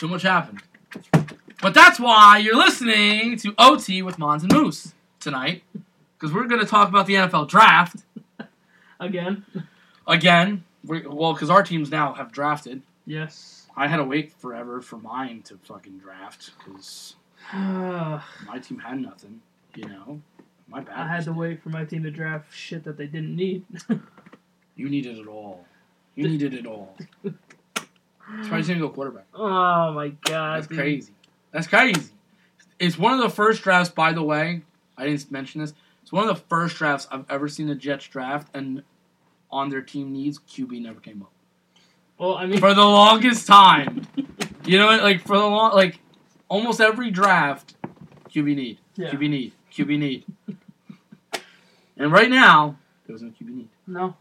Too much happened. But that's why you're listening to OT with Mons and Moose tonight, because we're going to talk about the NFL draft Again. again. we well, because our teams now have drafted. Yes. I had to wait forever for mine to fucking draft because my team had nothing. You know, my bad. I had to wait for my team to draft shit that they didn't need. You needed it all. You needed it all. That's why he's gonna go quarterback. oh my god. That's dude. crazy. That's crazy. It's one of the first drafts, by the way. I didn't mention this. It's one of the first drafts I've ever seen the Jets draft, and on their team needs, QB never came up Well, I mean, for the longest time. You know, like for the long, like almost every draft, QB need, Yeah. QB need, QB need. and right now, there was no QB need. no.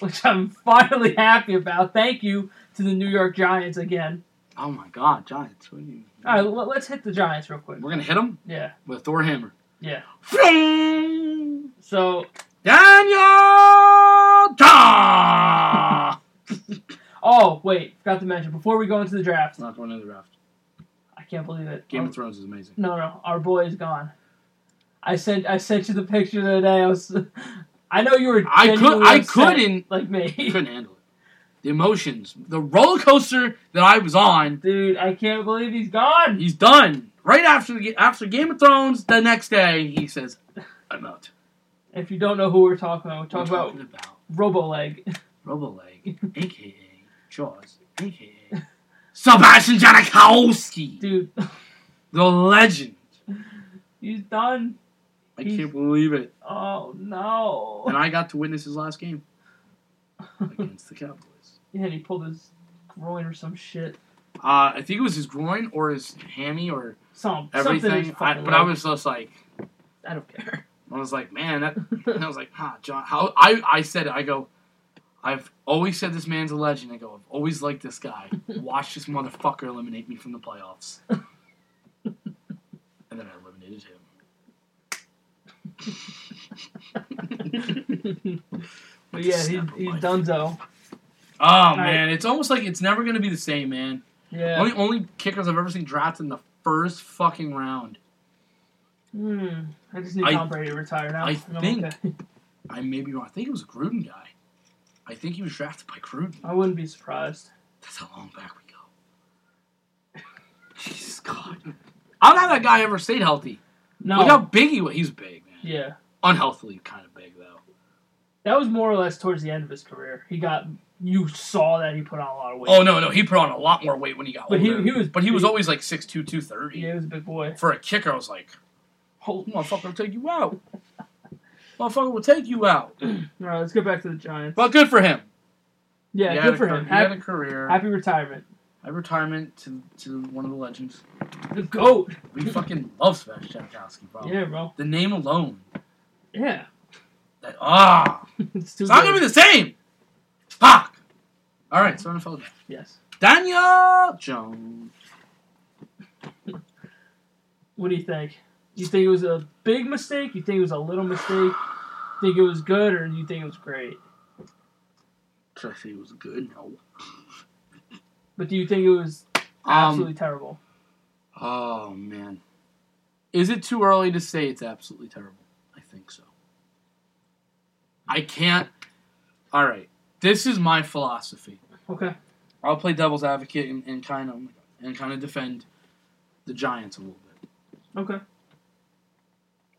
Which I'm finally happy about. Thank you to the New York Giants again. Oh my God, Giants! What are you? All right, let- let's hit the Giants real quick. We're gonna hit them Yeah, with a Thor hammer. yeah. Daniel So, Ta! oh wait, forgot to mention before we go into the draft. Not going into the draft. I can't believe it. Game of Thrones is amazing. No, no, our boy is gone. I sent I sent you the picture the other day. I was, I know you were. I could. I couldn't. like me, couldn't handle it. The emotions, the roller coaster that I was on. dude. I can't believe he's gone. He's done. Right after the, after Game of Thrones, the next day he says, "I'm out." If you don't know who we're talking about, we're talking We're about talking about Roboleg. Roboleg, aka Jaws, aka Sebastian Janikowski, Dude, the legend. he's done. I He's- can't believe it. Oh no. And I got to witness his last game against the Cowboys. Yeah, and he pulled his groin or some shit. Uh, I think it was his groin or his hammy or Some something. everything. I, but I was just like, I don't care. I was like, man, that. And I was like, huh, John. How I I said it. I go. I've always said this man's a legend. I go. I've always liked this guy. Watch this motherfucker eliminate me from the playoffs. and then I eliminated him. but yeah, of he's life. donezo. Oh man, it's almost like it's never gonna be the same, man. Yeah. Only only kickers I've ever seen drafted in the first fucking round. Hmm. I just need I- Tom Brady to retire now. I think- okay. I may be wrong. I think it was a Gruden guy. I think he was drafted by Gruden. I wouldn't be surprised. That's how long back we go. Jesus God. I don't know that guy ever stayed healthy. No. Look how big he was. He's big, man. yeah. Unhealthily kind of big, though. That was more or less towards the end of his career. He got. You saw that he put on a lot of weight. Oh, no, no. He put on a lot more weight when he got But he- older. he was but he was always like 6'2", 230. Yeah, he was a big boy. For a kicker, I was like, oh, motherfucker will take you out. motherfucker will take you out. All right, let's get back to the Giants. But good for him. yeah, He good a for car- him. He had Happy, a career. happy retirement. Happy retirement to, to one of the legends. The goat. We fucking love Sebastian Janikowski, bro. Yeah, bro. The name alone. Yeah. That, ah. it's too It's not gonna be the same. Fuck. All right, so NFL draft. Yes. Daniel Jones. What do you think? You think it was a big mistake? You think it was a little mistake? Think it was good, or do you think it was great? Should I say it was good? No. But do you think it was um, absolutely terrible? Oh man. Is it too early to say it's absolutely terrible? I think so. I can't. All right. This is my philosophy. Okay. I'll play devil's advocate and, and kind of and kind of defend the Giants a little bit. Okay.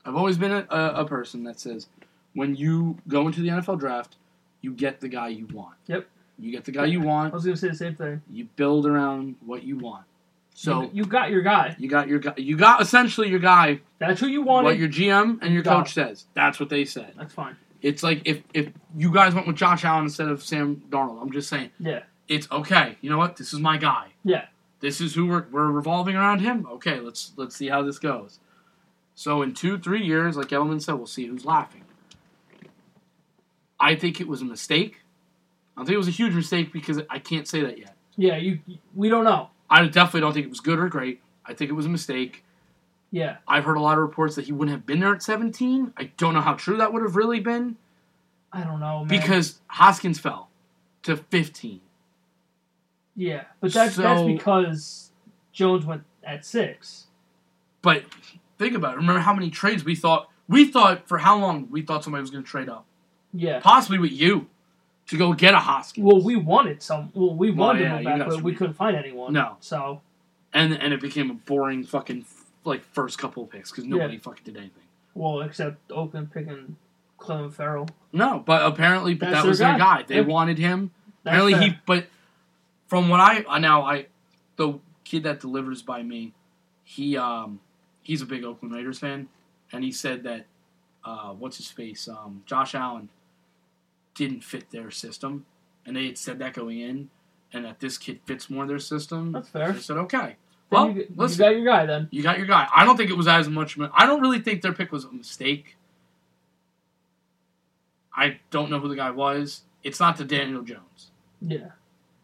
I've always been a, a, a person that says when you go into the NFL draft, you get the guy you want. Yep. You get the guy you want. I was gonna say the same thing. You build around what you want. So you, you got your guy. you got your guy. You got essentially your guy. That's who you wanted. What your GM and your Got coach says. That's what they said. That's fine. It's like if if you guys went with Josh Allen instead of Sam Darnold. I'm just saying. Yeah. It's okay. You know what? This is my guy. Yeah. This is who we're, we're revolving around him. Okay, let's let's see how this goes. So in two three years, like Edelman said, we'll see who's laughing. I think it was a mistake. I think it was a huge mistake because I can't say that yet. Yeah. You. We don't know. I definitely don't think it was good or great. I think it was a mistake. Yeah. I've heard a lot of reports that he wouldn't have been there at 17. I don't know how true that would have really been I don't know, man. because Haskins fell to 15. Yeah, but that's that's because Jones went at six. But think about it. Remember how many trades we thought we thought for how long we thought somebody was going to trade up, Yeah. possibly with you, to go get a Haskins. Well, we wanted some. Well, we Well, wanted yeah, him back, but we couldn't find anyone. No. So and and it became a boring fucking like first couple of picks because nobody fucking did anything. well, except Oakland picking Clelin Ferrell. No, but apparently, but that was their their guy. guy. They wanted him. Apparently, fair. he. But from what I I now I, the kid that delivers by me, he um he's a big Oakland Raiders fan, and he said that uh what's his face um Josh Allen didn't fit their system, and they had said that going in, and that this kid fits more their system. That's fair. They said okay. Well, you, you got your guy then. You got your guy. I don't think it was as much. I don't really think their pick was a mistake. I don't know who the guy was. It's not the Daniel Jones. Yeah.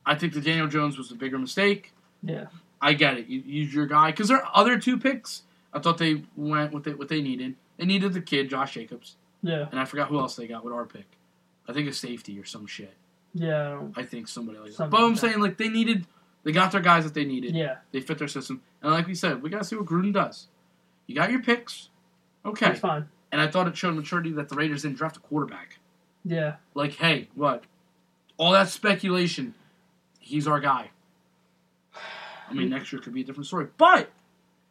I think the Daniel Jones was the bigger mistake. Yeah. I get it. You use your guy because their other two picks. I thought they went with it. What they needed. They needed the kid Josh Jacobs, Yeah. and I forgot who else they got with our pick. I think a safety or some shit. Yeah. I think somebody like that. Something But I'm like that. saying like they needed. They got their guys that they needed. Yeah. They fit their system, and like we said, we gotta see what Gruden does. You got your picks, okay. That's fine. And I thought it showed maturity that the Raiders didn't draft a quarterback. Yeah. Like, hey, what? All that speculation. He's our guy. I mean, next year could be a different story, but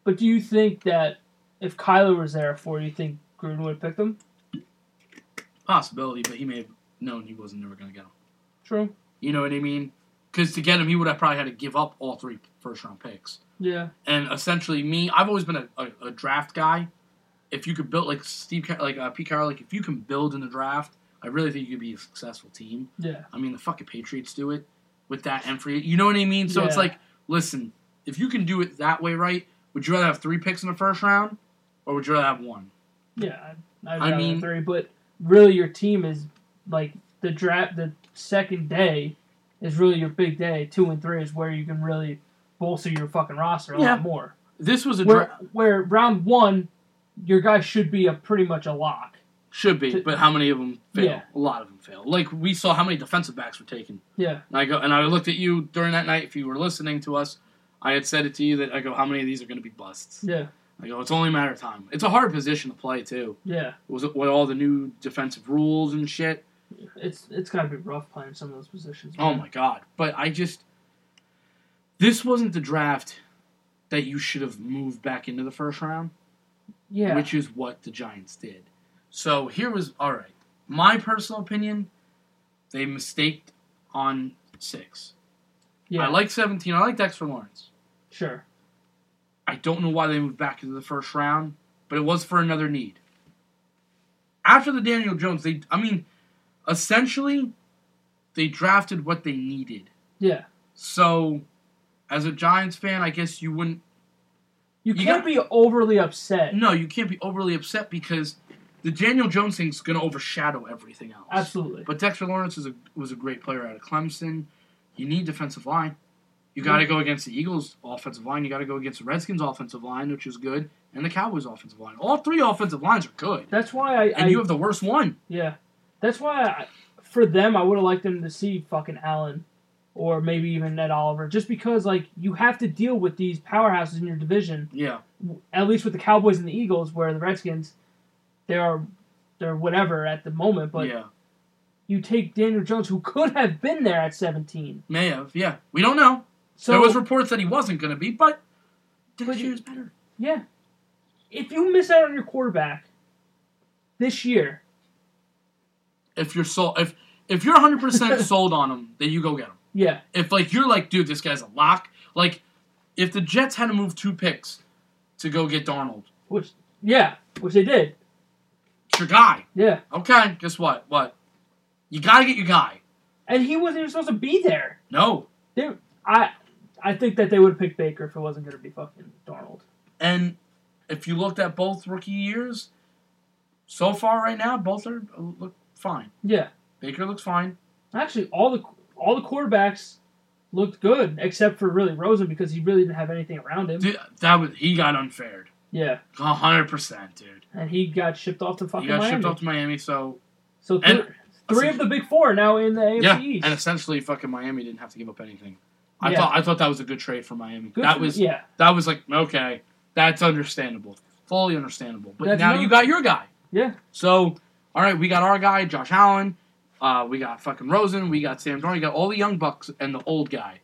But do you think that if Kyler was there for you, you think Gruden would have picked him? possibility. But he may have known he wasn't never gonna get him. True. You know what I mean? Because to get him, he would have probably had to give up all three first round picks. Yeah. And essentially, me, I've always been a, a, a draft guy. If you could build like Steve, like uh, Pete Carroll, like if you can build in the draft, I really think you could be a successful team. Yeah. I mean, the fucking Patriots do it with that and free. You know what I mean? So it's like, listen, if you can do it that way, right? Would you rather have three picks in the first round, or would you rather have one? Yeah. I'd, I'd I mean- three, but really your team is like the draft. The second day is really your big day. Two and three is where you can really bolster your fucking roster a Yeah. lot more. This was a Where dra- where round one, your guy should be a pretty much a lock. should be, to- but how many of them fail? Yeah. A lot of them fail. Like we saw how many defensive backs were taken. Yeah. And I go and I looked at you during that night. If you were listening to us, I had said it to you that I go, how many of these are going to be busts? Yeah. I go, it's only a matter of time. It's a hard position to play too. Yeah. Was it with all the new defensive rules and shit? It's it's gotta be rough playing some of those positions. Oh my god! But I just this wasn't the draft that you should have moved back into the first round, Yeah. which is what the Giants did. So here was all right. My personal opinion, they mistaked on six. yeah. I like seventeen. I like Dexter Lawrence. Sure. I don't know why they moved back into the first round, but it was for another need. After the Daniel Jones, they I mean, essentially, they drafted what they needed. Yeah. So, as a Giants fan, I guess you wouldn't. You You can't got- be overly upset. No, you can't be overly upset because the Daniel Jones thing's going to overshadow everything else. Absolutely. But Dexter Lawrence is a, was a great player out of Clemson. You need defensive line. You got to go against the Eagles' offensive line. You got to go against the Redskins' offensive line, which is good, and the Cowboys' offensive line. All three offensive lines are good, That's why I, and I you have the worst one. yeah. That's why I, for them I would have liked them to see fucking Allen or maybe even Ed Oliver just because like you have to deal with these powerhouses in your division Yeah, at least with the Cowboys and the Eagles where the Redskins they are they're whatever at the moment but yeah, you take Daniel Jones who could have been there at 17. may have. Yeah, we don't know. So there was reports that he wasn't going to be, but you- is better. Yeah. If you miss out on your quarterback this year, If you're sold, if if you're 100 percent sold on him, then you go get him. yeah, If like you're like, dude, this guy's a lock. Like, if the Jets had to move two picks to go get Darnold, which yeah, which they did. it's your guy. Yeah. Okay, guess what? What? You gotta get your guy. And he wasn't even supposed to be there. No. They, I I think that they would have picked Baker if it wasn't going to be fucking Darnold. And if you looked at both rookie years, so far right now, both are uh, look fine. Yeah. Baker looks fine. Actually, all the all the quarterbacks looked good except for really Rosen because he really didn't have anything around him. Dude, that was he got unfared. Yeah. hundred percent, dude. And he got shipped off to fucking. Miami. He got Miami. shipped off to Miami, so so th- and- three of the big four now in the AFC yeah, East. and essentially, fucking Miami didn't have to give up anything. I Yeah. thought I thought that was a good trade for Miami. Good that for- was yeah, that was like okay, that's understandable, fully understandable. But That's now you got your guy. yeah. So all right, we got our guy, Josh Allen. Uh, we got fucking Rosen. We got Sam Darnold. We got all the young bucks and the old guy.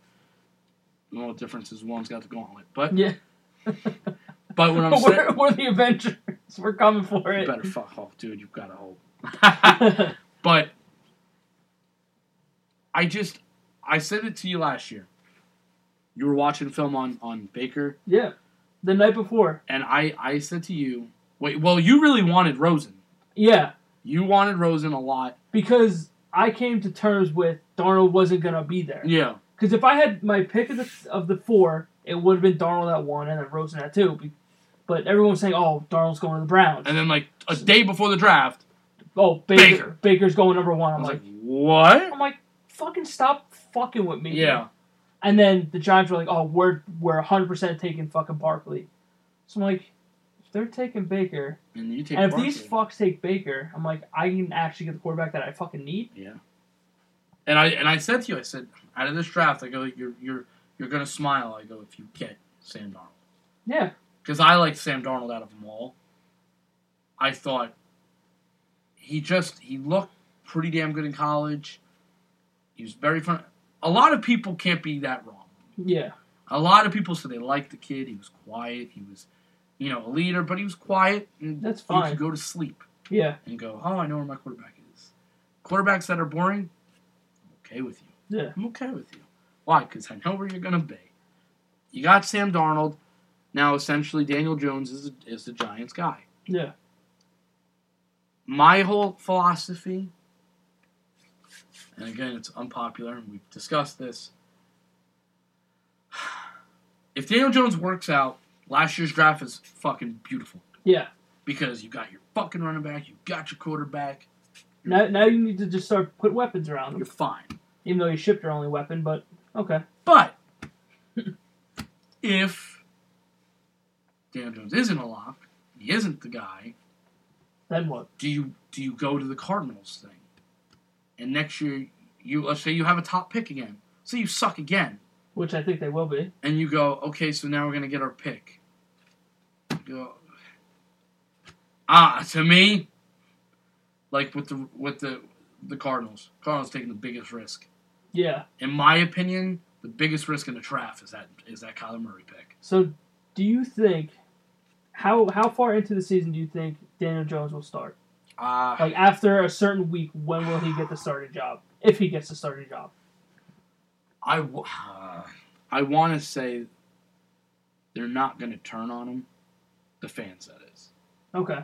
The only difference is one's got the gauntlet. But Yeah. but when I'm we're, saying, we're the Avengers. We're coming for you it. better fuck off, dude. You've got to hope. But I just I said it to you last year. You were watching film on on Baker, yeah. The night before. and I I said to you, wait, well, you really wanted Rosen. Yeah. You wanted Rosen a lot. Because I came to terms with Darnold wasn't gonna be there. Yeah, Because if I had my pick of the of the four, it would have been Darnold at one and then Rosen at two. But everyone was saying, "Oh, Darnold's going to the Browns." and then like a day before the draft, oh, Baker, Baker. Baker's going number one. I'm like, like, what? I'm like, fucking stop fucking with me. Yeah, And then the Giants were like, "Oh, we're we're 100 percent taking fucking Barkley." So I'm like, they're taking Baker, and you take and if these fucks take Baker, I'm like, I can actually get the quarterback that I fucking need. Yeah. And I and I said to you, I said, out of this draft, I go, you're you're you're gonna smile. I go, if you get Sam Darnold, Yeah, because I liked Sam Darnold out of them all. I thought he just he looked pretty damn good in college. He was very fun. A lot of people can't be that wrong. yeah, A lot of people said they liked the kid. He was quiet. He was, you know, a leader, but he was quiet. And That's fine. could go to sleep yeah, and go, oh, I know where my quarterback is. Quarterbacks that are boring, I'm okay with you. yeah, I'm okay with you. Why? Because I know where you're going to be. You got Sam Darnold. Now, essentially, Daniel Jones is, is the Giants guy. yeah. My whole philosophy, and again, it's unpopular, and we've discussed this. If Daniel Jones works out, last year's draft is fucking beautiful. Yeah. Because you got your fucking running back, you got your quarterback, Now, now you need to just start put weapons around him. you're fine. Even though you shipped your only weapon, but okay. But if Daniel Jones isn't a lock, he isn't the guy, Then what? do you do you go to the Cardinals thing? And next year you let's say you have a top pick again. So you suck again. Which I think they will be. And you go, okay, so now we're gonna get our pick. You go Ah, to me, like with the with the the Cardinals. Cardinals taking the biggest risk. Yeah. In my opinion, the biggest risk in the draft is that is that Kyler Murray pick. So, do you think how how far into the season do you think Daniel Jones will start? Uh, Like after a certain week, when will he get the starting job? If he gets the starting job. I, w- uh, I want to say they're not going to turn on him. The fans, that is. Okay.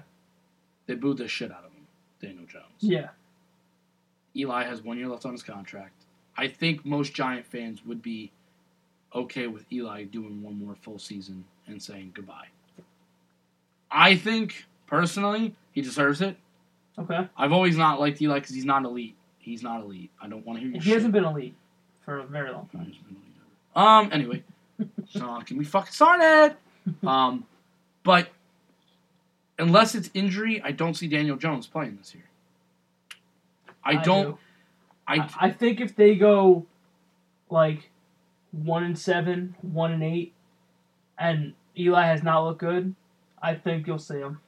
They booed the shit out of him, Daniel Jones. Yeah. Eli has one year left on his contract. I think most Giant fans would be okay with Eli doing one more full season and saying goodbye. I think, personally, he deserves it. Okay. I've always not liked Eli because he's not elite. He's not elite. I don't want to hear your He shit. hasn't been elite for a very long time. Um. Anyway, so can we fucking start it? Um, but unless it's injury, I don't see Daniel Jones playing this year. I don't. do. I, I, I think if they go like one and seven, one and eight, and Eli has not looked good, I think you'll see him.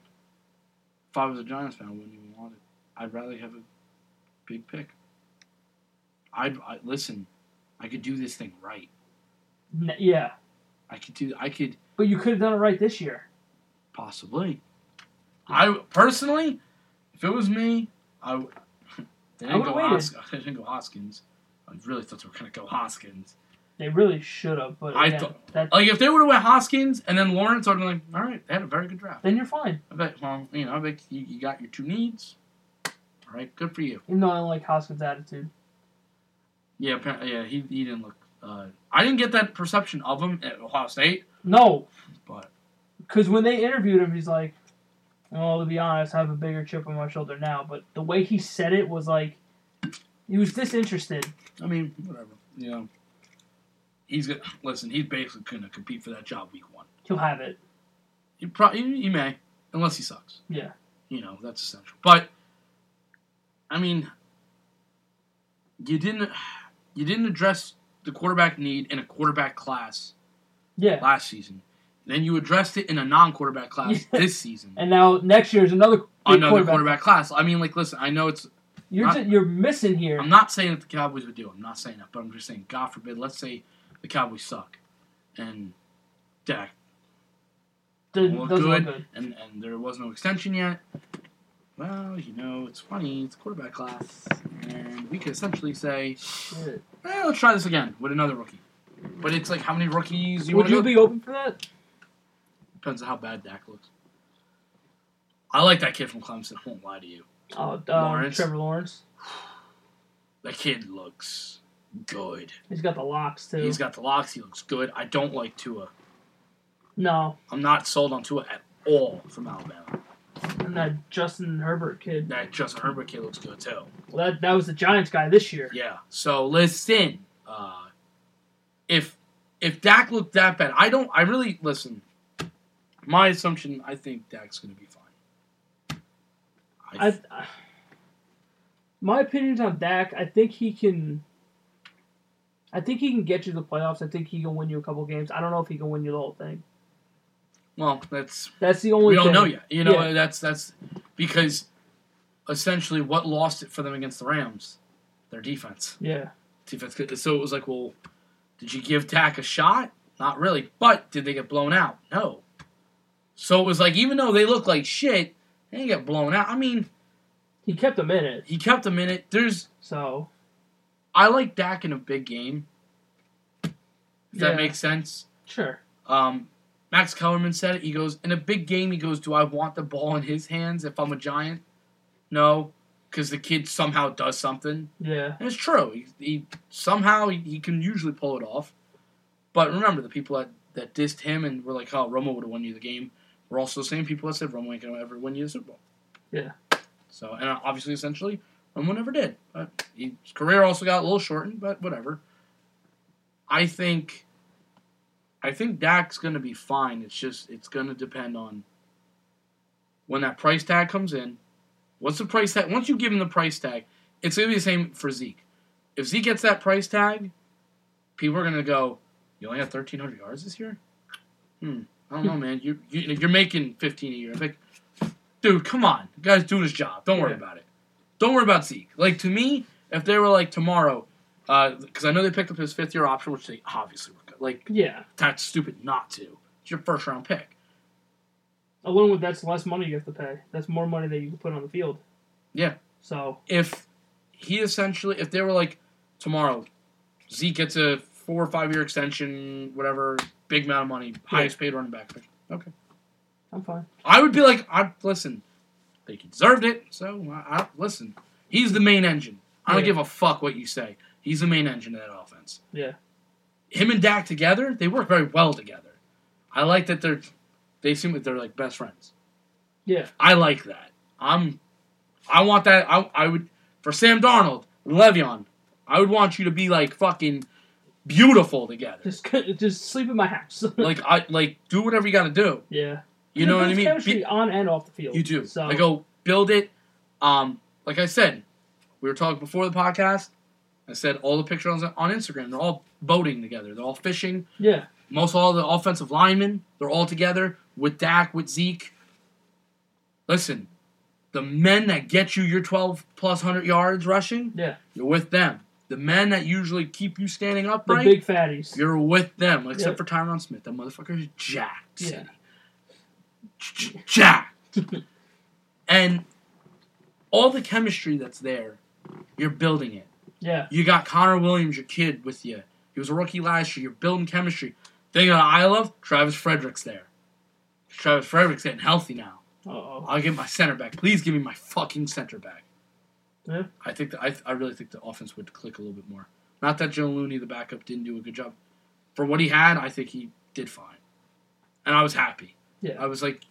if I was a Giants fan, I wouldn't even want it. I'd rather have a big pick. I'd I, listen. I could do this thing right. N- yeah, I could do. I could but you could have done it right this year. possibly. I personally, if it was me, I. w- They I didn't would've go. Haskins. They didn't go Haskins. I really thought they were gonna go Haskins. They really should have, but I again, thought- that Like if they would have went Haskins and then Lawrence, I'd be like, all right, they had a very good draft. then you're fine. I bet. Well, you know, I bet you, you got your two needs. All right, good for you. Even though I don't like Haskins' attitude. Yeah, yeah, he he didn't look. Uh, I didn't get that perception of him at Ohio State, No, but because when they interviewed him, he's like, "Well, to be honest, I have a bigger chip on my shoulder now." But the way he said it was like he was disinterested. I mean, whatever. You know, he's gonna listen. He's basically gonna compete for that job week one. He'll have it. He probably he, he may, unless he sucks. Yeah. You know, that's essential. But I mean, you didn't you didn't address the quarterback need in a quarterback class Yeah. last season. Then you addressed it in a non-quarterback class Yeah. this season. And now next year is another Another quarterback. quarterback. class. I mean, like, listen, I know it's. You're Not- ju- you're missing here. I'm not saying that the Cowboys would do. I'm not saying that, but I'm just saying, God forbid, let's say the Cowboys suck, and Dak Doesn't, look good, look good. and and there was no extension yet. Well, you know, it's funny. It's quarterback class, and we could essentially say, Shit. eh, let's try this again with another rookie. But it's like, how many rookies you Would you be open for that? Depends on how bad Dak looks. I like that kid from Clemson. I won't lie to you. Oh, um, Lawrence. Trevor Lawrence. That kid looks good. He's got the locks too. He's got the locks. He looks good. I don't like Tua. no, I'm not sold on Tua at all from Alabama. And that Justin Herbert kid. That Justin Herbert kid looks good too. Well, that that was the Giants guy this year. Yeah. So listen, uh, if if Dak looked that bad, I don't. I really listen. My assumption, I think Dak's going to be fine. I, I, I, my opinions on Dak, I think he can. I think he can get you the playoffs. I think he can win you a couple games. I don't know if he can win you the whole thing. Well, that's That's the only. we don't thing. know yet. You know, Yeah. that's that's because essentially what lost it for them against the Rams, their defense. Yeah, defense. So it was like, well, did you give Dak a shot? Not really. But did they get blown out? No. So it was like, even though they look like shit, they didn't get blown out. I mean, he kept them in it. he kept them in it. There's, So I like Dak in a big game. If Yeah. that makes sense. sure. Um, Max Kellerman said it. He goes, in a big game, he goes, do I want the ball in his hands if I'm a giant? No. Because the kid somehow does something. Yeah, And it's true. He, he somehow he, he can usually pull it off. But remember, the people that, that dissed him and were like, "Oh, Romo would have won you the game," were also the same people that said Romo ain't gonna ever win you the Super Bowl. Yeah. So, and uh, obviously, essentially, Romo never did. But his career also got a little shortened. But whatever. I think. I think Dak's gonna be fine. It's just it's gonna depend on when that price tag comes in. What's the price tag? Once you give him the price tag, it's gonna be the same for Zeke. If Zeke gets that price tag, people are gonna go, "You only have thirteen hundred yards this year." Hmm. I don't know, man. You, you you're making fifteen a year. Like, dude, come on, the guy's doing his job. Don't worry Yeah. about it. Don't worry about Zeke. Like to me, if they were like tomorrow, because I know they picked up his fifth year option, which they obviously were. Like yeah. that's stupid not to. It's your first round pick. Along with that's less money you have to pay. That's more money that you can put on the field. Yeah. So if he essentially, if they were like tomorrow, Zeke gets a four or five year extension, whatever, big amount of money, highest paid running back. Okay, I'm fine. I would be like, I listen, they deserved it. So I, I listen. He's the main engine. I don't Yeah. give a fuck what you say. He's the main engine of that offense. Yeah. Him and Dak together, they work very well together. I like that they're, they seem like they're like best friends. Yeah. I like that. I'm, I want that. I, I would for Sam Darnold, Le'Veon. I would want you to be like fucking beautiful together. Just just sleep in my house. Like I like do whatever you got to do. yeah. You know what I mean? Be- on and off the field. you do. So I go build it. Um, like I said, we were talking before the podcast. I said all the pictures on, on Instagram. They're all boating together. They're all fishing. yeah. Most all the offensive linemen. They're all together with Dak, with Zeke. Listen, the men that get you your twelve plus hundred yards rushing. Yeah. You're with them. The men that usually keep you standing upright, The big fatties. you're with them. Except Yep. for Tyron Smith. That motherfucker is jacked. Yeah. City. J- j- Jacked. and all the chemistry that's there, you're building it. Yeah. You got Connor Williams, your kid, with you. He was a rookie last year. You're building chemistry. Thing that I love, Travis Frederick's there. Travis Frederick's getting healthy now. Oh. I'll get my center back. Please give me my fucking center back. Yeah. I think that I, I really think the offense would click a little bit more. Not that Joe Looney, the backup, didn't do a good job. For what he had, I think he did fine, and I was happy. Yeah. I was like,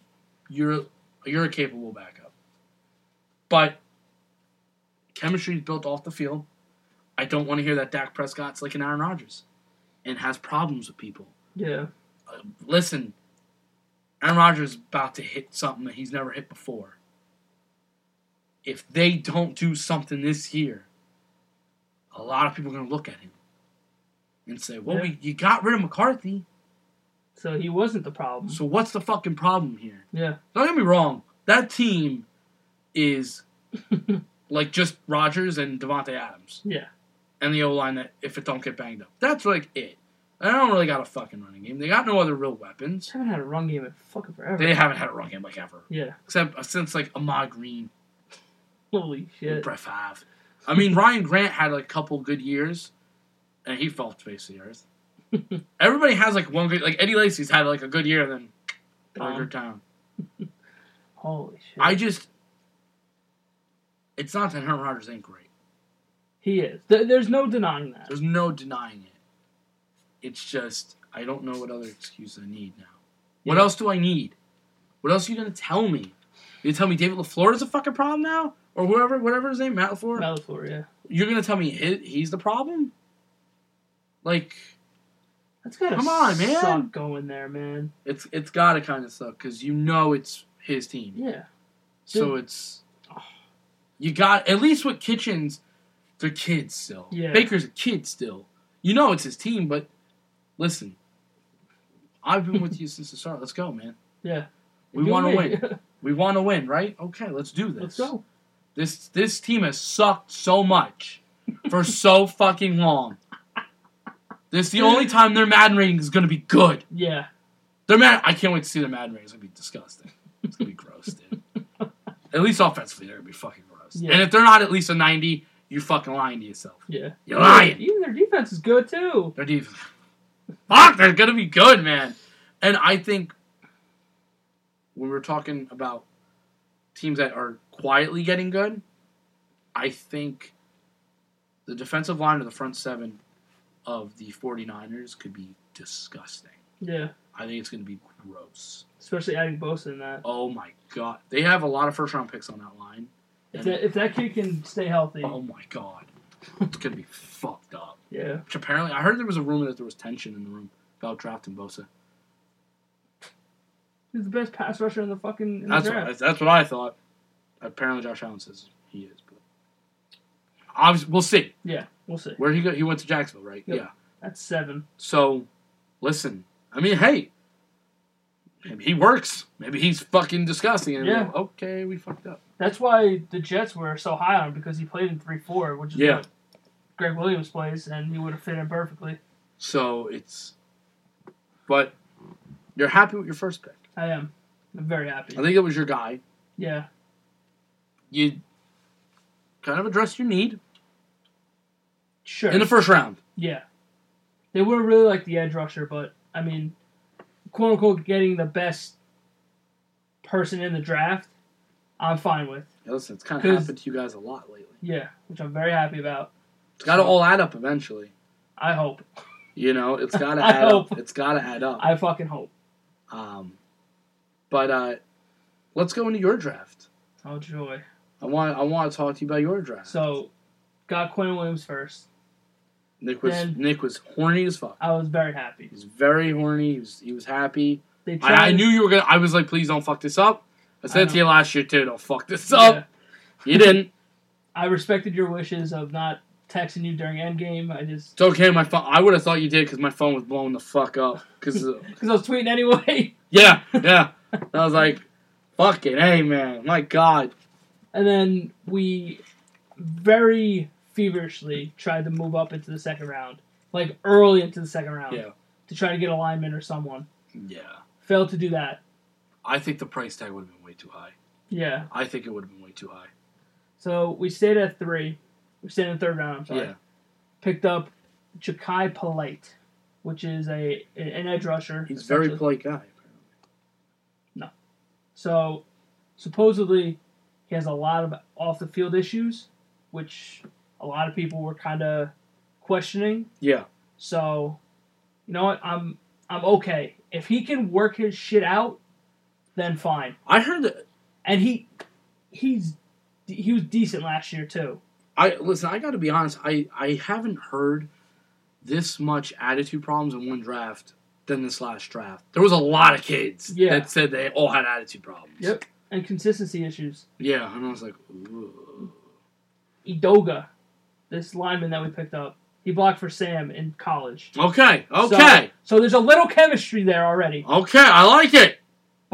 "You're you're a capable backup," but chemistry is built off the field. I don't want to hear that Dak Prescott's like an Aaron Rodgers, and has problems with people. Yeah. Uh, listen, Aaron Rodgers is about to hit something that he's never hit before. If they don't do something this year, a lot of people are going to look at him. and say, "Well, Yeah. we you got rid of McCarthy, So he wasn't the problem. so what's the fucking problem here?" Yeah. Don't get me wrong, that team is like just Rodgers and Davante Adams. Yeah. And the O line that if it don't get banged up, that's like it. They don't really got a fucking running game. They got no other real weapons. They haven't had a run game in fucking forever. They haven't had a run game like ever, Yeah. except uh, since like Ahmad Green, Holy shit. Brett Favre. I mean, Ryan Grant had like a couple good years, and he fell face the earth. Everybody has like one good, like Eddie Lacy's had like a good year, and then. Burger Town. Holy shit. I just, it's not that Aaron Rodgers ain't great. He is. Th- there's no denying that. There's no denying it. It's just I don't know what other excuse I need now. What Yeah. else do I need? What else are you gonna tell me? You gonna tell me David LaFleur is a fucking problem now, or whoever, whatever his name, Matt LaFleur? Malafleur, yeah. You're gonna tell me he, he's the problem? Like That's gotta Come on, man. suck going there, man. it's it's gotta kind of suck because you know it's his team, Yeah. so Dude. it's you got at least with Kitchens, they're kids still. Yeah. Baker's a kid still. You know it's his team, but listen, I've been with you since the start. Let's go, man. Yeah. We want to win. We want to win, right? Okay, let's do this. Let's go. This this team has sucked so much for so fucking long. This is the only time their Madden rating is going to be good. Yeah. Their Mad I can't wait to see their Madden rating. It's going to be disgusting. It's going to be gross, dude. At least offensively, they're going to be fucking gross. Yeah. And if they're not at least a 90, you fucking lying to yourself. Yeah. You're lying. Even their defense is good too. Their defense. Fuck, they're gonna be good, man. And I think when we're talking about teams that are quietly getting good, I think the defensive line of the front seven of the 49ers could be disgusting. Yeah. I think it's gonna be gross. Especially adding Bosa in that. Oh my god. They have a lot of first round picks on that line. If that if that kid can stay healthy, oh my god. It's gonna be fucked up. yeah. Which apparently I heard there was a rumor that there was tension in the room about drafting Bosa. He's the best pass rusher in the fucking in That's the what, that's what I thought. Apparently, Josh Allen says he is, but obviously, we'll see. Yeah, we'll see. Where he go? He went to Jacksonville, right? Yep. Yeah. That's seven. So, listen. I mean, hey, maybe he works. Maybe he's fucking disgusting. And Yeah. yeah. Okay, we fucked up. That's why the Jets were so high on him because he played in three four, which is Yeah. what Gregg Williams plays, and he would have fit in perfectly. So it's, but you're happy with your first pick. I am. I'm very happy. I think it was your guy. Yeah. You kind of addressed your need Sure. in the first round. yeah. They would have really liked the edge rusher, but I mean, quote unquote, getting the best person in the draft, I'm fine with. Yeah, listen, it's kind of happened to you guys a lot lately. Yeah, which I'm very happy about. It's got to all add up eventually. I hope. You know, it's got to I add hope. up. It's got to add up. I fucking hope. Um, but uh, let's go into your draft. Oh joy. I want I want to talk to you about your draft. So, got Quinn Williams first. Nick was then- Nick was horny as fuck. I was very happy. He was very horny. He was he was happy. They tried. I, I knew you were gonna. I was like, please don't fuck this up. I I said to you last year too. Don't fuck this Yeah. up. You didn't. I respected your wishes of not texting you during Endgame. I just It's okay. My phone. I would have thought you did because my phone was blowing the fuck up. Because because I was tweeting anyway. yeah, yeah. I was like, fuck it, hey man, my god. And then we very feverishly tried to move up into the second round, like early into the second round, Yeah. to try to get a lineman or someone. Yeah. Failed to do that. I think the price tag would have been way too high. Yeah. I think it would have been way too high. So we stayed at three. We stayed in the third round. I'm sorry. Yeah. Picked up Jachai Polite, which is a an edge rusher. He's a very polite guy. Apparently. No. So supposedly he has a lot of off the field issues, which a lot of people were kind of questioning. Yeah. So, you know what? I'm I'm okay. If he can work his shit out, then fine. I heard that. And he he's he was decent last year too. I listen. I got to be honest. I I haven't heard this much attitude problems in one draft than this last draft. There was a lot of kids Yeah. that said they all had attitude problems. Yep. And consistency issues. Yeah, and I was like, Ooh. Edoga, this lineman that we picked up, He blocked for Sam in college. Okay, okay, So there's a little chemistry there already. okay. I like it.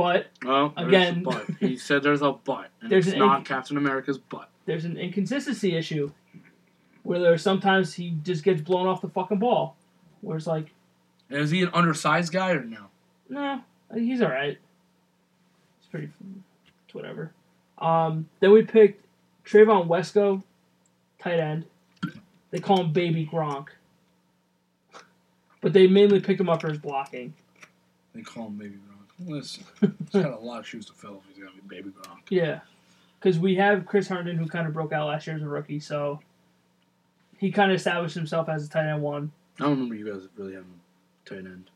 But Well, Again- but. He said there's a but, and There's it's an not Captain America's butt. there's an inconsistency issue where there's sometimes he just gets blown off the fucking ball. Where it's like, Is he an undersized guy or no? no, he's all right. It's pretty, it's whatever. Um, then we picked Trevon Wesco, tight end. They call him Baby Gronk, but they mainly picked him up for his blocking. They call him Baby Gronk. Listen, he's got a lot of shoes to fill if he's gonna be Baby Gronk. Yeah, because we have Chris Herndon who kind of broke out last year as a rookie, so he kind of established himself as a tight end one. I don't remember you guys really having a tight end.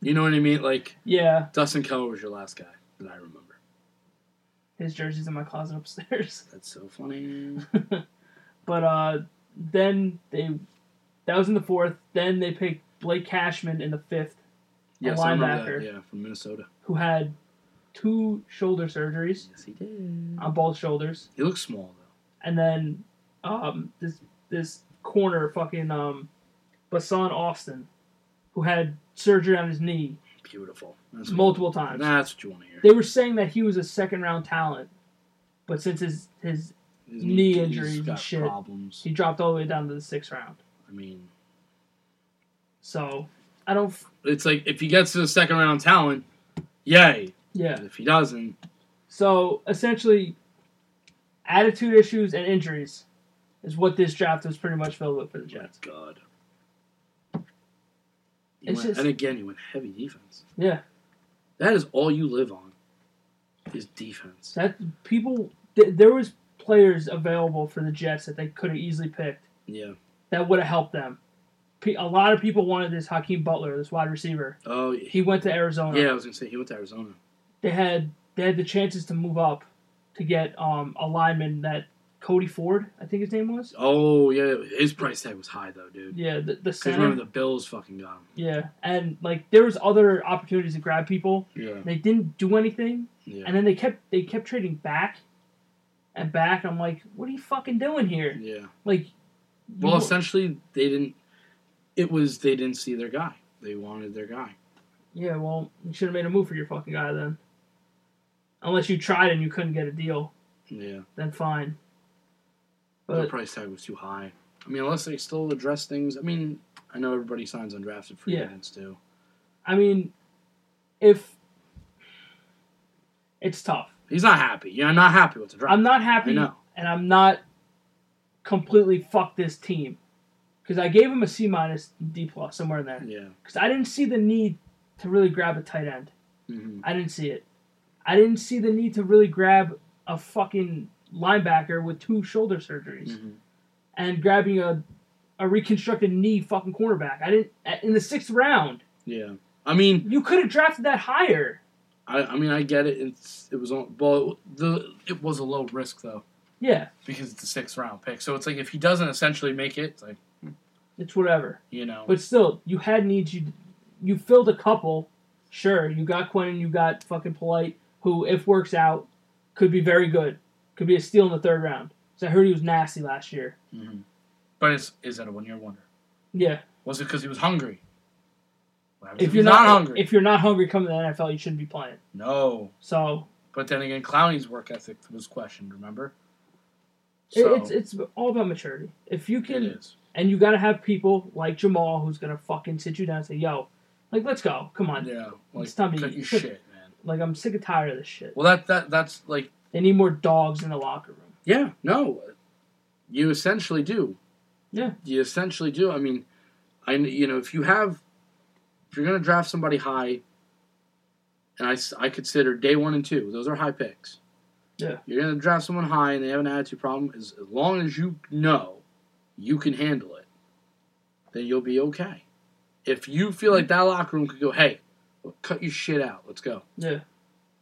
You know what I mean? Like Yeah, Dustin Keller was your last guy that I remember. his jersey's in my closet upstairs. That's so funny. But uh, then they that was in the fourth. Then they picked Blake Cashman in the fifth, Yes, remember linebacker. that. Yeah, from Minnesota. who had two shoulder surgeries Yes, he did. on both shoulders, He looks small though. and then um, this this corner fucking um, Blessuan Austin, who had surgery on his knee Beautiful. That's what, multiple times. that's what you want to hear. They were saying that he was a second round talent, but since his his His knee he's injuries and shit. Problems. he dropped all the way down to the sixth round. I mean, So I don't. f- it's like if he gets to the second round talent, yay. Yeah. But if he doesn't, So essentially, attitude issues and injuries is what this draft was pretty much filled with for the oh Jets. God. Went- just- and again, he went heavy defense. Yeah, That is all you live on. Is defense. that people th- there was players available for the Jets that they could have easily picked Yeah. that would have helped them. A lot of people wanted this Hakeem Butler, this wide receiver. Oh, He went to Arizona. yeah. I was gonna say he went to Arizona. They had they had the chances to move up to get um, a lineman that Cody Ford, I think his name was. Oh yeah, his price tag was high though, dude. Yeah, the, the center. remember the Bills fucking got him. Yeah, and like there was other opportunities to grab people. Yeah. They didn't do anything, Yeah. and then they kept they kept trading back and back. I'm like, what are you fucking doing here? yeah. Like, Well, essentially, they didn't. It was they didn't see their guy. They wanted their guy. yeah, well, you should have made a move for your fucking guy then. Unless you tried and you couldn't get a deal, Yeah. then fine. the price tag was too high. I mean, unless they still address things. I mean, I know everybody signs undrafted free Yeah. agents too. I mean, if it's tough, He's not happy. Yeah, I'm not happy with the draft. I'm not I happy, know. and I'm not completely fuck this team because I gave him a C minus D plus somewhere in there Yeah. because I didn't see the need to really grab a tight end. Mm-hmm. I didn't see it. I didn't see the need to really grab a fucking linebacker with two shoulder surgeries hmm and grabbing a a reconstructed knee fucking cornerback. I didn't in the sixth round. Yeah. I mean, You could have drafted that higher. I, I mean, I get it. It's it was on. Well, the it was a low risk though Yeah, because it's a sixth round pick. So it's like if he doesn't essentially make it, it's like it's whatever. you know. But still, you had needs. You you filled a couple. Sure, you got Quinn. You got fucking Polite, who if works out, could be very good. Could be a steal in the third round. So I heard he was nasty last year. hmm But it's, is that a one year wonder? Yeah. Was it because he was hungry? Happens If you're he's not, hungry, if you're not hungry coming to the NFL, you shouldn't be playing. no. So But then again, Clowney's work ethic was questioned. Remember? So it's it's all about maturity. If you can, is. And you got to have people like Jamal who's gonna fucking sit you down and say, "Yo, like let's go, come on." Yeah, like It's time to cut eat. your shit, man. Like I'm sick and tired of this shit. Well, that that that's like They need more dogs in the locker room. yeah, no, you essentially do. Yeah. you essentially do. I mean, I you know if you have if you're gonna draft somebody high, and I I consider day one and two those are high picks. Yeah. you're gonna draft someone high and they have an attitude problem. As, as long as you know you can handle it, then you'll be okay. If you feel like that locker room could go, hey, cut your shit out, let's go. Yeah.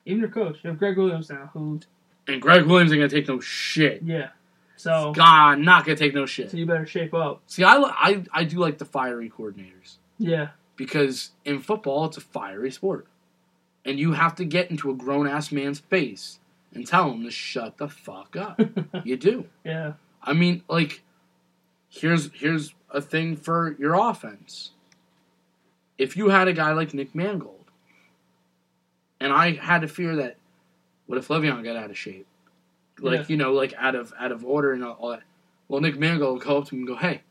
Even your coach, you have Gregg Williams now, who And Gregg Williams ain't gonna take no shit. yeah. So God, not gonna take no shit. so you better shape up. See, I, I I do like the fiery coordinators Yeah. because in football it's a fiery sport, and you have to get into a grown ass man's face and tell him to shut the fuck up. you do. yeah. I mean, like, here's here's a thing for your offense. If you had a guy like Nick Mangold, and I had to fear that, what if Le'Veon got out of shape, like Yeah. you know, like out of out of order and all, that? Well, Nick Mangold would go up to him and go, "Hey,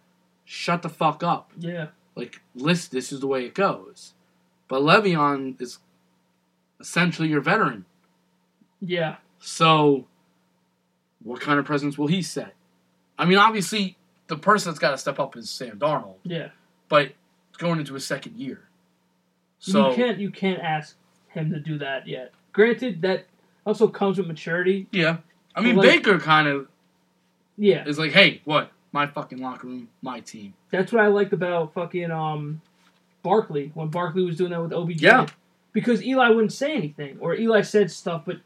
shut the fuck up! Yeah. Like, list, this is the way it goes." But Le'Veon is essentially your veteran, Yeah. so what kind of presence will he set? I mean, obviously, the person that's got to step up is Sam Darnold Yeah. but it's going into his second year. So you can't you can't ask him to do that yet. Granted, that also comes with maturity. yeah, I mean Like- Baker kind of Yeah. is like, hey, what? My fucking locker room, my team. That's what I liked about fucking um Barkley when Barkley was doing that with OBJ. Yeah. Because Eli wouldn't say anything, or Eli said stuff, but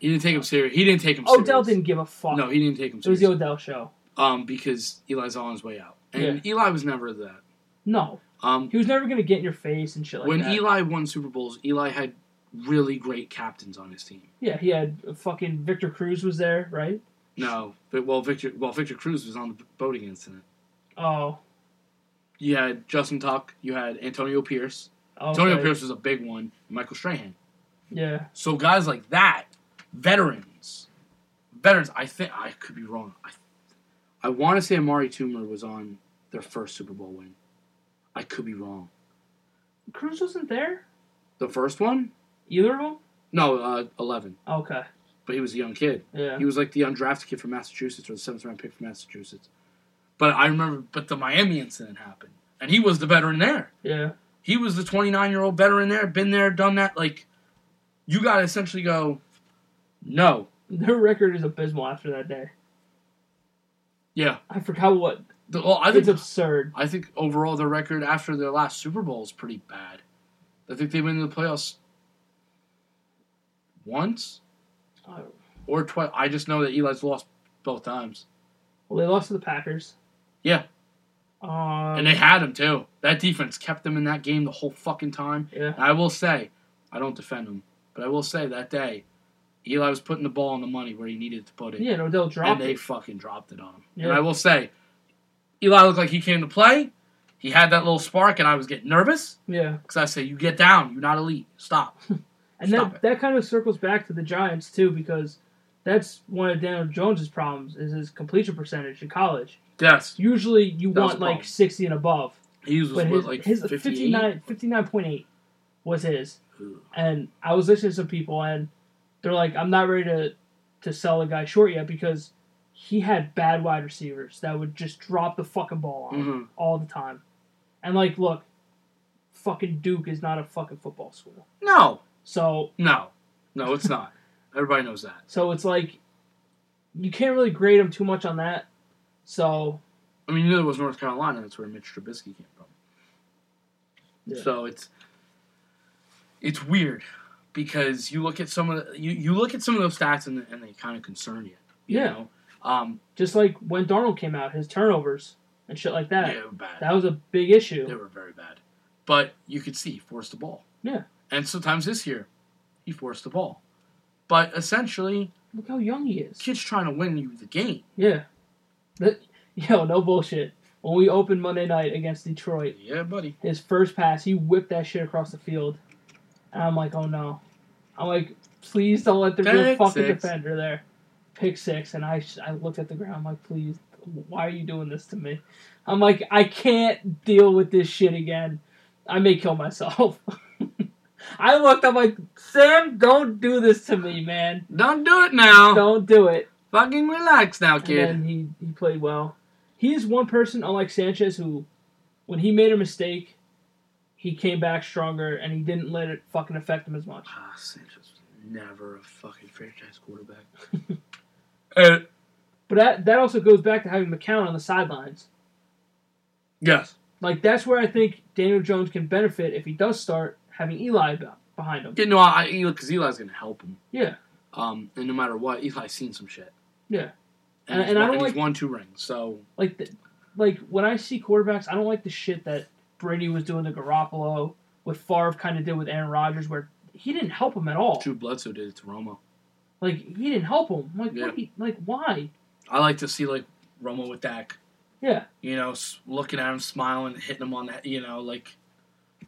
He didn't take him serious. He didn't take him serious. Odell didn't give a fuck. No, he didn't take him it was the Odell show. Um, because Eli's on his way out, and Eli was never that. No, Um, he was never gonna get in your face and shit like when that. Eli won Super Bowls, Eli had really great captains on his team. yeah, he had fucking Victor Cruz was there, right? No, but well, Victor, well, Victor Cruz was on the boating incident. Oh, You had Justin Tuck. You had Antonio Pierce. okay. Antonio Pierce was a big one. Michael Strahan. Yeah, So guys like that, veterans, veterans. I think I could be wrong. I, I want to say Amani Toomer was on their first Super Bowl win. I could be wrong. Cruz wasn't there. The first one? Either of them. No, uh, eleven. Okay. But he was a young kid. Yeah. He was like the undrafted kid from Massachusetts or the seventh round pick from Massachusetts. But I remember, but the Miami incident happened, and he was the veteran there. Yeah. He was the 29 year old veteran there, been there, done that. Like, you got to essentially go, no, Their record is abysmal after that day. Yeah. I forgot what. The, well, I it's absurd. I think overall their record after their last Super Bowl is pretty bad. I think they went been in the playoffs once Uh, or twice. I just know that Eli's lost both times, Well, they lost to the Packers. Yeah. Um, and they had him too. That defense kept them in that game the whole fucking time. yeah. And I will say, I don't defend them, but I will say that day, Eli was putting the ball on the money where he needed to put it, Yeah, and Odell and dropped they it. fucking dropped it on him. Yeah. And I will say, Eli looked like he came to play. He had that little spark, and I was getting nervous. Yeah. Because I say, you get down. You're not elite. Stop. And Stop that, it. that kind of circles back to the Giants, too, because that's one of Daniel Jones's problems is his completion percentage in college. yes. Usually you That want like 60 and above. He was But his, like his 59, 59.8 was his. Ooh. And I was listening to some people, and they're like, I'm not ready to, to sell a guy short yet because he had bad wide receivers that would just drop the fucking ball on him Mhm. all the time. And, like, look, fucking Duke is not a fucking football school. No. So No. No, it's not. Everybody knows that. So it's like you can't really grade him too much on that. So I mean, you know it was North Carolina. That's where Mitch Trubisky came from. Yeah. So it's it's weird because you look at some of the, you, you look at some of those stats and, and they kind of concern you. You Yeah. know, um, just like when Darnold came out, his turnovers and shit like that. they were bad. That was a big issue. They were very bad. But you could see he forced the ball. Yeah. And sometimes this year, he forced the ball. But essentially, Look how young he is. kid's trying to win you the game. Yeah. That, yo, no bullshit. When we opened Monday night against Detroit, Yeah, buddy. his first pass, he whipped that shit across the field. And I'm like, oh no. I'm like, please don't let the real Pick fucking six. defender there. Pick six. And I, I looked at the ground, I'm like, please, why are you doing this to me? I'm like, I can't deal with this shit again. I may kill myself. I looked, I'm like, Sam, don't do this to me, man. Don't do it now. Don't do it. Fucking relax now, And kid. then he, he played well. He is one person, unlike Sanchez, who, when he made a mistake, he came back stronger and he didn't let it fucking affect him as much. Ah, Sanchez was never a fucking franchise quarterback. uh, But that, that also goes back to having McCown on the sidelines. yes. Like, that's where I think Daniel Jones can benefit if he does start having Eli be- behind him. Yeah, no, I because Eli's gonna help him. Yeah. Um, and no matter what, Eli's seen some shit. Yeah. And, And- he's and I don't and he's like- won two rings. So Like, the, like when I see quarterbacks, I don't like the shit that Brady was doing to Garoppolo, what Favre kind of did with Aaron Rodgers, where he didn't help him at all. Drew Bledsoe did it to Romo. Like, he didn't help him. Like, Yeah. he, like, why? I like to see like Romo with Dak Yeah. You know, looking at him, smiling, hitting him on that. You know, like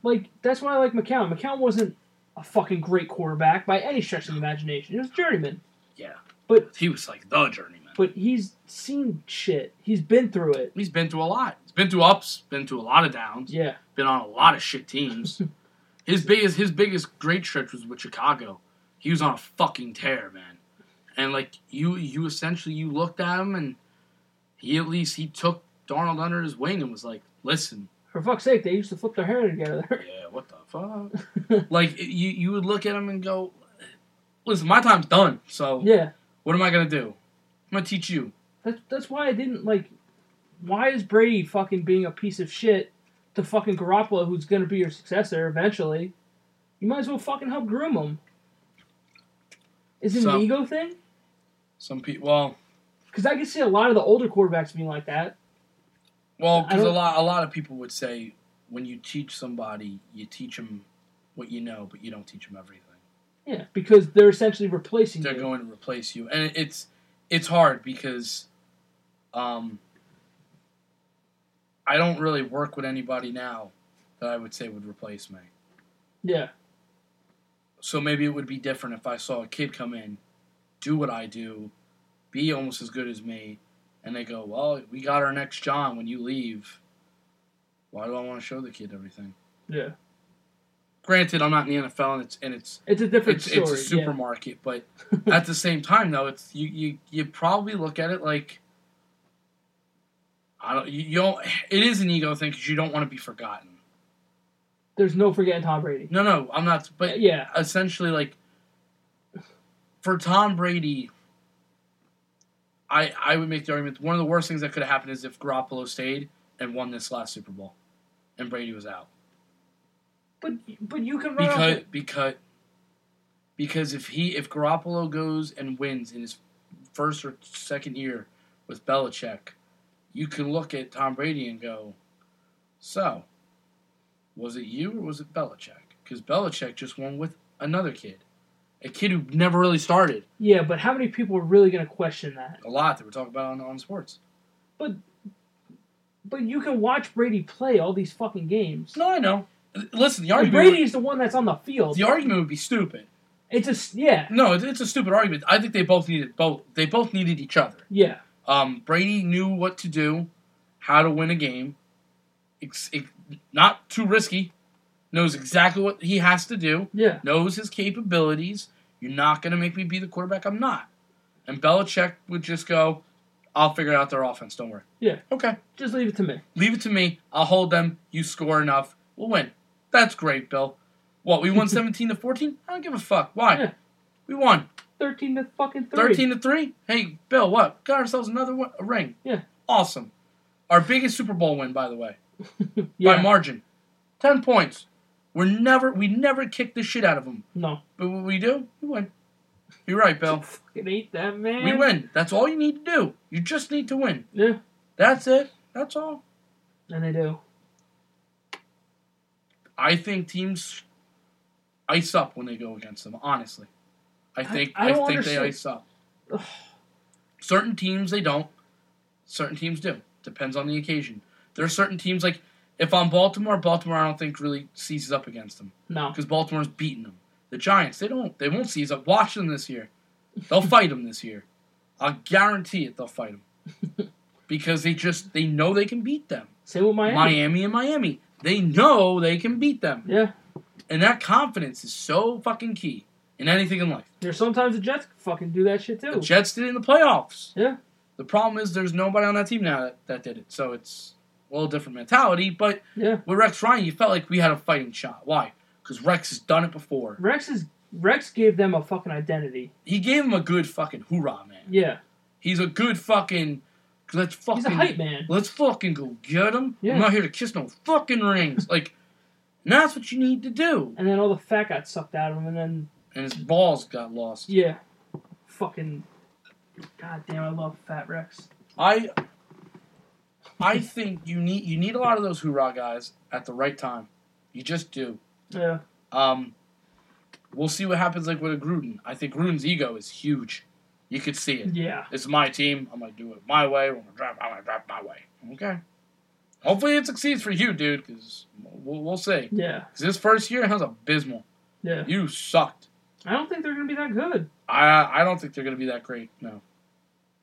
Like that's why I like McCown. McCown wasn't a fucking great quarterback by any stretch of the imagination. He was a journeyman, yeah. But- he was like the journeyman. but he's seen shit. He's been through it. He's been through a lot. Been through ups, been through a lot of downs, Yeah. been on a lot of shit teams. his biggest his biggest great stretch was with Chicago. He was on a fucking tear, man. And like you you essentially you looked at him and he at least he took Darnold under his wing and was like, listen, For fuck's sake, they used to flip their hair together. yeah, what the fuck? like you you would look at him and go, listen, my time's done. So yeah. what am I gonna do? I'm gonna teach you. That's that's why I didn't like. Why is Brady fucking being a piece of shit to fucking Garoppolo, who's gonna be your successor eventually? You might as well fucking help groom him. Is it So- an ego thing? Some people, well, Because I can see a lot of the older quarterbacks being like that. well, because a lot a lot of people would say when you teach somebody, you teach them what you know, but you don't teach them everything. Yeah, because they're essentially replacing you. they're you. going to replace you, and it's it's hard because, um, I don't really work with anybody now that I would say would replace me. yeah, So maybe it would be different if I saw a kid come in, do what I do, be almost as good as me, and they go, "Well, we got our next John when you leave." Why do I want to show the kid everything? yeah. Granted, I'm not in the NFL, and it's and it's It's a different it's, story. it's a supermarket, but at the same time, though, it's you you you probably look at it like I don't you, don't. It is an ego thing because you don't want to be forgotten. There's no forgetting Tom Brady. No, no, I'm not. But uh, yeah, essentially, like for Tom Brady, I I would make the argument one of the worst things that could have happened is if Garoppolo stayed and won this last Super Bowl, and Brady was out but but you can run because off because because if he if Garoppolo goes and wins in his first or second year with Belichick, you can look at Tom Brady and go, so was it you or was it Belichick? Because Belichick just won with another kid, a kid who never really started. Yeah, but how many people are really going to question that? A lot that we're talking about on, on sports. But but you can watch Brady play all these fucking games. No, I know. Listen, the And argument Brady's the one that's on the field. the argument would be stupid. It's a yeah, No, it's a stupid argument. I think they both needed both. They both needed each other. yeah, Um, Brady knew what to do, how to win a game. It's it, not too risky. Knows exactly what he has to do. yeah. Knows his capabilities. You're not going to make me be the quarterback. I'm not. And Belichick would just go, "I'll figure out their offense. Don't worry." Yeah. Okay. Just leave it to me. Leave it to me. I'll hold them. You score enough, we'll win. That's great, Bill. What we won 17 to 14? I don't give a fuck. Why? Yeah. We won Thirteen to fucking three. 13 to 3. Hey, Bill, what? Got ourselves another one, a ring. Yeah. Awesome. Our biggest Super Bowl win, by the way, yeah. by margin. 10 points. We're never we never kick the shit out of them. no. But what we do, we win. You're right, Bill. Fucking hate that man. We win. That's all you need to do. You just need to win. Yeah, That's it. That's all. and they do. I think teams ice up when they go against them. Honestly, I think I I, don't think they ice up. certain teams they don't. Certain teams do. Depends on the occasion. There are certain teams like if I'm Baltimore, Baltimore I don't think really seizes up against them No. because Baltimore's beating them. The Giants they don't they won't seize up. Watch them this year. They'll fight them this year. I'll guarantee it. They'll fight them because they just they know they can beat them. Same with Miami. Miami and Miami. They know they can beat them. Yeah. And that confidence is so fucking key in anything in life. There's sometimes the Jets fucking do that shit too. The. Jets did it in the playoffs. Yeah. The problem is there's nobody on that team now that, that did it. So it's a little different mentality. But Yeah. with Rex Ryan, you felt like we had a fighting shot. Why? Because Rex has done it before. Rex is Rex gave them a fucking identity. He gave them a good fucking hoorah, man. Yeah. He's a good fucking. Let's fucking. He's a hype man. Let's fucking go get him. Yeah. I'm not here to kiss no fucking rings. like, that's what you need to do. And then all the fat got sucked out of him and then And his balls got lost. yeah. Fucking God damn, I love Fat Rex. I I think you need you need a lot of those hoorah guys at the right time. You just do. Yeah. Um, we'll see what happens like with a Gruden. I think Gruden's ego is huge. You could see it. Yeah. It's my team. I'm gonna do it my way. We're gonna draft. I'm gonna drive my way. Okay. Hopefully it succeeds for you, dude. Because we'll, we'll see. Yeah. 'Cause this first year was abysmal. Yeah. You sucked. I don't think they're gonna be that good. I I don't think they're gonna be that great. No.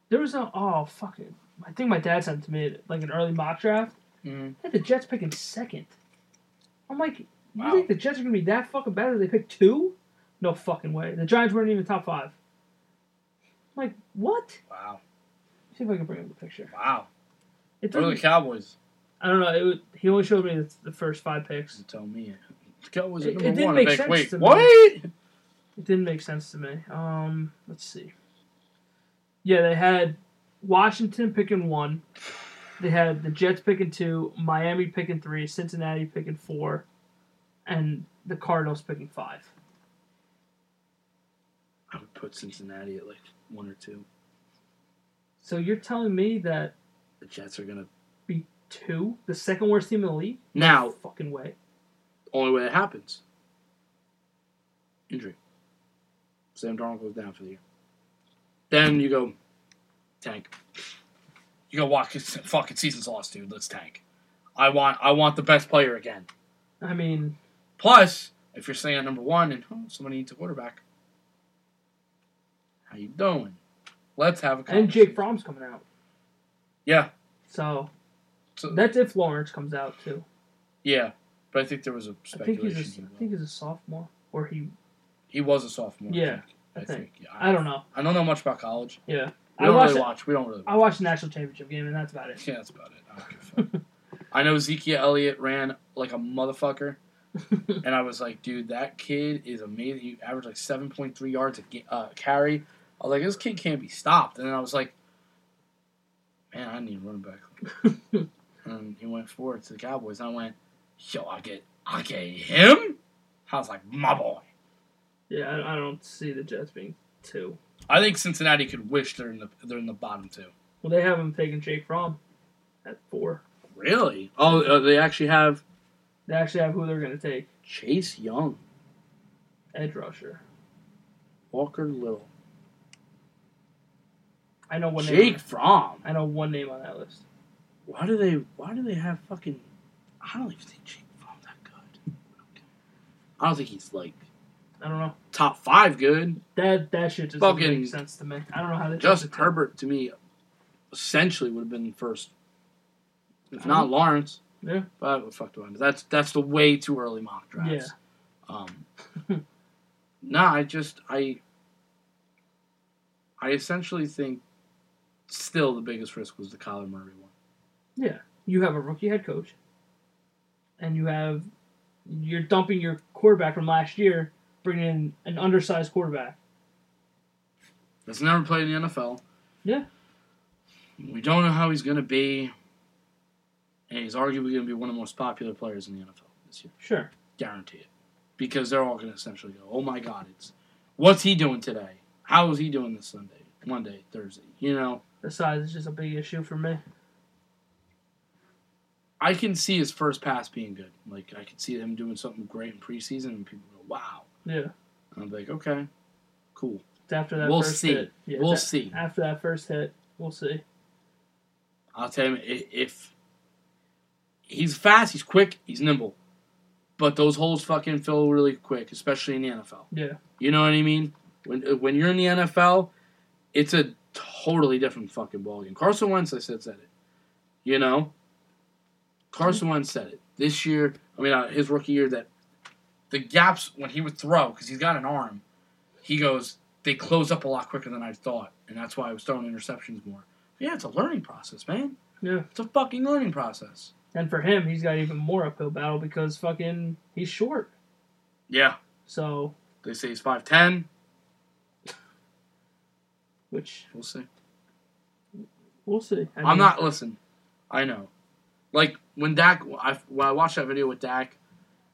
There was a oh fuck it. I think my dad sent it to me like an early mock draft. Mm-hmm. Had the Jets picking second. I'm like, you Wow. think the Jets are gonna be that fucking bad better? They picked two? No fucking way. The Giants weren't even top five. I'm like, what? Wow. See if I can bring up the picture. Wow. It What are the Cowboys? I don't know. It was, he only showed me the, the first five picks. Tell me. The Cowboys It- are it number didn't one. make sense Wait, to me. what? It didn't make sense to me. Um, let's see. Yeah, they had Washington picking one. They had the Jets picking two, Miami picking three, Cincinnati picking four, and the Cardinals picking five. I would put Cincinnati at like one or two. So you're telling me that The Jets are gonna. be two, the second worst team in the league? Now, No fucking way. only way it happens. Injury. Sam Darnold goes down for the year. Then you go tank. You go walk. It's fucking season's lost, dude. Let's tank. I want. I want the best player again. I mean, Plus, if you're staying at number one and oh, somebody needs a quarterback, how you doing? Let's have a and Jake conversation. Fromm's coming out. Yeah. So So, that's if Lawrence comes out too. yeah. But I think there was a I think he's a, I think he's a sophomore, or he. He was a sophomore. Yeah, I I think. I, think. Yeah, I don't know. I don't know much about college. Yeah, We I don't really watch. We don't really. I watched the national championship game, and that's about it. Yeah, that's about it. I don't give a fuck. I know Ezekiel Elliott ran like a motherfucker, and I was like, dude, that kid is amazing. He averaged like seven point three yards a ga- uh, carry. I was like, this kid can't be stopped. And then I was like, man, I need a running back. and he went forward to the Cowboys. And I went, yo, I get, I get him. I was like, my boy. Yeah, I, I don't see the Jets being two. I think Cincinnati could wish they're in the they're in the bottom two. Well, they have him taking Jake Fromm at four. Really? Oh, uh, they actually have They actually have who they're going to take. Chase Young, Edge rusher. Walker Little, I know one Jake name. Fromm. I know one name on that list. Why do they? Why do they have fucking? I don't even think Jake Fromm that good. I don't think he's like I don't know. top five good. That that shit just doesn't Fucking- make sense to me. I don't know how they Justin took the two. Herbert to me, essentially would have been first, if not don't- Lawrence. Yeah. But what the fuck do I know? That's that's the way too early mock drafts. Yeah. Um. nah, I just I. I essentially think, still the biggest risk was the Kyler Murray one. Yeah, you have a rookie head coach, and you have you're dumping your quarterback from last year, bringing in an undersized quarterback. That's never played in the NFL. Yeah. We don't know how he's going to be. And he's arguably going to be one of the most popular players in the NFL this year. Sure. Guarantee it. Because they're all going to essentially go, oh my God, it's what's he doing today? How is he doing this Sunday, Monday, Thursday? You know, The size is just a big issue for me. I can see his first pass being good. Like, I can see him doing something great in preseason, and people go, wow. Yeah. And I'm like, okay, cool. It's after that We'll first see. hit. Yeah, We'll it's a- see. After that first hit, we'll see. I'll tell you, i- if he's fast, he's quick, he's nimble, but those holes fucking fill really quick, especially in the NFL. Yeah. You know what I mean? When when you're in the NFL, it's a totally different fucking ballgame. Carson Wentz, I said, said it. You know, Carson Wentz said it this year. I mean, uh, his rookie year that the gaps when he would throw because he's got an arm, he goes they close up a lot quicker than I thought, and that's why I was throwing interceptions more. Yeah, it's a learning process, man. Yeah. It's a fucking learning process. And for him, he's got even more uphill battle because fucking he's short. Yeah. So, They say he's 5'10. which We'll see. we'll see. I I'm mean, not, listen, I know. Like, when Dak, I, when I watched that video with Dak,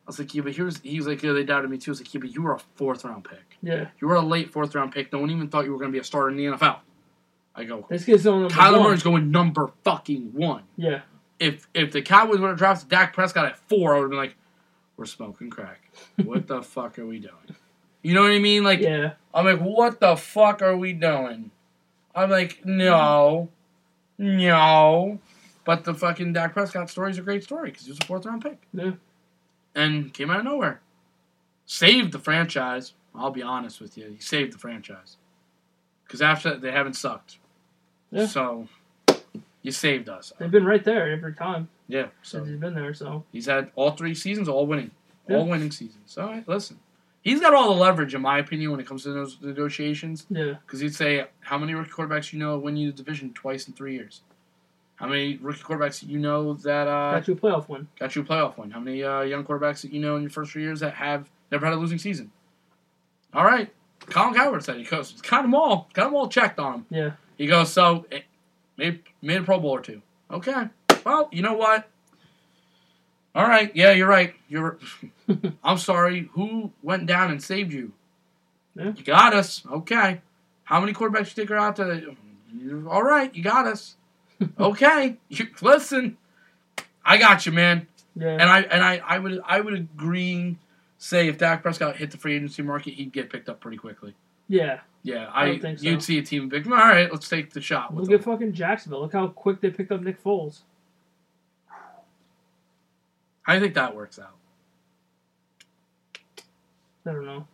I was like, yeah, but here's, he was like, yeah, they doubted me too. I was like, yeah, but you were a fourth round pick. Yeah. You were a late fourth round pick. No one even thought you were going to be a starter in the NFL. I go, This kid's on Kyler. Murray's going number fucking one. Yeah. If if the Cowboys would have drafted Dak Prescott at four, I would have been like, we're smoking crack. What the fuck are we doing? You know what I mean? Like, Yeah. I'm like, what the fuck are we doing? I'm like, no, no. But the fucking Dak Prescott story is a great story because he was a fourth round pick. Yeah. And came out of nowhere. Saved the franchise. I'll be honest with you. He saved the franchise. Because after that, they haven't sucked. Yeah. So, you saved us. They've been right there every time Yeah. So, since he's been there. So he's had all three seasons, all winning. Yeah. All winning seasons. All right, listen. He's got all the leverage, in my opinion, when it comes to those negotiations. yeah, Because he'd say, how many quarterbacks you know win you the division twice in three years? How many rookie quarterbacks that you know that uh, got you a playoff win. got you a playoff win? How many uh, young quarterbacks that you know in your first three years that have never had a losing season? All right. Colin Cowherd said he goes, got them all, got them all checked on him. Yeah, He goes, so eh, made made a Pro Bowl or two. Okay. Well, you know what? All right. Yeah, you're right. You're. I'm sorry. Who went down and saved you? Yeah. You got us. Okay. How many quarterbacks you take her out? You- All right. You got us. Okay. You, listen. I got you, man. yeah. And I and I, I would I would agree. Say if Dak Prescott hit the free agency market, he'd get picked up pretty quickly. yeah. Yeah, I I, don't think so. you'd see a team big. All right, let's take the shot. Look at fucking Jacksonville. Look how quick they picked up Nick Foles. I think that works out. I don't know.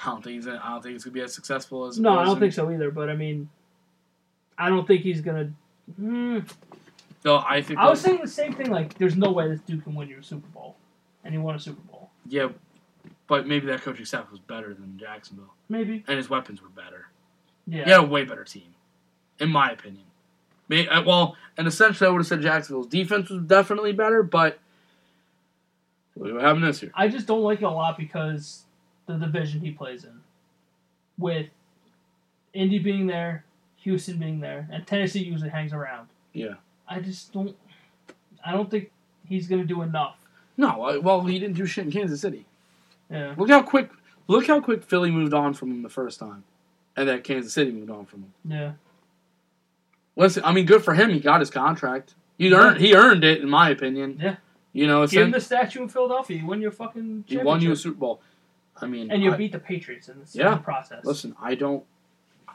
I don't think he's. I don't think it's gonna be as successful as. No, I don't think so either. But I mean, I don't think he's gonna. Hmm. No, I think. I was saying the same thing. Like, there's no way this dude can win you a Super Bowl, and he won a Super Bowl. yeah, but maybe that coaching staff was better than Jacksonville, Maybe. and his weapons were better. Yeah. He had a way better team, in my opinion. May, uh, well, and essentially, I would have said Jacksonville's defense was definitely better, but look what happened this year. I just don't like it a lot because the division he plays in, with Indy being there, Houston being there, and Tennessee usually hangs around. Yeah. I just don't. I don't think he's gonna do enough. No, I, well, he didn't do shit in Kansas City. Yeah. Look how quick. Look how quick Philly moved on from him the first time, and that Kansas City moved on from him. Yeah. Listen, I mean, good for him. He got his contract. He earned. He earned it, in my opinion. Yeah. You know, it's Give him the statue in Philadelphia. You win your fucking he won you a. Super Bowl. I mean, and you I- beat the Patriots in the, in Yeah. the process. listen. I don't.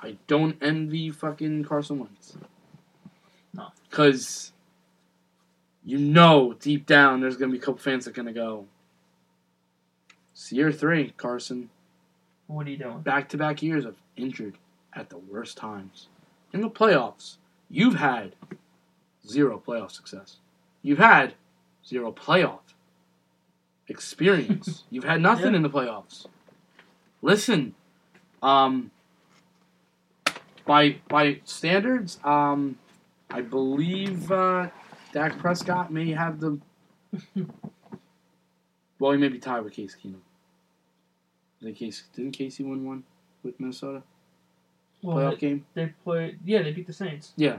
I don't envy fucking Carson Wentz. No. Because you know deep down there's gonna be a couple fans that are gonna go. It's year three, Carson. What are you doing? Back to back years of injured at the worst times. In the playoffs, you've had zero playoff success. You've had zero playoff experience. You've had nothing Yeah. in the playoffs. Listen, um, by by standards, um, I believe uh, Dak Prescott may have the. well, he may be tied with Case Keenum. Did Casey, didn't Casey win one with Minnesota Well, playoff they, game? they played. Yeah, they beat the Saints, Yeah.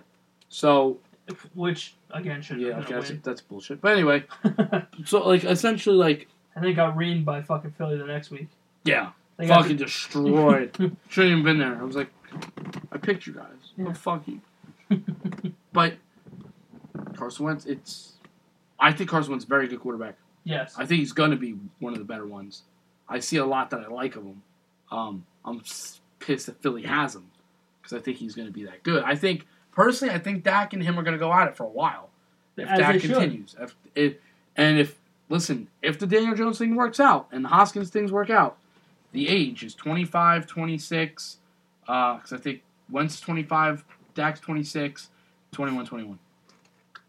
So which again should yeah, okay, that's, that's bullshit. But anyway, so like essentially, like and they got reamed by fucking Philly the next week. yeah, They got fucking destroyed. Shouldn't even been there. I was like, I picked you guys. Yeah. But fuck you. But Carson Wentz, it's. I think Carson Wentz is a very good quarterback. yes. I think he's going to be one of the better ones. I see a lot that I like of him. Um, I'm pissed that Philly has him because I think he's going to be that good. I think personally, I think Dak and him are going to go at it for a while if As Dak continues. If, if and if listen, if the Daniel Jones thing works out and the Haskins things work out, the age is 25, 26. Because I think Wentz 25, Dax 26, 21, 21.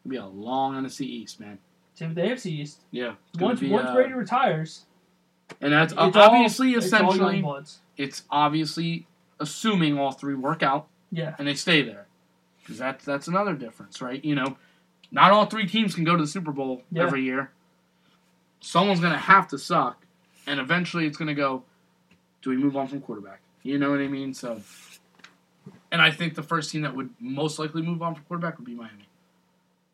It'll be a long NFC East, man. Same with the AFC East. Yeah. it's Once be, once uh, Brady retires, and that's it's obviously, all, it's all essentially, bloods. it's obviously assuming all three work out Yeah. and they stay there, because that's that's another difference, right? You know, not all three teams can go to the Super Bowl Yeah. every year. Someone's gonna have to suck, and eventually it's gonna go. Do we move on from quarterback? You know what I mean? So, and I think the first team that would most likely move on for quarterback would be Miami,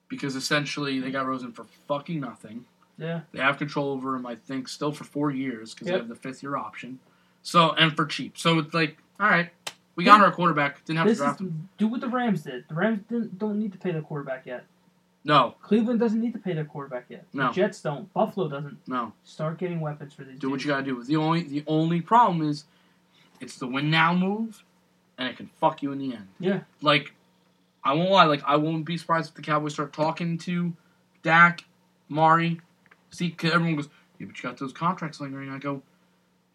because essentially they got Rosen for fucking nothing. Yeah. They have control over him, I think, still for four years because Yep. they have the fifth year option. So and for cheap. So it's like, all right, we got our quarterback. Didn't have This to is draft him. do what the Rams did. The Rams didn't, don't need to pay their quarterback yet. No, Cleveland doesn't need to pay their quarterback yet. No. The Jets don't. Buffalo doesn't. no. Start getting weapons for these. Do what you gotta do. The only the only problem is, it's the win now move, and it can fuck you in the end. Yeah. Like, I won't lie. Like, I won't be surprised if the Cowboys start talking to Dak, Mari. See, 'cause everyone goes, "Yeah, but you got those contracts lingering." I go,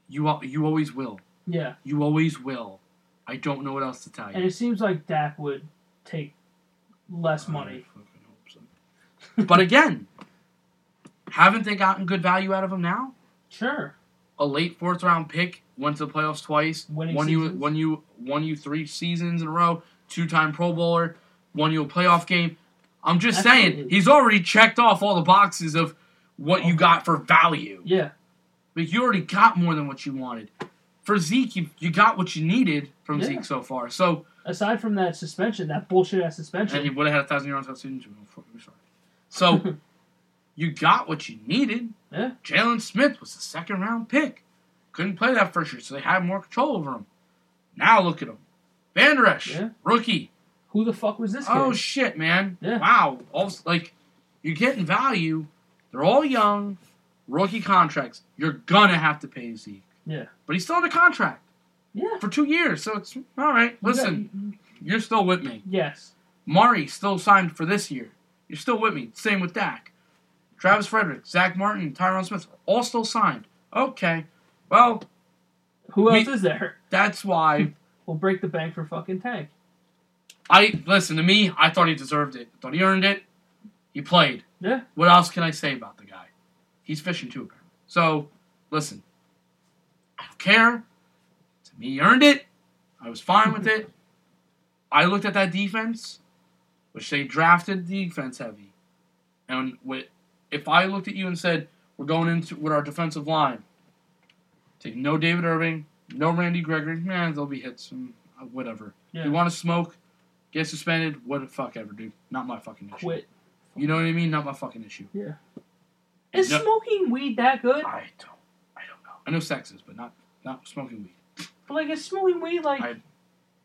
"You, you always will. Yeah. You always will." I don't know what else to tell you. And it seems like Dak would take less money. I fucking hope so. but again, haven't they gotten good value out of him now? Sure. A late fourth round pick went to the playoffs twice. Winning won you seasons. won you won you three seasons in a row. Two time Pro Bowler. Won you a playoff game. I'm just saying he's already checked off all the boxes of what you got for value. Yeah. but you already got more than what you wanted. For Zeke, you, you got what you needed from Yeah. Zeke so far. So Aside from that suspension, that bullshit ass and he would have had a thousand yards too. Sorry. So you got what you needed. Yeah. Jaylon Smith was the second round pick. Couldn't play that first year, so they had more control over him. Now look at him. Vander Esch, Yeah. rookie. Who the fuck was this oh, kid? Oh shit, man! Yeah. Wow, all like you're getting value. They're all young, rookie contracts. You're gonna have to pay Zeke. Yeah. but he's still under contract yeah. for two years, so it's all right. You got- Listen, you're still with me. yes. Mari still signed for this year. You're still with me. Same with Dak. Travis Frederick, Zack Martin, Tyron Smith, all still signed. Okay. Well, Who We- else is there? that's why We'll break the bank for fucking Tank. I listen to me. I thought he deserved it. Thought he earned it. He played. Yeah. What else can I say about the guy? He's fishing too, apparently. So, listen. I don't care. To me, he earned it. I was fine with it. I looked at that defense, which they drafted defense heavy, and with, if I looked at you and said we're going into with our defensive line, take no David Irving, no Randy Gregory, man, there'll be hits and uh, whatever. Yeah. You want to smoke, get suspended, what the fuck ever, dude. Not my fucking issue. Quit. You know what I mean? Not my fucking issue. Yeah. Is No. smoking weed that good? I don't. I don't know. I know sex is, but not not smoking weed. But like, is smoking weed like? I-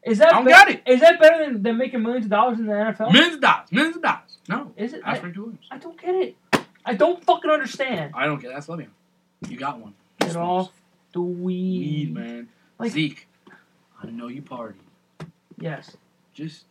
is that I don't be- get it. Is that better than, than making millions of dollars in the NFL? Millions of dollars. Millions of dollars. No. Is it? Ask I, Williams. I don't get it. I don't fucking understand. I don't get. That's Le'Veon. You got one. Get off the weed. Weed, man. Like- Zeke. I know you party. Yes. Just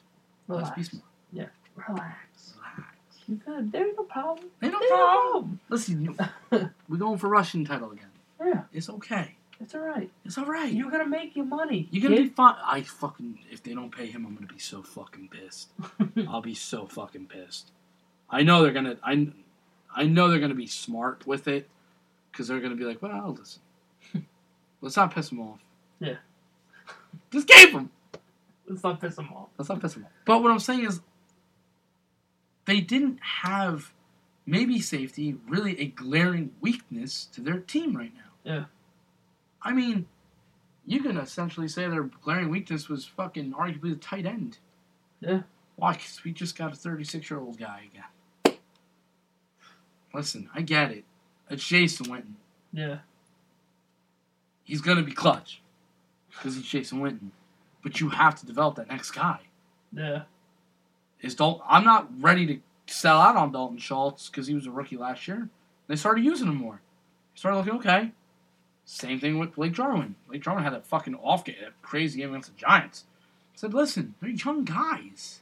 Relax. let's be smart. Relax. Relax. You good? There's no problem. Ain't no There's no problem. Listen, you, we're going for rushing title again. Yeah, It's okay. it's all right. It's all right. You're gonna make your money. You're gonna be fine. I fucking if they don't pay him, I'm gonna be so fucking pissed. I'll be so fucking pissed. I know they're gonna. I, I know they're gonna be smart with it, because they're gonna be like, well, listen, let's not piss them off. Yeah. Just gave them. Let's not piss them off. Let's not piss them off. But what I'm saying is, they didn't have maybe safety really a glaring weakness to their team right now. Yeah. I mean, you can essentially say their glaring weakness was fucking arguably the tight end. Yeah. Why? Because we just got a 36 year old guy again. Listen, I get it. It's Jason Witten. Yeah. He's going to be clutch because he's Jason Witten. But you have to develop that next guy. Yeah. Is Dalton? I'm not ready to sell out on Dalton Schultz because he was a rookie last year. They started using him more. He started looking okay. Same thing with Blake Jarwin. Blake Jarwin had that fucking off game, that crazy game against the Giants. I said, listen, they're young guys.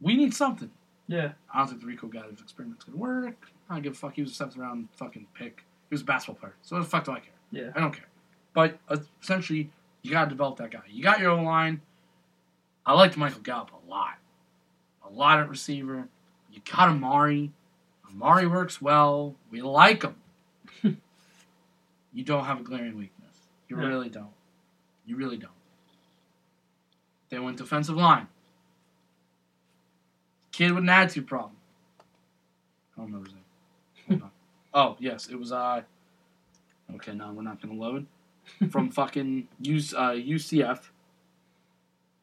We need something. Yeah. I don't think the Rico guy's experiment's gonna work. I don't give a fuck. He was a seventh round fucking pick. He was a basketball player. So what the fuck do I care? Yeah. I don't care. But uh, essentially, you gotta develop that guy. You got your own line. I liked Michael Gallup a lot. A lot at receiver. You got Amari. Amari works well. We like him. you don't have a glaring weakness. You really don't. You really don't. They went defensive line. Kid with an attitude problem. I don't remember his name. Hold on. Oh, yes, it was uh Okay, no, we're not gonna load. From fucking UC, uh, UCF.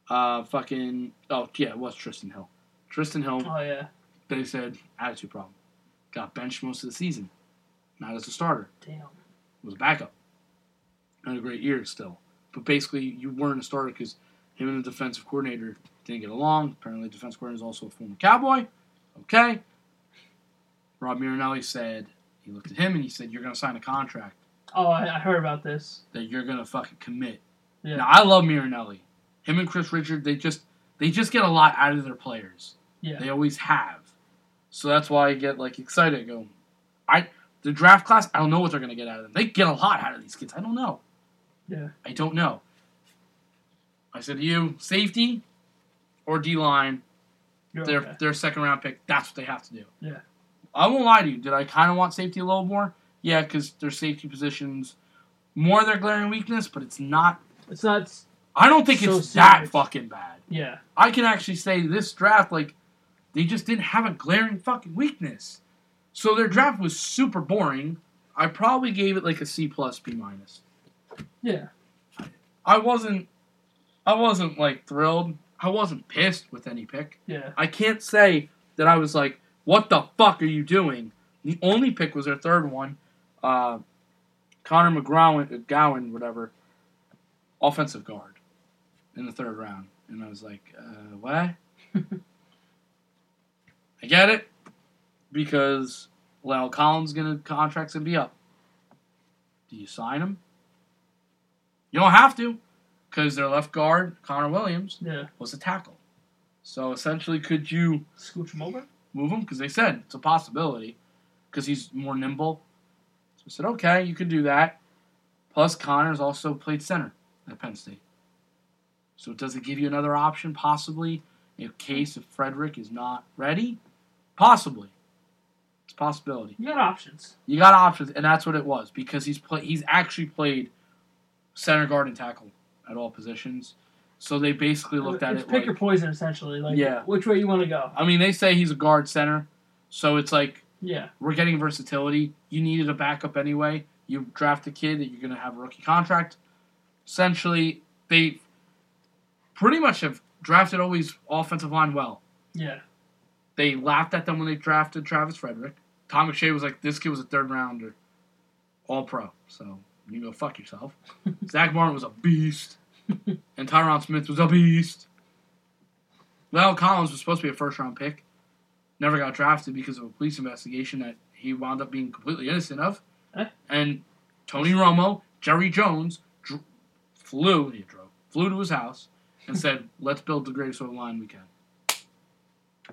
Uh fucking oh yeah, it was Trysten Hill. Trysten Hill, Oh yeah. they said attitude problem. Got benched most of the season. Not as a starter. Damn. Was a backup. Had a great year still. But basically you weren't a starter because him and the defensive coordinator didn't get along. Apparently the defense coordinator is also a former cowboy. Okay. Rod Marinelli said he looked at him and he said, You're gonna sign a contract Oh, I, I heard about this. that you're gonna fucking commit Yeah. Now I love Marinelli. Him and Kris Richard, they just they just get a lot out of their players. Yeah. They always have. So that's why I get like excited. I go, I the draft class. I don't know what they're gonna get out of them. They get a lot out of these kids. I don't know. Yeah. I don't know. I said to you, safety or D line, their okay. their second round pick. That's what they have to do. Yeah. I won't lie to you. Did I kind of want safety a little more? Yeah, because their safety positions more their glaring weakness, but it's not. It's not. I don't think So it's that fucking bad. Yeah. I can actually say this draft, like, they just didn't have a glaring fucking weakness. So their draft was super boring. I probably gave it like a C plus, B minus. Yeah. I wasn't, I wasn't like thrilled. I wasn't pissed with any pick. Yeah. I can't say that I was like, what the fuck are you doing? The only pick was their third one, uh, Connor McGowan, uh, Gowan, whatever, offensive guard in the third round. And I was like, uh, what? I get it because La'el Collins gonna contract's gonna be up. Do you sign him? You don't have to, because their left guard Connor Williams Yeah. was a tackle. So essentially, could you Scooch him over. move him? Because they said it's a possibility, because he's more nimble. So I said, okay, you could do that. Plus, Connor's also played center at Penn State. So does it give you another option, possibly, in case if Frederick is not ready? Possibly. It's a possibility. You got options. You got options, and that's what it was because he's play, he's actually played center guard and tackle at all positions. So they basically looked at it's it pick like, your poison, essentially. Like, Yeah. which way you want to go. I mean, they say he's a guard center, so it's like Yeah. we're getting versatility. You needed a backup anyway. You draft a kid that you're going to have a rookie contract. Essentially, they pretty much have drafted always offensive line well. Yeah. They laughed at them when they drafted Travis Frederick. Todd McShay was like, "This kid was a third rounder, all pro." So you go fuck yourself. Zack Martin was a beast, and Tyron Smith was a beast. La'el Collins was supposed to be a first round pick, never got drafted because of a police investigation that he wound up being completely innocent of. Eh? And Tony Romo, Jerry Jones, dr- flew he drove flew to his house and said, "Let's build the greatest O line we can."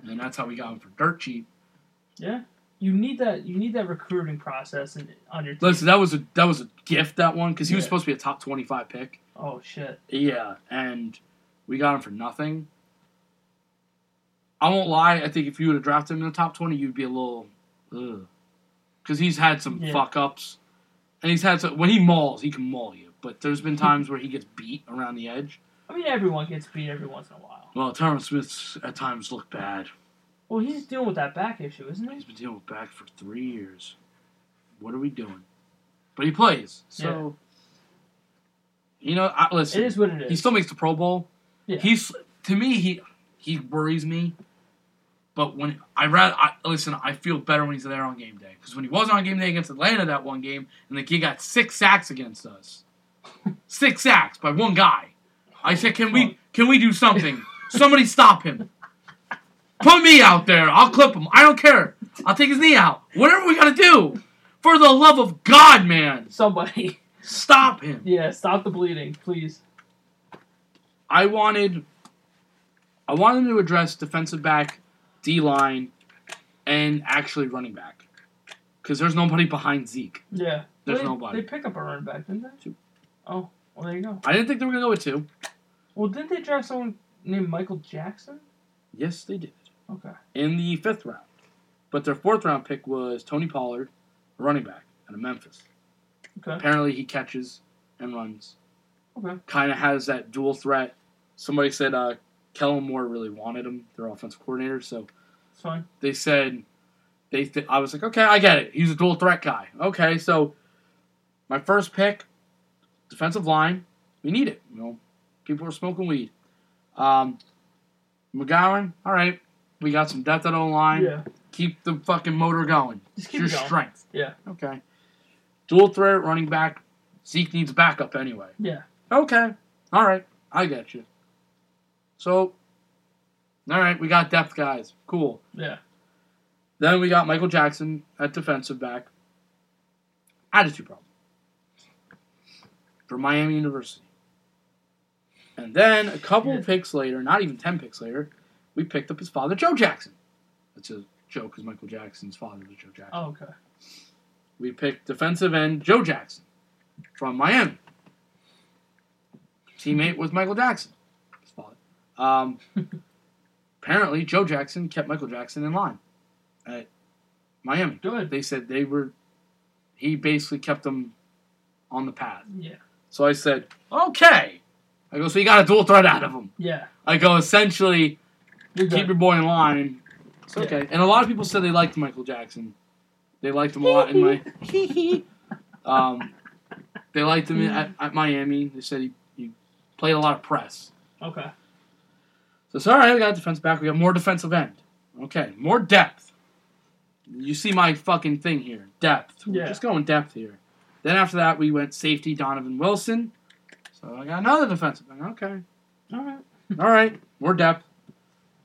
And that's how we got him for dirt cheap. Yeah. You need that. You need that recruiting process and on your team. Listen, that was a that was a gift that one because he was supposed to be a top twenty five pick. Oh shit. Yeah, and we got him for nothing. I won't lie. I think if you would have drafted him in the top twenty, you'd be a little, because he's had some Yeah. fuck ups, and he's had some. When he mauls, he can maul you. But there's been times where he gets beat around the edge. I mean, everyone gets beat every once in a while. Well, Tyron Smith's at times looked bad. Well, he's dealing with that back issue, isn't he? He's been dealing with back for three years. What are we doing? But he plays, so you know. I, listen, It is what it is. he still makes the Pro Bowl. Yeah. He's to me he he worries me. But when I rather I, listen, I feel better when he's there on game day because when he wasn't on game day against Atlanta that one game, and the kid got six sacks against us, six sacks by one guy. I said, can we can we do something? Somebody stop him. Put me out there. I'll clip him. I don't care. I'll take his knee out. Whatever we gotta do. For the love of God, man, Somebody. stop him. yeah. Stop the bleeding, please. I wanted I wanted to address defensive back, D line, and actually running back. Because there's nobody behind Zeke. Yeah. There's they, nobody. They pick up a running back, didn't they? Two. Oh. Well, there you go. I didn't think they were gonna go with two. Well, didn't they draft someone named Michael Jackson? Yes, they did. Okay. In the fifth round. But their fourth round pick was Tony Pollard, a running back out of Memphis. Okay. Apparently he catches and runs. Okay. Kind of has that dual threat. Somebody said uh, Kellen Moore really wanted him, their offensive coordinator, so It's fine. they said they th- I was like, okay, I get it. He's a dual threat guy. Okay, so my first pick, defensive line, we need it. You know, people are smoking weed. Um, McGowan, all right, we got some depth at O line. Yeah. Keep the fucking motor going. Just keep your going. strength. Yeah. Okay. Dual threat running back. Zeke needs backup anyway. Yeah. Okay. All right. I get you. So, all right, we got depth guys. Cool. Yeah. Then we got Michael Jackson at defensive back. Attitude problem. For Miami University. And then a couple Yeah. picks later, not even 10 picks later, we picked up his father, Joe Jackson. That's a joke because Michael Jackson's father was Joe Jackson. Oh, okay. We picked defensive end Joe Jackson from Miami. Teammate was Michael Jackson. His father. Um, apparently, Joe Jackson kept Michael Jackson in line at Miami. Good. They said they were. He basically kept them on the path. Yeah. So I said, okay. I go, so you got a dual threat out of him. Yeah. I go, essentially, You're keep your boy in line. It's Yeah. okay. And a lot of people said they liked Michael Jackson. They liked him a lot in my. um, they liked him at, at Miami. They said he, he played a lot of press. Okay. So it's all right. We got a defense back. We got more defensive end. Okay, more depth. You see my fucking thing here. Depth. We're Yeah. just going depth here. Then after that, we went safety Donovan Wilson. So I got another defensive end. Okay. All right. All right. More depth.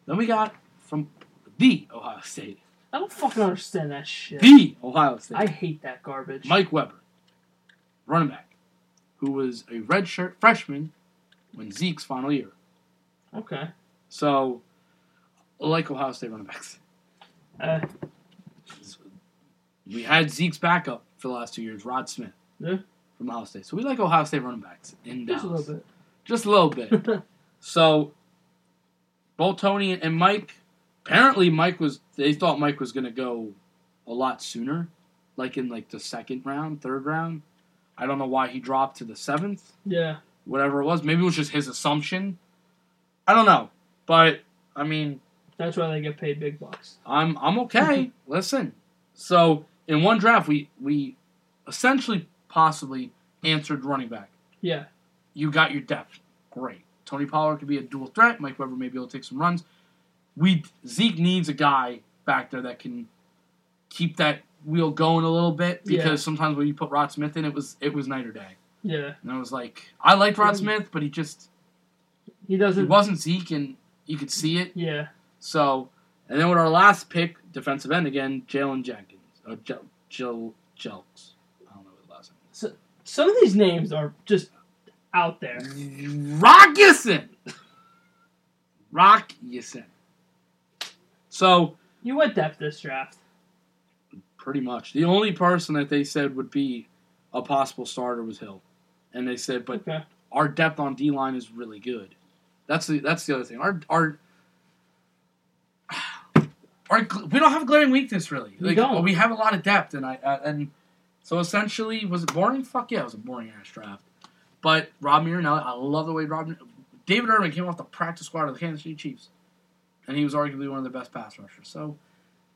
Then we got from the Ohio State. I don't fucking understand that shit. The Ohio State. I hate that garbage. Mike Weber, running back, who was a redshirt freshman when Zeke's final year. Okay. So, like Ohio State running backs. Uh, We had Zeke's backup for the last two years, Rod Smith. Yeah. From Ohio State. So we like Ohio State running backs in just a Dallas. little Just a little bit. bit. so, both Tony and Mike, apparently Mike was, they thought Mike was going to go a lot sooner, like in like the second round, third round. I don't know why he dropped to the seventh. yeah. whatever it was. Maybe it was just his assumption. I don't know, but I mean, That's why they get paid big bucks. I'm I'm okay. Listen, so in one draft, we we essentially possibly answered running back. Yeah. You got your depth, great. Tony Pollard could be a dual threat. Mike Weber may be able to take some runs. We Zeke needs a guy back there that can keep that wheel going a little bit because Yeah. sometimes when you put Rod Smith in, it was it was night or day. Yeah. And I was like, I liked Rod. Smith, but he just He doesn't. He wasn't Zeke, and you could see it. Yeah. So, and then with our last pick, defensive end again, Jalen Jenkins, or Jill, Jelks. I don't know his last name. So Some of these names are just out there. name. Rock Yison. Rock Yison. So, You went depth this draft. pretty much the only person that they said would be a possible starter was Hill, and they said, but Okay. our depth on D line is really good. That's the that's the other thing. Our our our we don't have a glaring weakness really. We Like, don't. We have a lot of depth, and I uh, and so essentially, was it boring? Fuck yeah, it was a boring ass draft. But Rod Marinelli, I love the way Rob David Irving came off the practice squad of the Kansas City Chiefs, and he was arguably one of the best pass rushers. So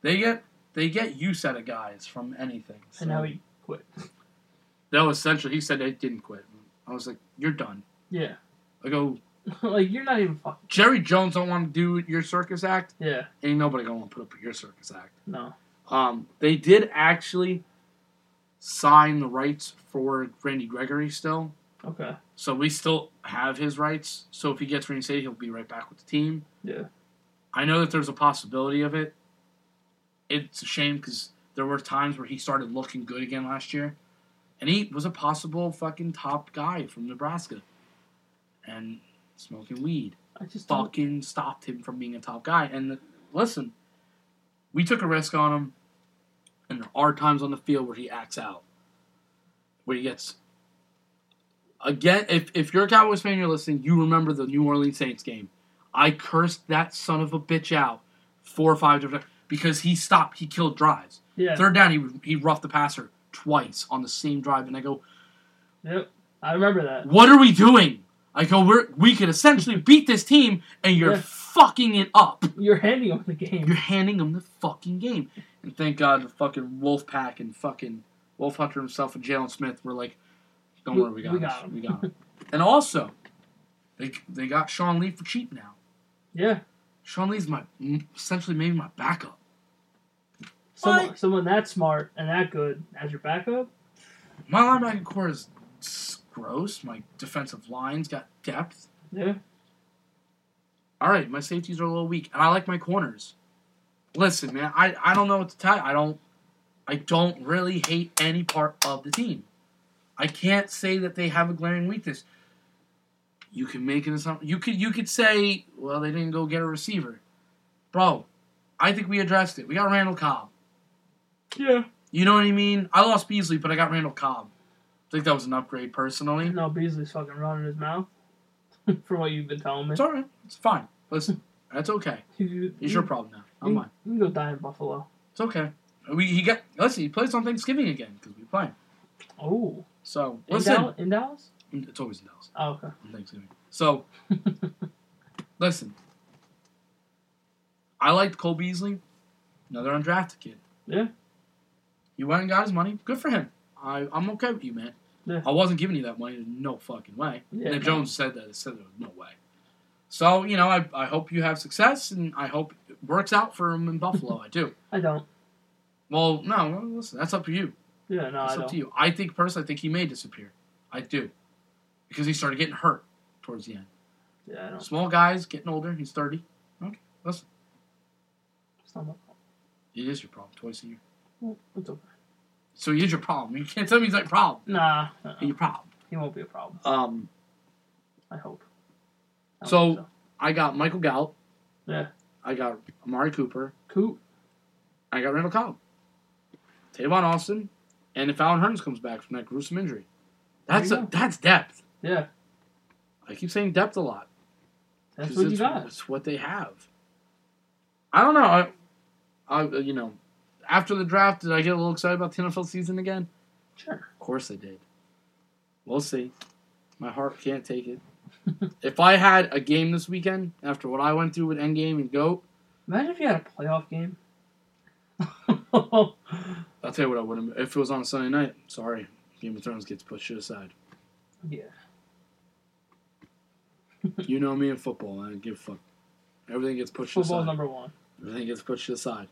they get they get use out of guys from anything. So And now he quit. no, essentially, he said they didn't quit. I was like, you're done. Yeah. I go, like you're not even fucking. Jerry Jones don't want to do your circus act. Yeah. Ain't nobody gonna want to put up with your circus act. No. Um, they did actually sign the rights for Randy Gregory still, Okay. so we still have his rights. So if he gets reinstated, he'll be right back with the team. Yeah. I know that there's a possibility of it. It's a shame because there were times where he started looking good again last year, and he was a possible fucking top guy from Nebraska, and smoking weed. I just don't. fucking stopped him from being a top guy. And listen, we took a risk on him, and there are times on the field where he acts out, where he gets. Again, if if you're a Cowboys fan, you're listening. You remember the New Orleans Saints game. I cursed that son of a bitch out four or five different because he stopped. He killed drives. Yeah. Third down, he he roughed the passer twice on the same drive, and I go, Yep. I remember that. what are we doing? I go, we're, we could essentially beat this team, and you're Yeah. fucking it up. You're handing him the game. You're handing them the fucking game. And thank God the fucking Wolfpack and fucking Wolf Hunter himself and Jaylon Smith were like, don't We- worry, we got, we this. got 'em." We got him. and also, they, they got Sean Lee for cheap now. Yeah. Sean Lee's my, essentially maybe my backup. Someone, someone that smart and that good as your backup. My linebacker corps is gross. My defensive line's got depth. Yeah. all right, my safeties are a little weak, and I like my corners. Listen, man, I, I don't know what to tell you. I don't I don't really hate any part of the team. I can't say that they have a glaring weakness. you can make an assumption. You could you could say, well, they didn't go get a receiver, bro. I think we addressed it. We got Randall Cobb. Yeah. You know what I mean? I lost Beasley, but I got Randall Cobb. I think that was an upgrade personally. No, Beasley's fucking running his mouth. From what you've been telling me. It's all right. It's fine. Listen, that's okay. You, It's your problem now. I'm you, mine. you can go die in Buffalo. It's okay. We he got listen. He plays on Thanksgiving again because we play. Oh. So In, listen, Dal- in Dallas? Mm, it's always in Dallas Oh, okay. on Thanksgiving. So listen, I liked Cole Beasley, another undrafted kid. Yeah. He went and got his money. Good for him. I I'm okay with you, man. Yeah. I wasn't giving you that money. There's no fucking way. Yeah, and if no. Jones said that, it said there was no way. So you know, I I hope you have success, and I hope it works out for him in Buffalo. I do. I don't. Well, no, listen, that's up to you. Yeah, no, It's I up don't. to you. I think personally, I think he may disappear. I do, because he started getting hurt towards the end. Yeah, I don't. Small guys getting older. He's thirty. Okay, listen, It's not my fault. it is your problem twice a year. Well, it's okay. So he is your problem. You can't tell me he's like problem. Nah, uh-uh. He's your problem. he won't be a problem. Um, I hope. I So- hope I got Michael Gallup. Yeah. I got Amari Cooper. Coop. I got Randall Cobb. Tavon Austin, and if Allen Hurns comes back from that gruesome injury, that's a, that's depth. Yeah, I keep saying depth a lot. That's what you got. It's what they have. I don't know. I, I, you know, after the draft, did I get a little excited about the NFL season again? Sure. Of course I did. We'll see. My heart can't take it. if I had a game this weekend after what I went through with Endgame and Goat, Imagine if you had a playoff game. I'll tell you what I would have. If it was on a Sunday night, sorry, Game of Thrones gets pushed aside. yeah. You know me in football. I don't give a fuck. Everything gets pushed aside. Football aside. number one. Everything gets pushed aside.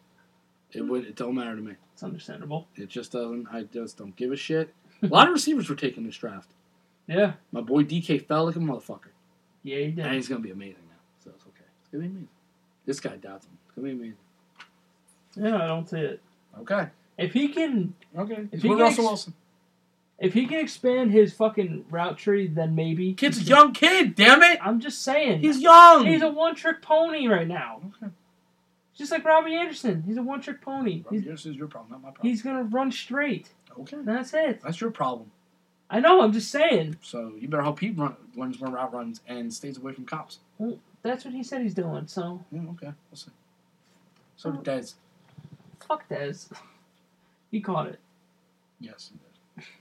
It would. It don't matter to me. It's understandable. It just doesn't. I just don't give a shit. A lot of receivers were taking this draft. Yeah. My boy DK fell like a motherfucker, Yeah, he did. and he's gonna be amazing now. So it's okay. It's gonna be amazing. This guy doubts him. It's gonna be amazing. Yeah, I don't see it. Okay. If he can, Okay. If he with gets- Russell Wilson. if he can expand his fucking route tree, then maybe. Kid's a young kid. Damn it. I'm just saying. He's young. He's a one trick pony right now. okay. Just like Robbie Anderson. He's a one trick pony. He's, This is your problem, not my problem. he's gonna run straight. okay. That's it. That's your problem. I know, I'm just saying. So you better hope he run, runs more route runs and stays away from cops. Well, that's what he said he's doing, so Yeah, okay. We'll see. So did Dez. fuck Dez. He caught it. Yes,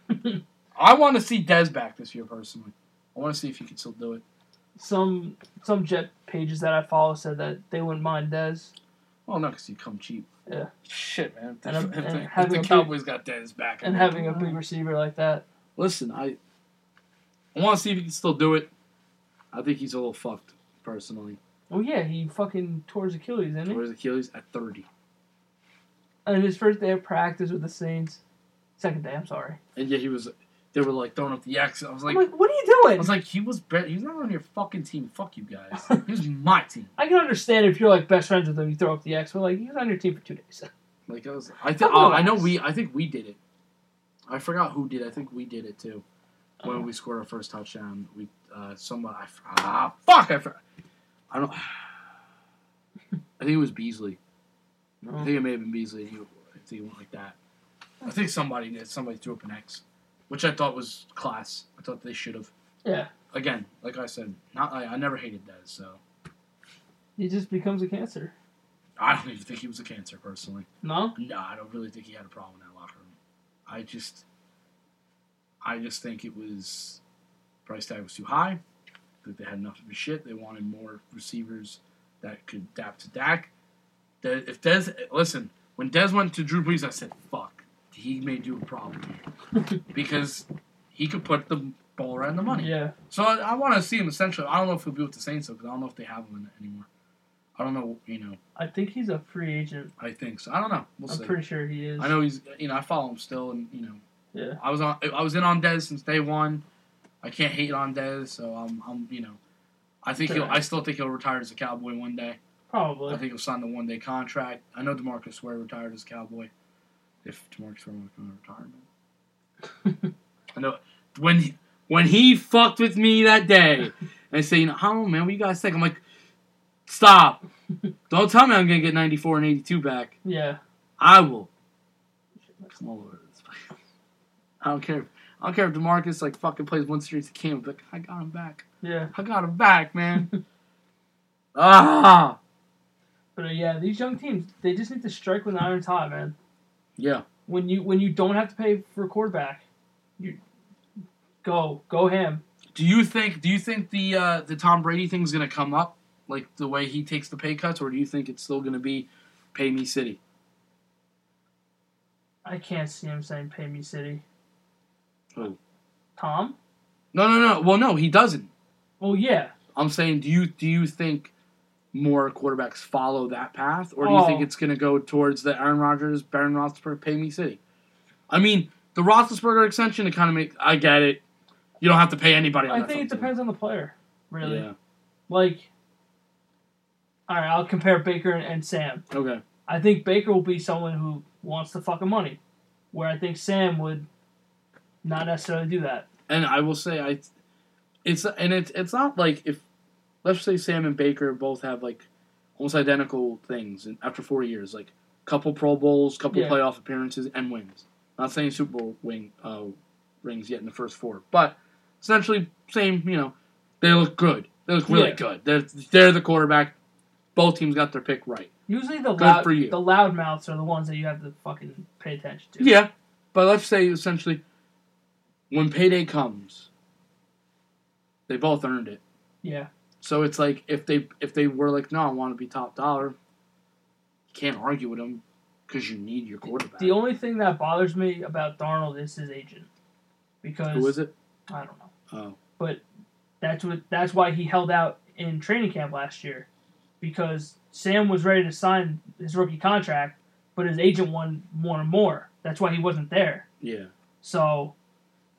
he did. I want to see Dez back this year personally. I want to see if he can still do it. Some some jet pages that I follow said that they wouldn't mind Dez. Well, no, because he come cheap. Yeah. Shit, man. And I'm- if- and if having the a big- Cowboys got Dez back, And having a big receiver like that. Listen, I I want to see if he can still do it. I think he's a little fucked personally. Oh yeah, he fucking tore his Achilles, didn't he? Tore his Achilles at 30. And his first day of practice with the Saints. Second day, I'm sorry. And yeah, he was, they were like throwing up the X. I was like, I'm like, what are you doing?" I was like, he was he was not on your fucking team. Fuck you guys. He was my team. I can understand if you're like best friends with him, you throw up the X, but like he was on your team for two days. Like I was, I think uh, I know we I think we did it. I forgot who did. I think we did it too. When Oh. we scored our first touchdown, we uh someone I f- ah fuck I. I don't. I think it was Beasley. I think it may have been Beasley. He, I think it went like that. I think somebody did. Somebody threw up an X, which I thought was class. I thought they should have. Yeah. Again, like I said, not I, I never hated Dez, so He just becomes a cancer. I don't even think he was a cancer personally. No? No, I don't really think he had a problem in that locker room. I just, I just think it was price tag was too high. I think they had enough of his shit. They wanted more receivers that could adapt to Dak. If Dez, listen, when Dez went to Drew Brees, I said, "Fuck, he may do a problem because he could put the ball around the money." Yeah. So I, I want to see him essentially. I don't know if he'll be with the Saints though, because I don't know if they have him anymore. I don't know. You know, I think he's a free agent. I think so. I don't know. We'll I'm see. pretty sure he is. I know he's. You know, I follow him still, and you know, Yeah. I was on. I was in on Dez since day one. I can't hate on Dez, so I'm. I'm. You know, I think he'll. I still think he'll retire as a Cowboy one day. Probably. I think he'll sign the one day contract. I know Demarcus Ware retired as a Cowboy. If Demarcus Ware wants to retire, man. I know when he, when he fucked with me that day, they say, you know, how man, what you guys think? I'm like, stop. Don't tell me I'm gonna get 94 and 82 back. Yeah. I will come all over this. place. I don't care. I don't care if Demarcus like fucking plays one series of game. Like I got him back. Yeah. I got him back, man. ah, But uh, yeah, these young teams, they just need to strike when the iron's hot, man. yeah. When you when you don't have to pay for a quarterback, you go go ham. Do you think? Do you think the uh, the Tom Brady thing's gonna come up, like the way he takes the pay cuts, or do you think it's still gonna be pay me city? I can't see him saying "Pay me, City." Who? Tom? No, no, no. Well, no, he doesn't. Well, yeah. I'm saying, do you do you think more quarterbacks follow that path, or do you think Oh. it's going to go towards the Aaron Rodgers, Baron Roethlisberger, pay me city? I mean, the Roethlisberger extension to kind of make. I get it. You don't have to pay anybody. On I think it depends on the player, really. Yeah. Like, all right, I'll compare Baker and, and Sam. Okay. I think Baker will be someone who wants the fucking money, where I think Sam would not necessarily do that. And I will say, I, it's and it's it's not like if, let's say Sam and Baker both have like, almost identical things and after four years, like couple Pro Bowls, couple Yeah. playoff appearances, and wins. Not saying Super Bowl wing uh, rings yet in the first four, but essentially same. You know, they look good. They look really Yeah. good. They're they're the quarterback. Both teams got their pick right. Usually the Good loud for you. the loudmouths are the ones that you have to fucking pay attention to. Yeah, but let's say essentially, when payday comes, they both earned it. Yeah. So it's like if they if they were like, no, I want to be top dollar, you can't argue with them because you need your quarterback. The only thing that bothers me about Darnold is his agent, because Who is it? I don't know. Oh, but That's what. That's why he held out in training camp last year, because Sam was ready to sign his rookie contract, but his agent wanted wanted more. That's why he wasn't there. yeah. So,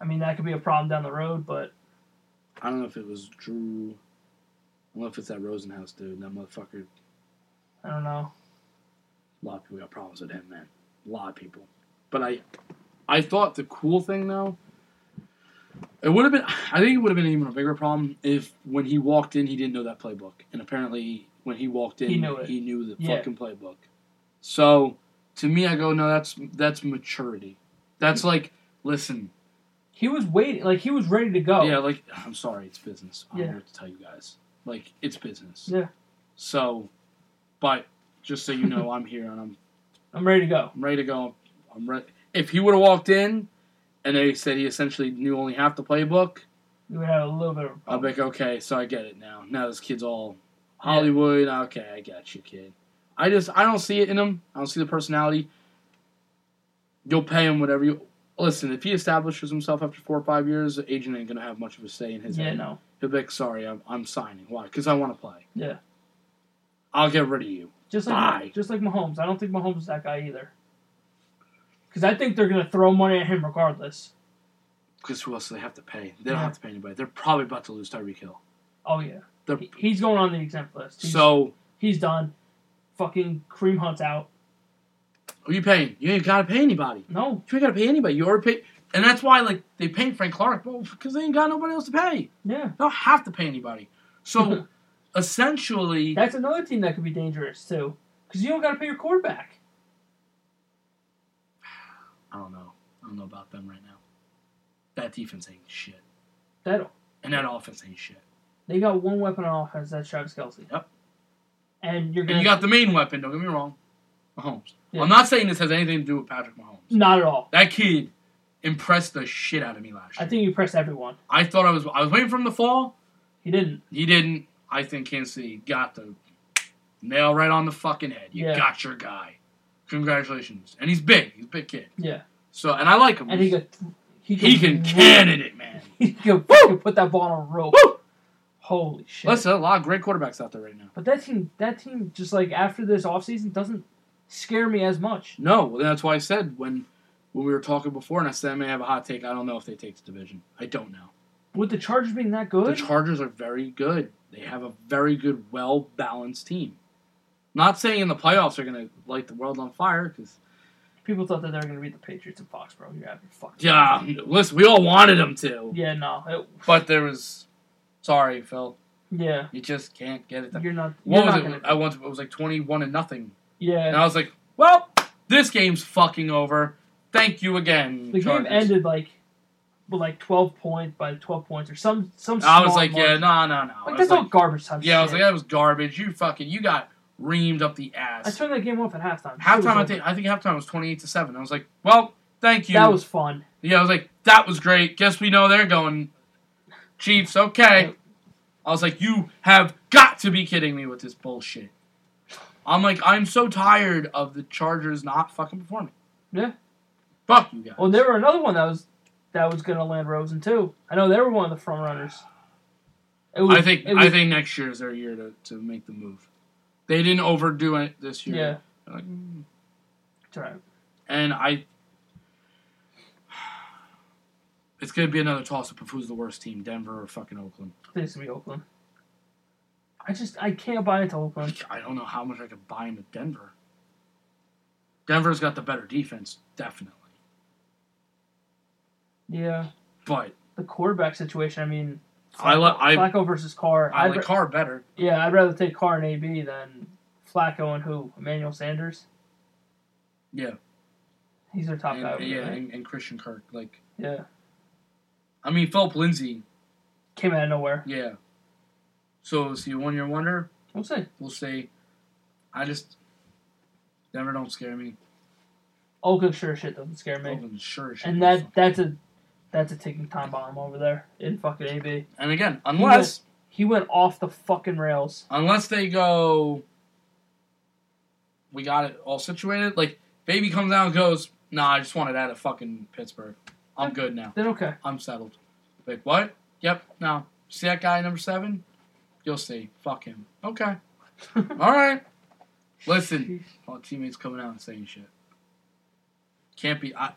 I mean, that could be a problem down the road. But I don't know if it was Drew. I don't know if it's that Rosenhaus dude. That motherfucker. I don't know. A lot of people got problems with him, man. A lot of people. But I, I thought the cool thing though. It would have been. I think it would have been even a bigger problem if when he walked in, he didn't know that playbook, and apparently when he walked in, He knew it. he knew the Yeah. fucking playbook. So to me, I go, no, that's that's maturity. That's like, listen, He was waiting. Like he was ready to go. yeah, like I'm sorry, it's business. I don't. Yeah. know what to tell you guys. Like it's business. Yeah. So, but just so you know, I'm here and I'm I'm ready to go. I'm ready to go. I'm ready. If he would have walked in and they said he essentially knew only half the playbook, We would have a little bit of. a I'll be like, okay, so I get it now. Now this kid's all Hollywood. Okay, I got you, kid. I just I don't see it in him. I don't see the personality. You'll pay him whatever you. Listen, if he establishes himself after four or five years, the agent ain't gonna have much of a say in his Yeah, head. no. He'll be like, sorry, I'm, I'm signing. Why? Because I want to play. Yeah. I'll get rid of you. Just like Bye. just like Mahomes. I don't think Mahomes is that guy either. Because I think they're gonna throw money at him regardless. Because who else do they have to pay? They don't Yeah. have to pay anybody. They're probably about to lose Tyreek Hill. Oh yeah. They're, He- He's going on the exempt list. He's, so he's done. Fucking Kareem Hunt's out. Who are you paying? You ain't gotta pay anybody. No. You ain't gotta pay anybody. You already pay, and that's why like they pay Frank Clark, well, because they ain't got nobody else to pay. Yeah. They don't have to pay anybody. So essentially, That's another team that could be dangerous too. Because you don't got to pay your quarterback. I don't know. I don't know about them right now. That defense ain't shit, That and that offense ain't shit. they got one weapon on offense. That's Travis Kelce. Yep. And you're And gonna you got the main weapon. Don't get me wrong, Mahomes. Yeah. I'm not saying this has anything to do with Patrick Mahomes. not at all. That kid impressed the shit out of me last year. I think you impressed everyone. I thought I was I was waiting for him to fall. He didn't. He didn't. I think Kansas City got the nail right on the fucking head. You Yeah. got your guy. Congratulations. And he's big. He's a big kid. Yeah. So and I like him. And he could. He, he can cannon it, man. He can fucking put that ball on a rope. Woo! Holy shit. Listen, a lot of great quarterbacks out there right now. But that team, that team, just like after this offseason, doesn't scare me as much. No, well, that's why I said when when we were talking before, and I said I may have a hot take. I don't know if they take the division. I don't know. With the Chargers being that good, The Chargers are very good. They have a very good, well balanced team. Not saying in the playoffs they're gonna light the world on fire because people thought that they were going to beat the Patriots in Foxborough. You're having fucking yeah, listen, we all wanted them to, Yeah, no. It, but there was Sorry, Phil. Yeah, You just can't get it done. you're not. What you're was not it? I once it was like twenty-one and nothing, and yeah, I was like, "Well, this game's fucking over. Thank you again." the game ended like with like twelve points by twelve points or some some. I was like, "Yeah, no, no, no." Like that's all like, garbage time. yeah, I was like, "That was garbage. You fucking, you got reamed up the ass. I turned that game off at halftime. Halftime, I think, I think halftime was twenty-eight to seven. I was like, "Well, thank you." that was fun. Yeah, I was like, that was great. Guess we know they're going Chiefs. Okay. I was like, you have got to be kidding me with this bullshit. I'm like, I'm so tired of the Chargers not fucking performing. Yeah. Fuck you guys. Well, there were another one that was that was gonna land Rosen too. I know they were one of the front runners. Was, I think was, I think next year is their year to, to make the move. They didn't overdo it this year. yeah, They're like, mm. it's. And I it's gonna be another toss up of who's the worst team, Denver or fucking Oakland. I think it's gonna be Oakland. I just I can't buy into Oakland. I don't know how much I could buy into Denver. Denver's got the better defense, definitely. Yeah, But the quarterback situation. I mean, I like I- Flacco versus Carr. I I'd like ra- Carr better. yeah, I'd rather take Carr and AB than Flacco and who? Emmanuel Sanders. Yeah. He's their top And, guy. yeah, right? and, and Christian Kirk. Like, yeah. I mean, Philip Lindsay. Came out of nowhere. Yeah. So, is he a one year wonder? We'll see. We'll say. I just. Denver don't scare me. Oakland sure shit doesn't scare me. Oakland sure shit And that that's a that's a ticking time bomb over there in fucking AB. And again, unless He went off the fucking rails. unless they go, we got it all situated. Like baby comes out and goes, "Nah, I just wanted out of fucking Pittsburgh. I'm good now. Then okay. I'm settled." Like what? Yep. Now See that guy number seven? You'll see. Fuck him. Okay. All right. Listen, all teammates coming out and saying shit. Can't be. I.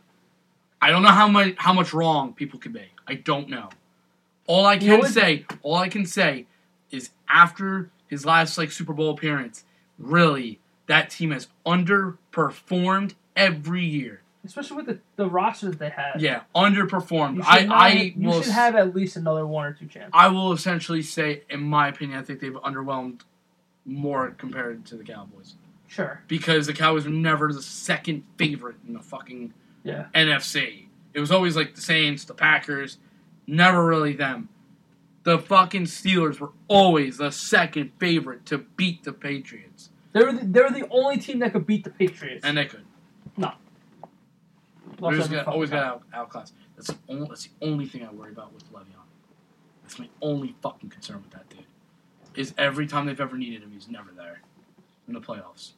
I don't know how much how much wrong people can be. I don't know. All I can say, all I can say, is after his last like Super Bowl appearance, really that team has underperformed every year. Especially with the, the roster that they have. Yeah, underperformed. I not- I you will should have at least another one or two chances. I will essentially say, in my opinion, I think they've underwhelmed more compared to the Cowboys Sure. because the Cowboys were never the second favorite in the fucking Yeah. NFC. It was always like the Saints, the Packers, never really them. The fucking Steelers were always the second favorite to beat the Patriots, They were the, they were the only team that could beat the Patriots. and they could. Always got, always got out, outclassed. That's the only. That's the only thing I worry about with Le'Veon. That's my only fucking concern with that dude. Is every time they've ever needed him, he's never there in the playoffs.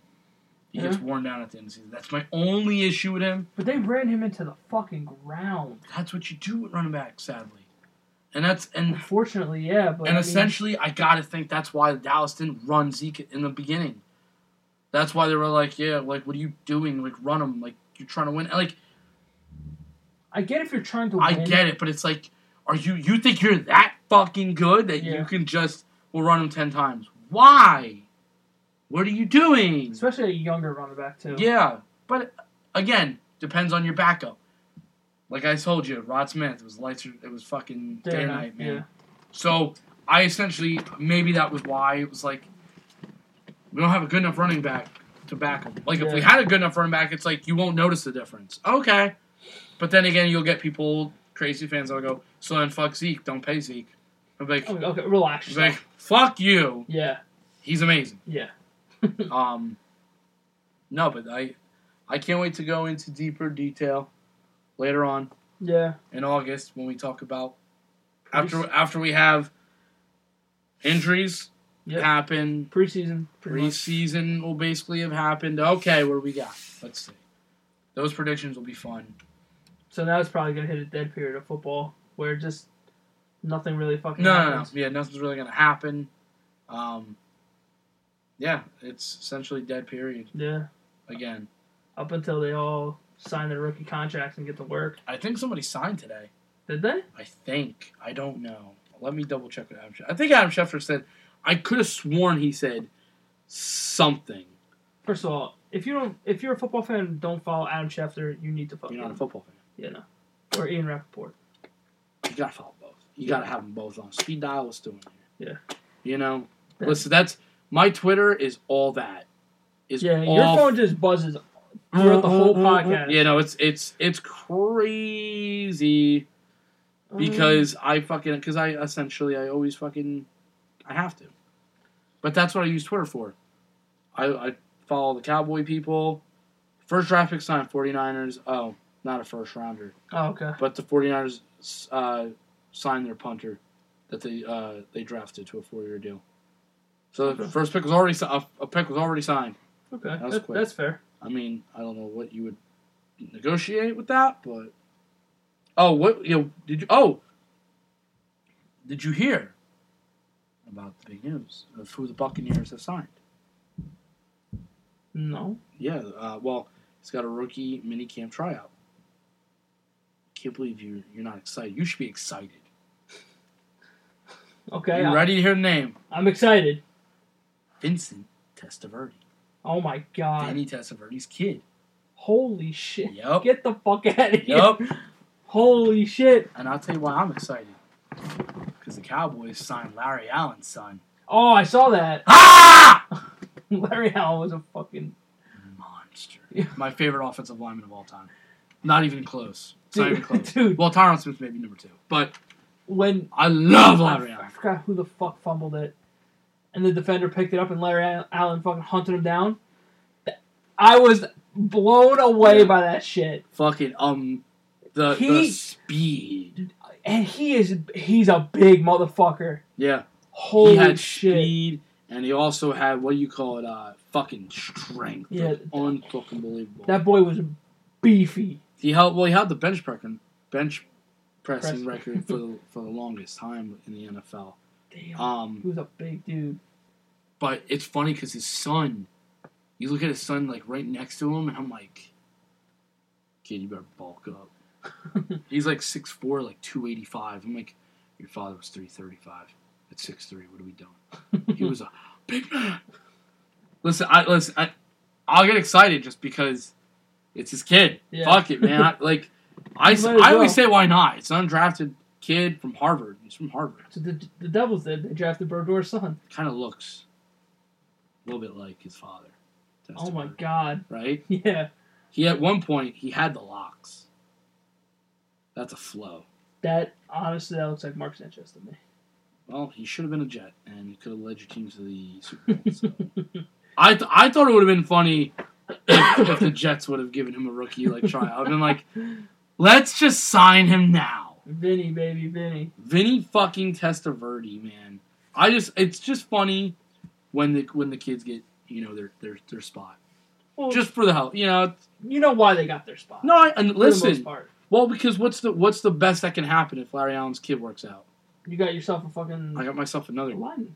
He gets worn down at the end of the season. That's my only issue with him. But they ran him into the fucking ground. That's what you do with running back, sadly. And that's and Unfortunately, yeah. But and I mean, essentially, I gotta think that's why Dallas didn't run Zeke in the beginning. That's why they were like, yeah, like what are you doing? Like run him, like you're trying to win. Like I get if you're trying to. I win. get it, but it's like, are you you think you're that fucking good that Yeah. you can just will run him ten times? Why? What are you doing? Especially a younger running back too. Yeah, but again, depends on your backup. Like I told you, Rod Smith it was lights. It was fucking day, Day night, night, man. yeah. So I essentially maybe that was why it was like we don't have a good enough running back to back him. Like if we had a good enough running back, it's like you won't notice the difference. Okay, but then again, you'll get people crazy fans that'll go, so then fuck Zeke, don't pay Zeke. I'm like, Okay, okay, relax. he's like fuck you. yeah, He's amazing. yeah. Um, no, but I, I can't wait to go into deeper detail later on Yeah. in August when we talk about after after we have injuries Yep. happen, Preseason. Pretty much. preseason will basically have happened. Okay, what do we got? Let's see. Those predictions will be fun. So now it's probably gonna hit a dead period of football where just nothing really fucking No, no, no. Yeah, nothing's really gonna happen. Um, yeah, it's essentially dead period Yeah. again. Up until they all sign their rookie contracts and get to work. I think somebody signed today. Did they? I think. I don't know. Let me double check with Adam Schefter. I think Adam Schefter said. I could have sworn he said something. First of all, if you don't, if you're a football fan, don't follow Adam Schefter. You need to follow You're not a football fan. You know, or Ian Rapoport. You gotta follow both. you got to have them both on speed dial. Let's do it. Yeah. You know, Yeah. listen. That's my Twitter is all that. Is Yeah, all your phone just buzzes throughout the whole podcast. You know, it's it's it's crazy Um, because I fucking because I essentially I always fucking I have to. But that's what I use Twitter for. I, I follow the Cowboy people. First draft pick signed 49ers. Oh, not a first rounder. oh, okay. But the 49ers uh, signed their punter that they uh, they drafted to a four year deal. So the first pick was already a, a pick was already signed. Okay, That was that- quick. that's fair. I mean, I don't know what you would negotiate with that, but oh, what you know, did you? Oh, did you hear about the big news of who the Buccaneers have signed? No. Yeah, uh, well, he's got a rookie mini camp tryout. Can't believe you you're not excited. You should be excited. Okay, you ready to hear the name? I'm excited. Vincent Testaverde. Oh my god! Danny Testaverde's kid. Holy shit! Yep. Get the fuck out of here! Yup. Holy shit! And I'll tell you why I'm excited. Because the Cowboys signed Larry Allen's son. Oh, I saw that. Ah! Larry Allen was a fucking Monster. Yeah. My favorite offensive lineman of all time. Not even close. Not even close. dude Well, Tyron Smith may be number two. But when I love I, Larry I Allen. forgot who the fuck fumbled it, and the defender picked it up, and Larry Allen fucking hunted him down. I was blown away Yeah. by that shit, Fucking, um, the, the speed. and he is—he's a big motherfucker. Yeah. Holy he had shit! speed, and he also had, what do you call it, uh, fucking strength. Yeah. Unfucking believable. That boy was beefy. He held well. He held the bench pressing bench pressing Press. record for the for the longest time in the NFL. Damn, Um, he was a big dude. but it's funny because his son, you look at his son like right next to him, and I'm like, kid, you better bulk up. He's like 6'4", like two eighty five. I'm like, your father was three thirty five. At six three, what are we doing? He was a big man. Listen, I listen. I, I'll get excited just because it's his kid. Yeah. Fuck it, man. I, like I, You s- might as I always say, why not? It's an undrafted kid from Harvard. He's from Harvard. So the the Devils did. They drafted Brodeur's son. Kind of looks a little bit like his father. Oh my Testaverde, god. Right? Yeah. He at one point he had the locks. That's a flow. That honestly, that looks like Mark Sanchez to me. Well, he should have been a Jet, and he could have led your team to the Super Bowl. So. I th- I thought it would have been funny if, the Jets would have given him a rookie like tryout. I've been like, let's just sign him now. Vinny, baby, Vinny. Vinny fucking Testaverde, man. I just it's just funny when the when the kids get you know their their their spot Well, just for the hell you know. you know why they got their spot. No, I, and for the most listen. part, Well, because what's the what's the best that can happen if Larry Allen's kid works out? you got yourself a fucking I got myself another one.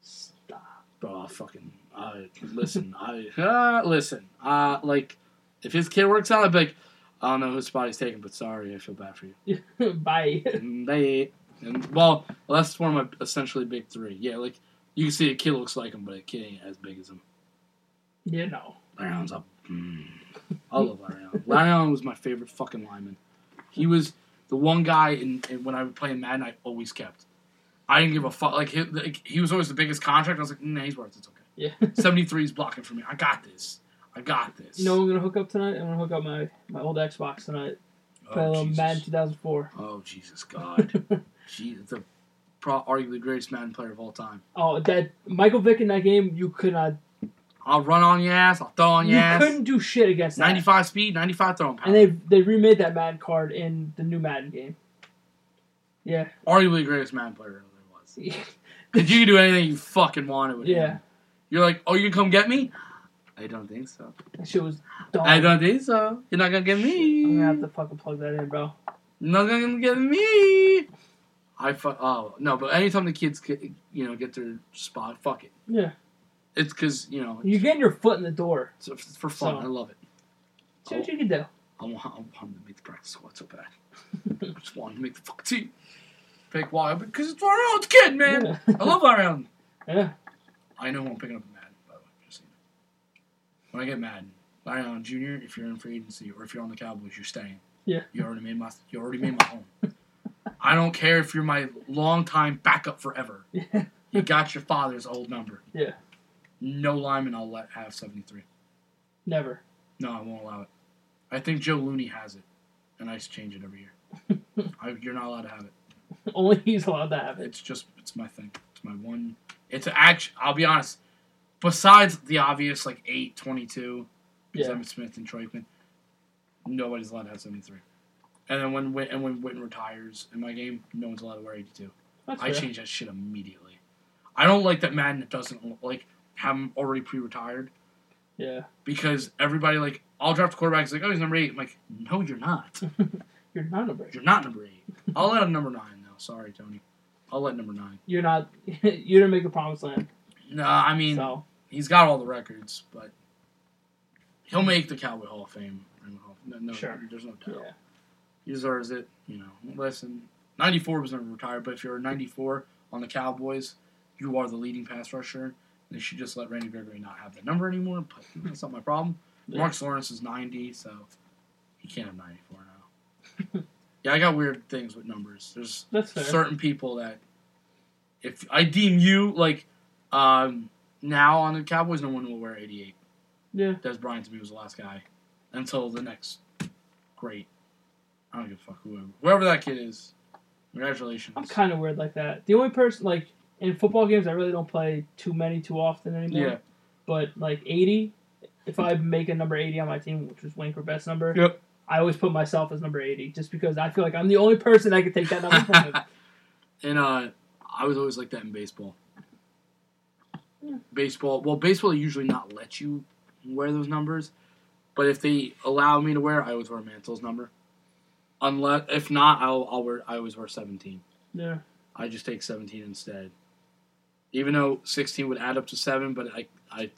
Stop. bro. I'll fucking I listen. I uh, listen. Uh, like if his kid works out, I'd be like, I don't know whose spot he's taking, but sorry, I feel bad for you. Bye. And they and well, that's one of my essentially big three. Yeah, like you can see a kid looks like him, but a kid ain't as big as him. you know. Larry Allen's up. Mm. I love Larry Allen. Larry Allen was my favorite fucking lineman. He was the one guy in, in when I would play in Madden, I always kept. I didn't give a fuck. Like he, like, he was always the biggest contract. I was like, nah, he's worth it. It's okay. Yeah. 73 is blocking for me. I got this. I got this. You know what I'm gonna hook up tonight? I'm gonna hook up my, my old Xbox tonight. Play a oh, little uh, Jesus. Madden 2004. oh, Jesus God. Jesus, the pro, arguably the greatest Madden player of all time. oh, that Michael Vick in that game, you could not. I'll run on your ass. I'll throw on your You ass. You couldn't do shit against that. 95 speed, 95 throwing power. And they they remade that Madden card in the new Madden game. Yeah. arguably the greatest Madden player there was. Because you can do anything you fucking wanted with Yeah. him. You're like, oh, you can come get me? I don't think so. That shit was dumb. I don't think so. You're not gonna get me. I'm gonna have to fucking plug that in, bro. You're not gonna get me. I fuck. oh no, but anytime the kids get, you know get their spot, fuck it. Yeah. It's because you know You're getting your foot in the door. it's, it's for fun. So- I love it. See what you can do. I want, I want to make the practice squad so bad. I just want to make the fuck team. Pick why? Because it's Larry Allen's kid, man. Yeah. I love Larry Allen. Yeah. I know I'm picking up in Madden, by the way. Just so you know. When I get Madden, Larry Allen Jr., if you're in free agency or if you're on the Cowboys, you're staying. Yeah. You already made my you already made my home. I don't care if you're my longtime backup forever. Yeah. You got your father's old number. Yeah. No lineman I'll let have 73. Never. No, I won't allow it. I think Joe Looney has it, and I change it every year. I, you're not allowed to have it. Only he's allowed to have it. It's just it's my thing. It's my one. It's action. I'll be honest. Besides the obvious like eight twenty two, because Yeah. Emmitt Smith and Troy Aikman, nobody's allowed to have seventy three. And then when Whit- and when Witten retires in my game, no one's allowed to wear eighty two. That's I fair. change that shit immediately. I don't like that Madden doesn't like have him already pre retired Yeah. because everybody like I'll draft a quarterback. It's like oh he's number eight. I'm like no you're not. You're not number eight. You're not number eight. I'll let him number nine though. Sorry Tony. I'll let number nine. You're not. you didn't make a promised land. No, I mean So he's got all the records, but he'll make the Cowboy Hall of Fame. No, no Sure. there's no doubt. yeah. He deserves it. You know, listen, 94 was never retired, but if you're 94 on the Cowboys, you are the leading pass rusher. They should just let Randy Gregory not have that number anymore, but that's not my problem. Yeah. Mark Lawrence is 90, so he can't have 94 now. yeah, I got weird things with numbers. There's certain people that if I deem you like um, now on the Cowboys, no one will wear 88. Yeah. Dez Bryant to me was the last guy until the next great. I don't give a fuck whoever whoever that kid is. Congratulations. I'm kind of weird like that. The only person like in football games, I really don't play too many too often anymore. yeah, But like 80, if I make a number 80 on my team, which was Wayne best number, Yep. I always put myself as number 80 just because I feel like I'm the only person that can take that number from him. and uh, I was always like that in baseball. Yeah. Baseball, well, baseball usually not let you wear those numbers, but if they allow me to wear, I always wear Mantle's number. Unless, if not, I'll, I'll wear. I always wear seventeen. Yeah. I just take 17 instead. Even though 16 would add up to 7, but I I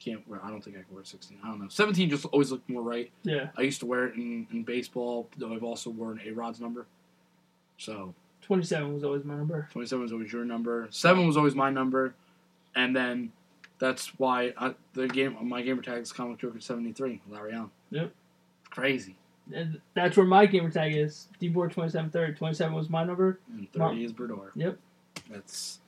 can't wear, I don't think I can wear 16. I don't know. 17 just always looked more right. Yeah. I used to wear it in, in baseball, though I've also worn A Rod's number. So 27 was always my number. 27 was always your number. 7 was always my number. And then that's why I, the game, my gamer tag is Comic Joker 73, Larry Allen. Yep. Crazy. And that's where my gamer tag is. D-board 27 30. 27 was my number. And 30 Wow. is Brodeur. Yep. That's.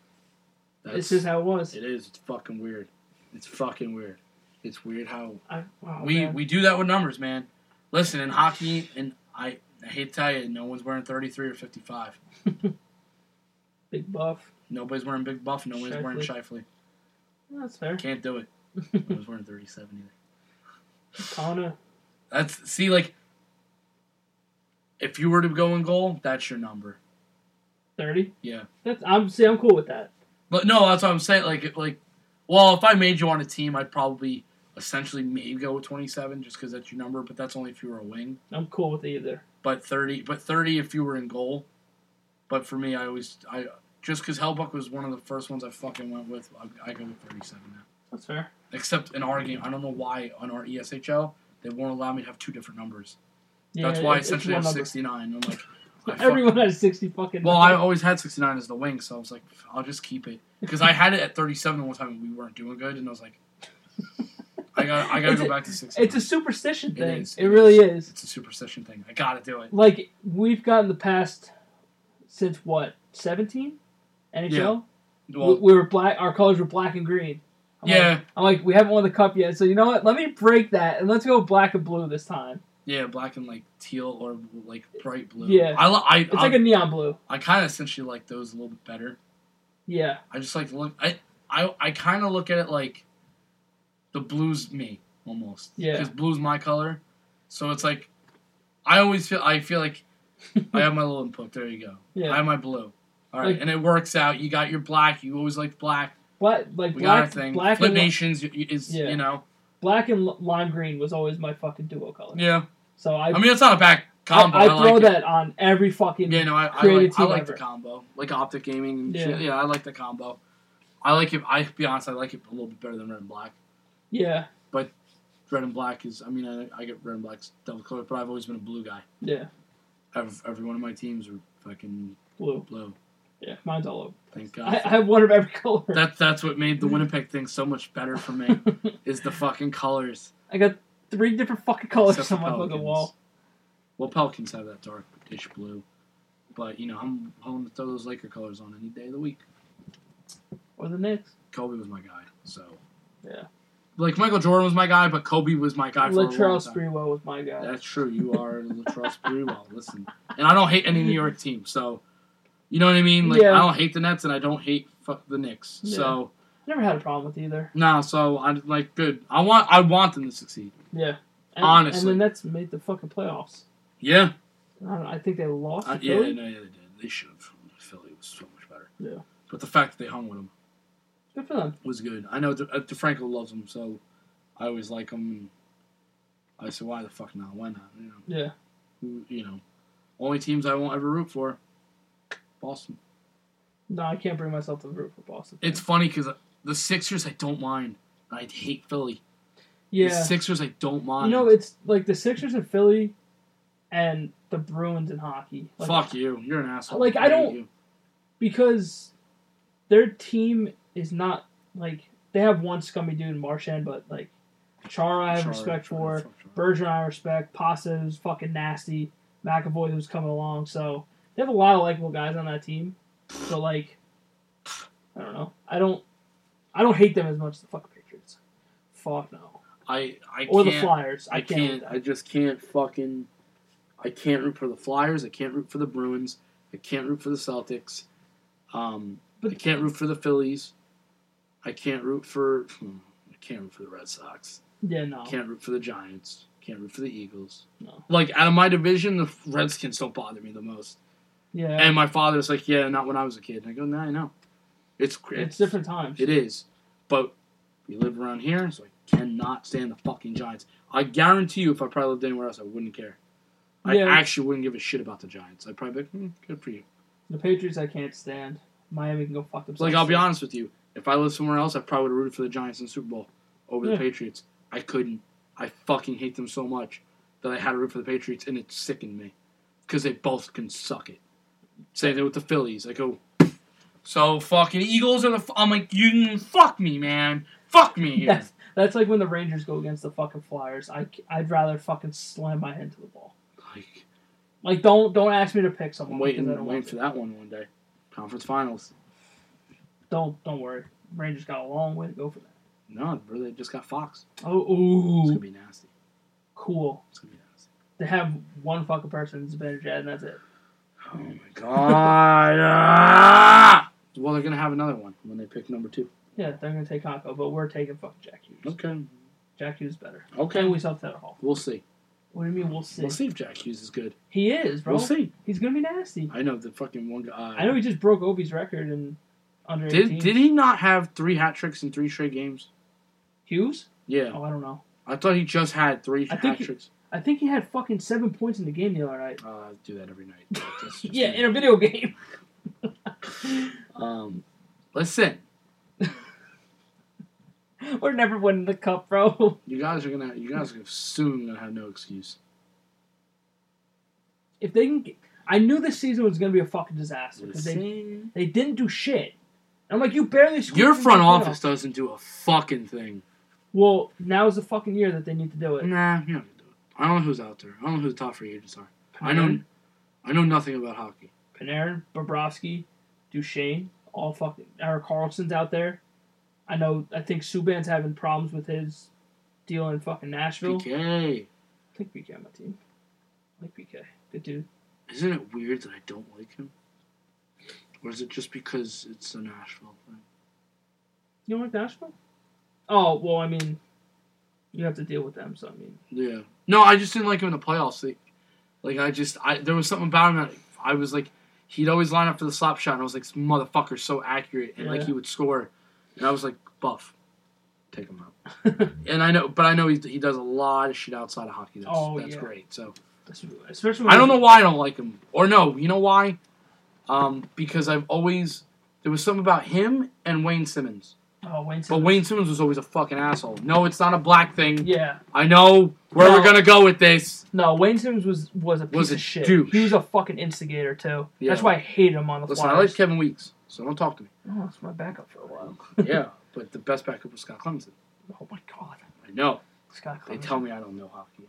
That's This is how it was. It is. It's fucking weird. It's fucking weird. It's weird how I, wow, we man. we do that with numbers, man. Listen, in hockey, and I, I hate to tell you, no one's wearing thirty three or fifty five. Big buff. Nobody's wearing big buff. Nobody's wearing Scheifele. That's fair. Can't do it. I was wearing thirty seven either. Kana. That's see like. If you were to go in goal, that's your number. 30. Yeah, That's I'm see I'm cool with that. but no, that's what I'm saying. Like, like, well, if I made you on a team, I'd probably essentially maybe go with twenty seven, just because that's your number. But that's only if you were a wing. I'm cool with either. but 30 but 30 if you were in goal but for me i always i just because Hellebuyck was one of the first ones i fucking went with i, I go with 37 now That's fair. except in our game i don't know why on our eshl they won't allow me to have two different numbers Yeah, that's why I essentially have 69 i'm like Everyone has 60 fucking. well i always had 69 as the wing so i was like i'll just keep it because i had it at 37 one time and we weren't doing good and i was like i got i gotta It's go a- back to 69 It's a superstition thing. is, It, it really is. it's a superstition thing i gotta do it Like we've gotten the past since what 17 NHL. well we, we were black. Our colors were black and green. I'm yeah Like, I'm like, we haven't won the cup yet, so you know what? Let me break that and let's go black and blue this time. Yeah, black and like teal or like bright blue. Yeah. I I It's I, like a neon blue. I kind of essentially like those a little bit better. Yeah. I just like to look. I I I kind of look at it like the blue's me almost. Yeah. Because blue's my color, so it's like I always feel. I feel like I have my little input. There you go. Yeah. I have my blue. All right, Like- and it works out. You got your black. You always liked black. Black like We got our black thing. black Flip and Nations is Yeah. you know black and lime green was always my fucking duo color. yeah. So I I mean, it's not a bad combo. I, I, I throw like it. that on every fucking Yeah, no, I, I creative like, I like the combo, like optic gaming and Yeah. shit. Yeah, I like the combo. I like it. I be honest, I like it a little bit better than red and black. yeah But Red and black is, I mean, I, I get red and black's double color, but I've always been a blue guy. yeah Every, every one of my teams are fucking blue blue. yeah mine's all over. Thank God. I, I have one of every color. that that's what made the Winnipeg thing so much better for me is the fucking colors. I got three different fucking colors Except on my fucking wall. Well, Pelicans have that darkish blue. But you know, I'm willing to throw those Laker colors on any day of the week. Or the Knicks. Kobe was my guy, so Yeah. like Michael Jordan was my guy, but Kobe was my guy for a long Latrell. Sprewell was my guy. That's true. You are Latrell Sprewell. Listen, and I don't hate any New York team, so you know what I mean. Like Yeah. I don't hate the Nets, and I don't hate fuck the Knicks. Yeah. So Never had a problem with either. nah, so I am like good. I want I want them to succeed. Yeah. And, Honestly. And the Nets made the fucking playoffs. Yeah, I, don't, I think they lost uh, yeah, Philly. no, yeah, they did. They should have. Philly was so much better. Yeah. But the fact that they hung with him Good for them. was good. I know De- uh, DeFranco loves him, so I always like him. I said, why the fuck not? Why not? You know, Yeah. who, you know, only teams I won't ever root for. Boston. No, I can't bring myself to root for Boston. It's funny because the Sixers I don't mind. I hate Philly. The yeah. Sixers I don't mind. You know, it's like the Sixers and Philly and the Bruins in hockey. Like, fuck you. You're an asshole. Like, I hate don't- you. Because their team is not like they have one scummy dude in Marchand, but like Chara I have Sorry. respect for. Chara. Bergeron I respect. Pasta who's fucking nasty. McAvoy who's coming along. So they have a lot of likable guys on that team. So like, I don't know. I don't. I don't hate them as much as the fucking Patriots. Fuck no. I I Or the Flyers. I, I can't. can't. I just can't fucking. I can't root for the Flyers. I can't root for the Bruins. I can't root for the Celtics. Um, But- I can't root for the Phillies. I can't root for. hmm, I can't root for the Red Sox. yeah, no. Can't root for the Giants. Can't root for the Eagles. No. Like out of my division, the Redskins don't bother me the most. Yeah. And my father's like, "Yeah, not when I was a kid." And I go, "Nah, I know. It's it's different times. It is, but we live around here, so I cannot stand the fucking Giants. I guarantee you, if I probably lived anywhere else, I wouldn't care. I Yeah. actually wouldn't give a shit about the Giants. I'd probably be like, hmm, good for you. The Patriots I can't stand. Miami can go fuck themselves. Like, I'll be honest with you. If I lived somewhere else, I probably would have rooted for the Giants in the Super Bowl over Yeah. the Patriots. I couldn't. I fucking hate them so much that I had to root for the Patriots, and it sickened me because they both can suck it. Same thing with the Phillies. I go, so fucking Eagles are the. F-. I'm like, you can fuck me, man. Fuck me. Here. That's, that's like when the Rangers go against the fucking Flyers. I, would rather fucking slam my head to the ball. Like, don't don't ask me to pick someone. I'm waiting, I don't I'm waiting for that one one day. Conference finals. Don't don't worry. Rangers got a long way to go for that. No, bro, they just got Fox. Oh, ooh. It's gonna be nasty. cool. It's gonna be nasty. They have one fucking person as Zibanejad, and that's it. Oh my god. Ah! Well, they're gonna have another one when they pick number two. Yeah, they're gonna take Kakko, but we're taking fucking Jack Hughes. Okay. Jack Hughes is better. Okay. And we have Taylor Hall. We'll see. What do you mean we'll see? We'll see if Jack Hughes is good. He is, bro. We'll see. He's gonna be nasty. I know the fucking one guy. I know he just broke Ovi's record and under 18. Did did he not have three hat tricks in three straight games? Hughes? Yeah, Oh, I don't know. I thought he just had three I hat tricks. I think he had fucking seven points in the game the other night. Uh, I do that every night. Yeah, me. in a video game. um, listen, We're never winning the cup, bro. you guys are gonna you guys are soon gonna have no excuse. If they can, get, I knew this season was gonna be a fucking disaster because they they didn't do shit. I'm like, you barely. Your front office doesn't do a fucking thing. Well, now is the fucking year that they need to do it. Nah, you're not gonna do it. I don't know who's out there. I don't know who the top free agents are. I know, I know nothing about hockey. Panarin, Bobrovsky, Duchene, all fucking. Erik Karlsson's out there. I know. I think Subban's having problems with his deal in fucking Nashville. PK, I think PK on my team. I like PK. Good dude. isn't it weird that I don't like him? Or is it just because it's a Nashville thing? You don't like Nashville? Oh well, I mean, you have to deal with them. So I mean, Yeah. No, I just didn't like him in the playoffs. Like, like I just, I there was something about him that I was like, he'd always line up for the slap shot, and I was like, this motherfucker's so accurate, and like he would score, and I was like, buff, take him out. and I know, but I know he he does a lot of shit outside of hockey. That's, Oh, that's yeah. great. So especially. When I don't know why I don't like him, or no, you know why? Um, because I've always there was something about him and Wayne Simmonds, Oh, Wayne. Simmonds. But Wayne Simmonds was always a fucking asshole. No, it's not a black thing. Yeah. I know where No. we're gonna go with this. No, Wayne Simmonds was was a piece Was a of shit. douche. He was a fucking instigator too. Yeah. That's why I hated him on the Listen, I like Kevin Weekes, so don't talk to me. Oh, that's my backup for a while. yeah, but the best backup was Scott Clemmensen. Oh my god, I know. Scott Clemmensen. They tell me I don't know hockey.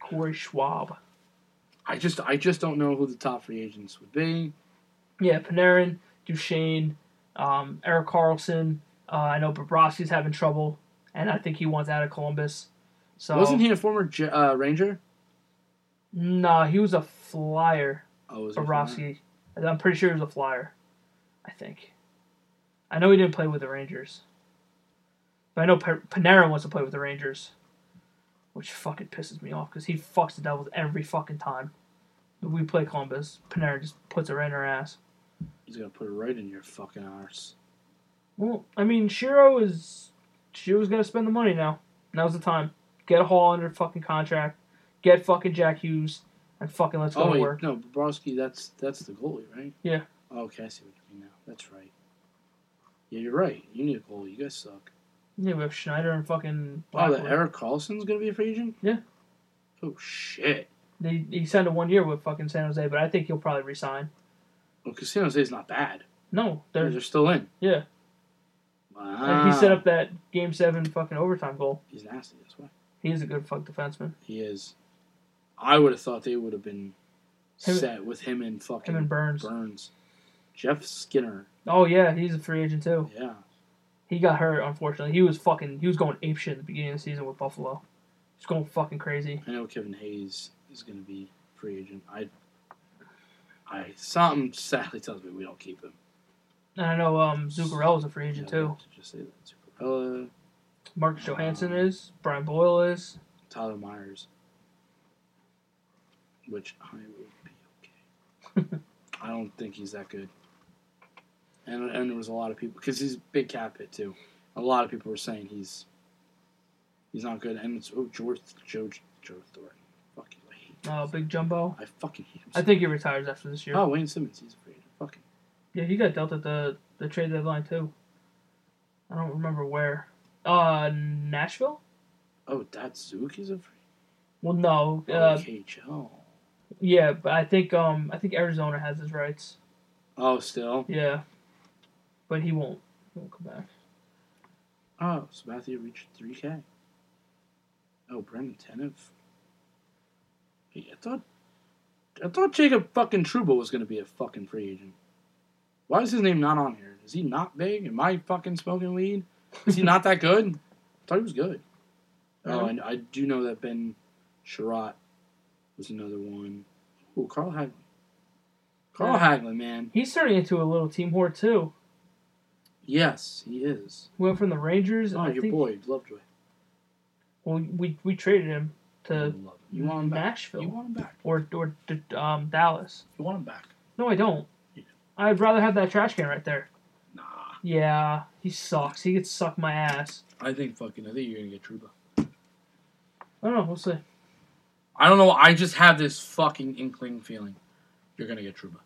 Corey Schwab. I just I just don't know who the top free agents would be. Yeah, Panarin, Duchene, um, Erik Karlsson. Uh, I know Bobrovsky's having trouble, and I think he wants out of Columbus. So Wasn't he a former J- uh, Ranger? No, he was a flyer. Oh, was he a former? Bobrovsky. I'm pretty sure he was a flyer. I think. I know he didn't play with the Rangers. But I know P- Panarin wants to play with the Rangers. Which fucking pisses me off because he fucks the Devils every fucking time. If we play Columbus, Panarin just puts it right in our ass. He's gonna put it right in your fucking arse. Well, I mean, Shero is. Shero's to spend the money now. Now's the time. Get a Hall under fucking contract. Get fucking Jack Hughes. And fucking let's go Oh to wait, work. no, Bobrovsky. That's that's the goalie, right? Yeah. Oh, okay, I see what you mean now. That's right. Yeah, you're right. You need a goalie. You guys suck. Yeah, we have Schneider and fucking. Oh, the Erik Karlsson's gonna be a free agent. Yeah. Oh shit. They, he signed a one year with fucking San Jose, but I think he'll probably resign. Oh, well, because San Jose's not bad. No, They're, they're still in. yeah. Wow. And he set up that game seven fucking overtime goal. He's nasty. That's why He's a good fuck defenseman. he is. I would have thought they would have been Him- set with him and fucking Him and Burns. Burns. Jeff Skinner. Oh yeah, he's a free agent too. Yeah. He got hurt unfortunately. He was fucking he was going ape shit at the beginning of the season with Buffalo. He's going fucking crazy. I know Kevin Hayes is going to be free agent. I, I something sadly tells me we don't keep him. And I know um Zuccarello's a free agent Yeah, too. to Just say that. Zuccarello, Marcus Johansson is. Brian Boyle is. Tyler Myers, which I will be okay. I don't think he's that good. And and there was a lot of people because he's a big cap hit too. A lot of people were saying he's he's not good. And it's oh George George Joe Thornton. Fuck you, I hate. Uh, Big Jumbo. I fucking hate him. I think he retires after this year. Oh, Wayne Simmonds, he's a free. Fucking. Yeah, he got dealt at the the trade deadline too. I don't remember where. Uh, Nashville. Oh, that's Suzuki's a free. Well, no. Oh, Uh, KHL. Yeah, but I think um I think Arizona has his rights. Oh, still. Yeah, but he won't. He won't come back. Oh, Sabathia reached 3K. Oh, Brendan Tanev. Hey, I thought, I thought Jacob fucking Trouba was gonna be a fucking free agent. Why is his name not on here? Is he not big? Am I fucking smoking weed? Is he not that good? I thought he was good. Oh, and I do know that Ben Sherratt was another one. Oh, Carl Hagelin. Carl Yeah. Hagelin, man. He's turning into a little team whore too. Yes, he is. Went from the Rangers. Oh, I your think, boy, Lovejoy. Well, we we traded him to. You want him back? Nashville You want him back? or or um Dallas. You want him back? No, I don't. I'd rather have that trash can right there. Nah. Yeah, he sucks. He gets suck my ass. I think fucking. I think you're gonna get Trouba. I don't know. We'll see. I don't know. I just have this fucking inkling feeling you're gonna get Trouba.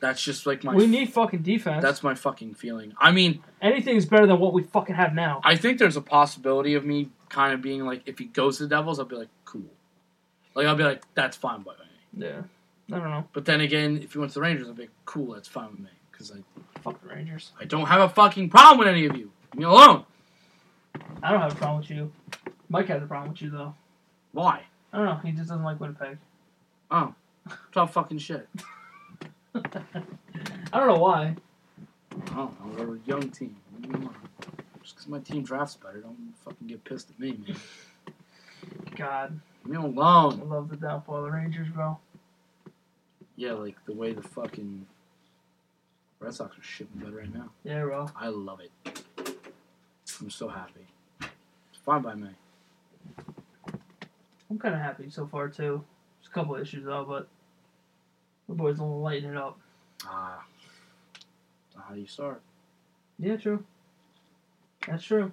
That's just like my. we need fucking defense. That's my fucking feeling. I mean, Anything's better than what we fucking have now. I think there's a possibility of me kind of being like, if he goes to the Devils, I'll be like, cool. Like I'll be like, that's fine by me. Yeah. I don't know. But then again, if he went to the Rangers, I'll be like, cool, that's fine with me because I Fuck the Rangers. I don't have a fucking problem with any of you. Leave me alone. I don't have a problem with you. Mike has a problem with you though. Why? I don't know. He just doesn't like Winnipeg. Oh, talk fucking shit. I don't know why. I don't. We're a young team. Just because my team drafts better, don't fucking get pissed at me, man. God, Leave me I alone. love the downfall of the Rangers, bro. Yeah, like the way the fucking Red Sox are shipping good right now. Yeah, bro. I love it. I'm so happy. It's fine by me. I'm kind of happy so far too. There's a couple issues though, but the boys will lighten it up. Ah, that's how you start. Yeah, true. That's true.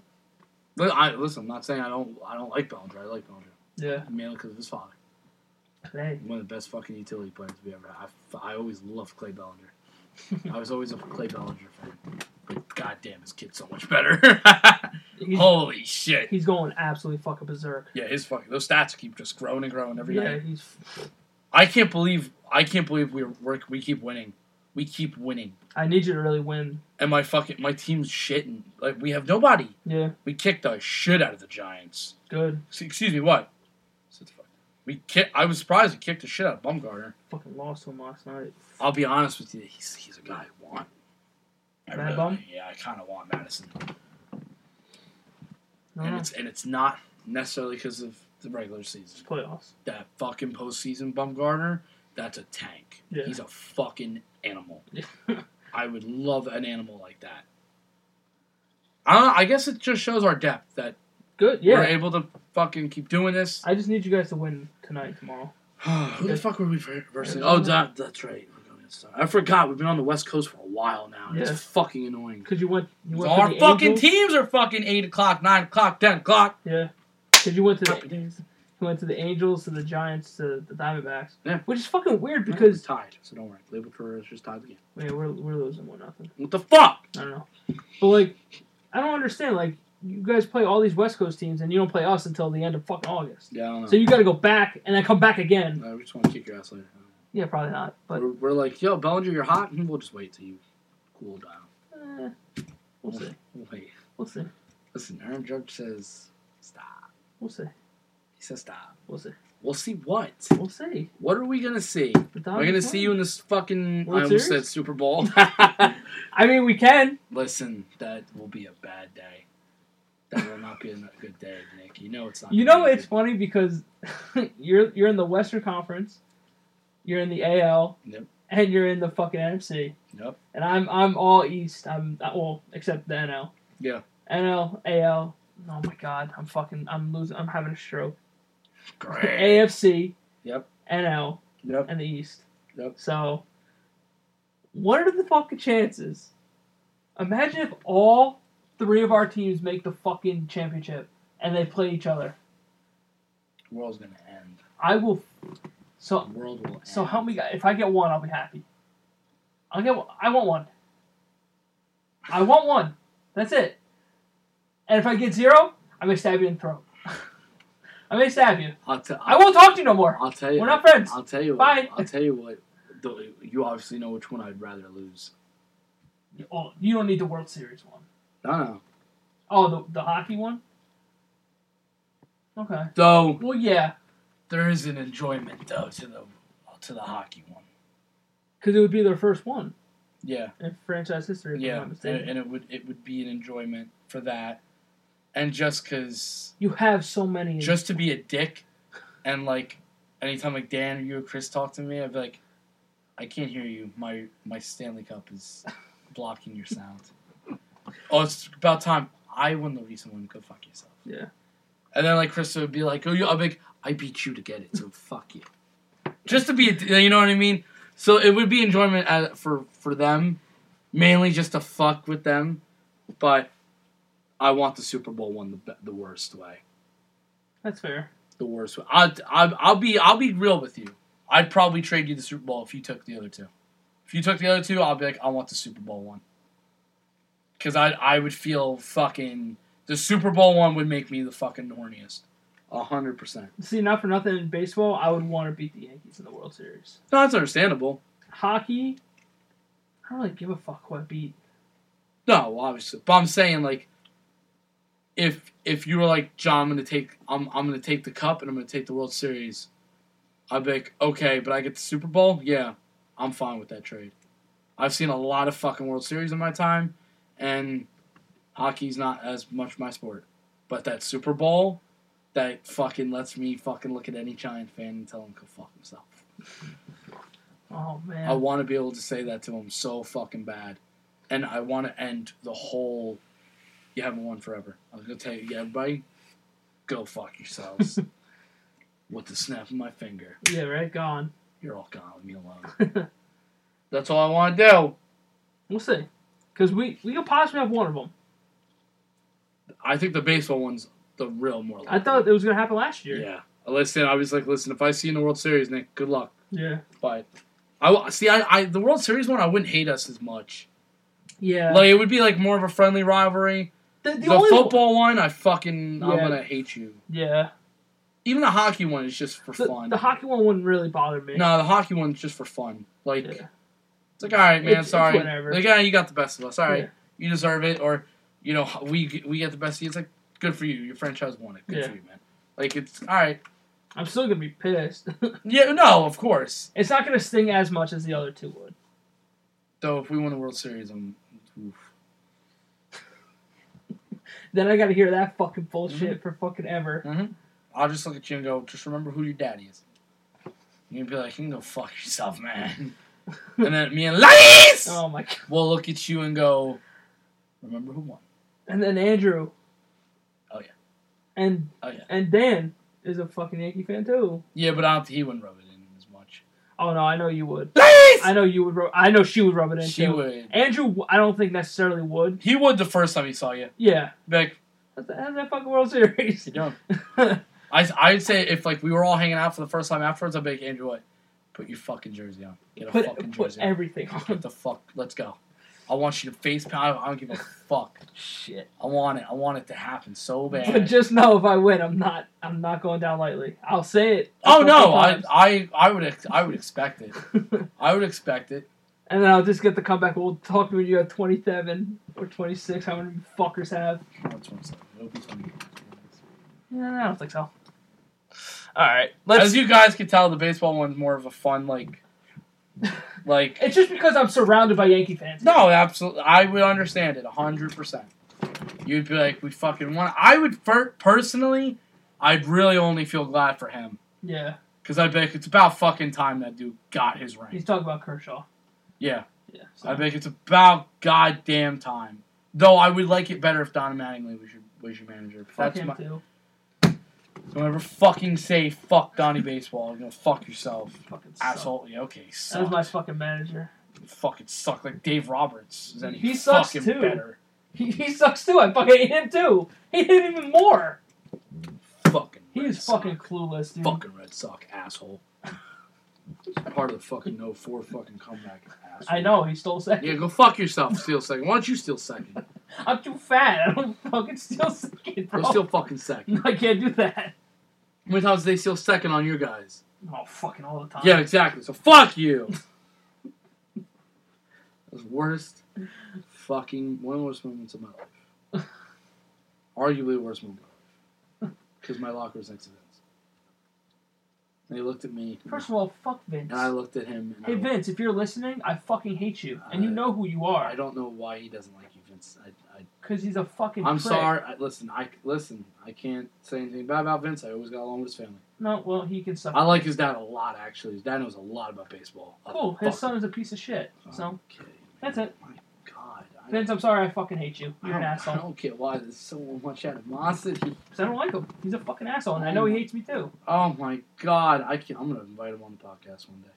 Li- I listen. I'm not saying I don't. I don't like Bellinger. I like Bellinger Yeah. mainly because of his father. Hey, One of the best fucking utility players we ever had. I, I always loved Clay Bellinger. I was always a Clay Bellinger fan. But goddamn, his kid's so much better. Holy shit. he's going absolutely fucking berserk. Yeah, his fucking those stats keep just growing and growing every yeah, night. he's. I can't believe I can't believe we're we're we keep winning. We keep winning. I need you to really win. And my fucking my team's shitting. Like we have nobody. Yeah, We kicked the shit out of the Giants. good. Excuse me, what? Sit the fuck. We kick, I was surprised he kicked the shit out of Bumgarner. Fucking lost him last night. I'll be honest with you, he's he's a guy I want. I Mad Bum? yeah, I kind of want Madison, and know. it's and it's not necessarily because of the regular It's season. playoffs. That fucking postseason Bumgarner, that's a tank. Yeah. He's a fucking animal. I would love an animal like that. I don't know, I guess it just shows our depth that Good. yeah. we're able to fucking keep doing this. I just need you guys to win tonight, tomorrow. Who the fuck were we ver- versing? Oh, that, that's right. We're going against- I forgot. We've been on the West Coast for a while now. Yeah. It's fucking annoying. Because you went. You went Our fucking Angels. teams are fucking 8 o'clock, 9 o'clock, 10 o'clock. Yeah. Because you went to the Happy days. you went to the Angels, to the Giants, to the Diamondbacks. Yeah. Which is fucking weird Because because tied, so don't worry. Label for us just tied again. game. wait, we're we're losing one nothing. What the fuck? I don't know. But like, I don't understand. Like, you guys play all these West Coast teams, and you don't play us until the end of fucking August. Yeah, I don't know. So you got to go back and then come back again. Uh, we just want to kick your ass later. Yeah, probably not. But we're, we're like, yo, Bellinger, you're hot. And we'll just wait till you cool down. eh, we'll see. We'll wait. We'll see. Listen, Aaron Judge says stop. We'll see. He says stop. We'll see. We'll see what? We'll see. What are we gonna see? We're gonna see you in this fucking. World I almost Series? said Super Bowl. I mean, we can. Listen, that will be a bad day. That will not be a good day, Nick. You know it's not. You know it's funny because you're you're in the Western Conference, you're in the AL, Yep. and you're in the fucking NFC, Yep. and I'm I'm all East. I'm uh, well except the NL. Yeah. NL, AL. Oh my God, I'm fucking I'm losing. I'm having a stroke. Great. AFC. Yep. NL Yep. and the East. Yep. So, what are the fucking chances? Imagine if all three of our teams make the fucking championship and they play each other. The world's gonna end. I will. So world will end. So help me, If I get one, I'll be happy. I'll get. one- I want one. I want one. That's it. And if I get zero, I may stab you in the throat. I may stab you. I'll, t- I won't talk to you no more. I'll tell you. We're not friends. I'll tell you. Bye. What, I'll tell you what. You obviously know which one I'd rather lose. Oh, you don't need the World Series one. No, no. Oh, the the hockey one. Okay. Though Well, yeah, there is an enjoyment though to the to the hockey one. because it would be their first one Yeah. in franchise history. If I'm Yeah, and it would it would be an enjoyment for that, and just because you have so many. just to be a dick, and like anytime like Dan or you or Chris talk to me, I'd be like, I can't hear you. My my Stanley Cup is blocking your sound. Oh, it's about time. I won the recent one. Go fuck yourself. Yeah. And then like Chris would be like, oh, you, I'm like, I beat you to get it, so fuck you. Just to be, a, you know what I mean? So it would be enjoyment at, for for them, mainly just to fuck with them, but I want the Super Bowl one the the worst way, That's fair. the worst way. I I I'll be I'll be real with you. I'd probably trade you the Super Bowl if you took the other two. If you took the other two, I'll be like, I want the Super Bowl one. Because I I would feel fucking the Super Bowl one would make me the fucking horniest, a hundred percent. See, not for nothing in baseball, I would want to beat the Yankees in the World Series. No, that's understandable. Hockey, I don't really give a fuck who I beat. No, obviously, but I'm saying like, if if you were like John, I'm gonna take I'm I'm gonna take the cup and I'm gonna take the World Series. I'd be like, okay, but I get the Super Bowl. Yeah, I'm fine with that trade. I've seen a lot of fucking World Series in my time, and hockey's not as much my sport. But that Super Bowl, that fucking lets me fucking look at any Giant fan and tell him to go fuck himself. Oh man. I want to be able to say that to him so fucking bad, and I want to end the whole. You haven't won forever. I was gonna tell you, yeah, everybody, go fuck yourselves. With the snap of my finger, yeah, right. Gone. you're all gone. Leave me alone. That's all I want to do. We'll see. Because we we could possibly have one of them. I think the baseball one's the real more. Likely. I thought it was gonna happen last year. Yeah. Listen, I was like, listen, if I see you in the World Series, Nick, good luck. Yeah. But I see, I, I the World Series one, I wouldn't hate us as much. Yeah. Like it would be like more of a friendly rivalry. the, the The, football one, I fucking, I'm gonna hate you. Yeah. Even the hockey one is just for The, fun. the hockey one wouldn't really bother me. no, the hockey one's just for fun. Like Yeah. it's like, all right, man, It's- it's sorry. whatever. Like, yeah, you got the best of us. All right, Yeah. you deserve it. Or you know, we we get the best of you. It's like good for you. Your franchise won it. Good Yeah. for you, man. Like it's all right, I'm still gonna be pissed. Yeah, no, of course. it's not gonna sting as much as the other two would. Though if we win the World Series, I'm. Oof. Then I gotta hear that fucking bullshit for fucking ever. Mm-hmm. I'll just look at you and go, just remember who your daddy is. You'd be like, you can go fuck yourself, man. and then me and Ladies Oh my god. We'll look at you and go, remember who won. And then Andrew. And Oh, yeah. and Dan is a fucking Yankee fan too. Yeah, but I don't think he wouldn't rub it in as much. Oh no, I know you would. Ladies! I know you would. Ru- I know she would rub it in She too. would. Andrew, I don't think necessarily would. He would the first time he saw you. Yeah. Like, How's that, that fucking World Series? you doing? I, I'd say if like we were all hanging out for the first time afterwards, I'd be like, Andrew, what? Put your fucking jersey on. Get a put fucking put jersey on. everything Get the fuck. Let's go. I want you to face pound. I don't give a fuck. Shit. I want it. I want it to happen so bad. But just know if I win, I'm not. I'm not going down lightly. I'll say it. oh no, I, times. I I would ex- I would expect it. I would expect it. and then I'll just get the comeback. We'll talk when you have 27 or 26. How many fuckers have? I'm saying. It'll be funny. Yeah, I don't think so. All right, let's. As you guys can tell, the baseball one's more of a fun like, like. It's just because I'm surrounded by Yankee fans. No, absolutely. I would understand it hundred percent. You'd be like, we fucking want. I would fir- personally, I'd really only feel glad for him Yeah, because be like, it's about fucking time that dude got his ring. he's talking about Kershaw. Yeah, Yeah. So. Be like, it's about goddamn time. Though I would like it better if Don Mattingly was your was your manager. Fuck That's him my. too. Don't ever fucking say fuck Donnie Baseball. You're gonna fuck yourself, Fucking suck. asshole. Yeah, okay, That was suck. my fucking manager. fucking suck like Dave Roberts. Is any He sucks fucking too. better? He, he sucks too. I fucking hate him too. He hate him even more. Fucking. He Red is fucking clueless, dude. Fucking Red Sox asshole. Part of the fucking no four fucking comeback asshole. I know he stole second. Yeah, go fuck yourself. Steal second. Why don't you steal second? I'm too fat. I don't fucking steal second, bro. Go steal fucking second. I can't do that. How many times did they steal second on your guys? Oh, fucking all the time. Yeah, exactly. So fuck you. Those worst fucking one of the worst moments of my life. Arguably the worst moment of my life. Because my locker was next to Vince. And he looked at me. First of all, fuck Vince. and I looked at him. And Hey I, Vince, if you're listening, I fucking hate you, and you know who you are. I don't know why he doesn't like you, Vince. I, I because he's a fucking. I'm prick. sorry. I, listen, I listen. I can't say anything bad about Vince. I always got along with his family. No, well, he can suck. I like his dad a lot. Actually, his dad knows a lot about baseball. A Cool. His son is a piece of shit. So, Okay, That's it. My God, I, Vince, I'm sorry. I fucking hate you. You're an don't- I don't get why there's so much animosity. Because I don't like him. He's a fucking asshole, and I know he oh. hates me too. Oh my God, I can't. I'm gonna invite him on the podcast one day.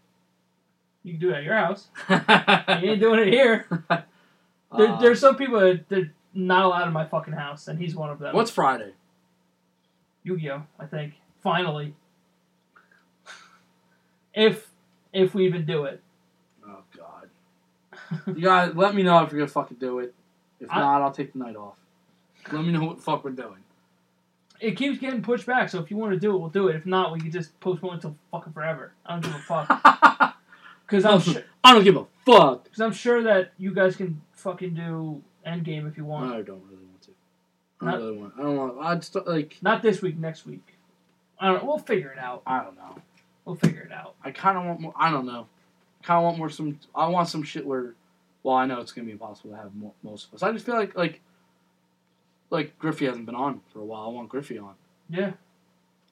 You can do it at your house. You ain't doing it here. There, Uh, there's some people that they're not allowed in my fucking house, and he's one of them. what's Friday? Yu-Gi-Oh? I think finally, if if we even do it, Oh God, you guys, let me know if you're gonna fucking do it. If I- not, I'll take the night off. Let me know what the fuck we're doing. it keeps getting pushed back. So if you want to do it, we'll do it. If not, we can just postpone it until fucking forever. I don't give a fuck. Because I'm sure, don't give a fuck. because I'm sure that you guys can fucking do Endgame if you want. I don't really want to. I don't really want. I don't want. I just like. Not this week, next week. I don't. We'll figure it out. I don't know. We'll figure it out. I kind of want more. I don't know. Kind of want more. Some. I want some shit where. Well, I know it's gonna be impossible to have mo- most of us. I just feel like like. Like Griffey hasn't been on for a while. I want Griffey on. Yeah.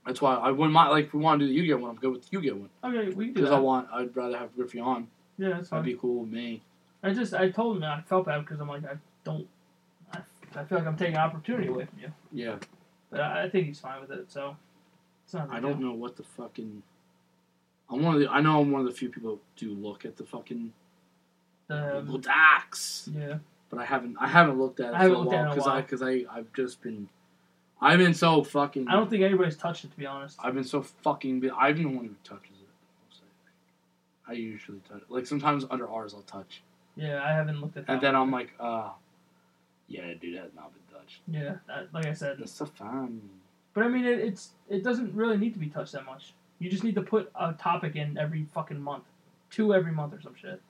That's why I wouldn't mind. Like, if we want to do the Yu-Gi-Oh one, I'm good with the Yu-Gi-Oh one Okay, we can do because that. I want. I'd rather have Griffey on. yeah, that's fine. That'd be cool with me. I just I told him that I felt bad because I'm like I don't. I, I feel like I'm taking opportunity away from you, Yeah, but I, I think he's fine with it. So it's not. I don't deal. know what the fucking. I'm one of the. I know I'm one of the few people who do look at the fucking Google Um, Docs, yeah, but I haven't. I haven't looked at it I haven't for a looked at it while because I because I I've just been. I've been so fucking. I don't think anybody's touched it to be honest. I've been so fucking. bu- I'm the one who touches it. I. I usually touch. It. Like sometimes under ours, I'll touch, Yeah, I haven't looked at that. and then one. I'm like, uh, yeah, dude, has not been touched. yeah, that, like I said, That's so fun. but I mean it, it's it doesn't really need to be touched that much. You just need to put a topic in every fucking month, two every month or some shit,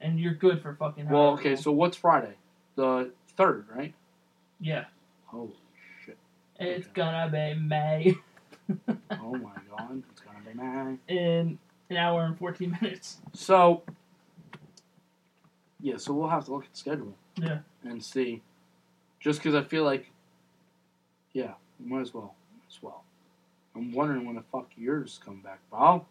and you're good for fucking. Well, okay, long. so what's Friday? The third, right? yeah, Holy shit. it's Okay. gonna be May. oh my god, it's gonna be May. in an hour and 14 minutes. So, yeah, so we'll have to look at the schedule. Yeah. And see. Just because I feel like, yeah, we might as well. Might as well. I'm wondering when the fuck yours come back, bro.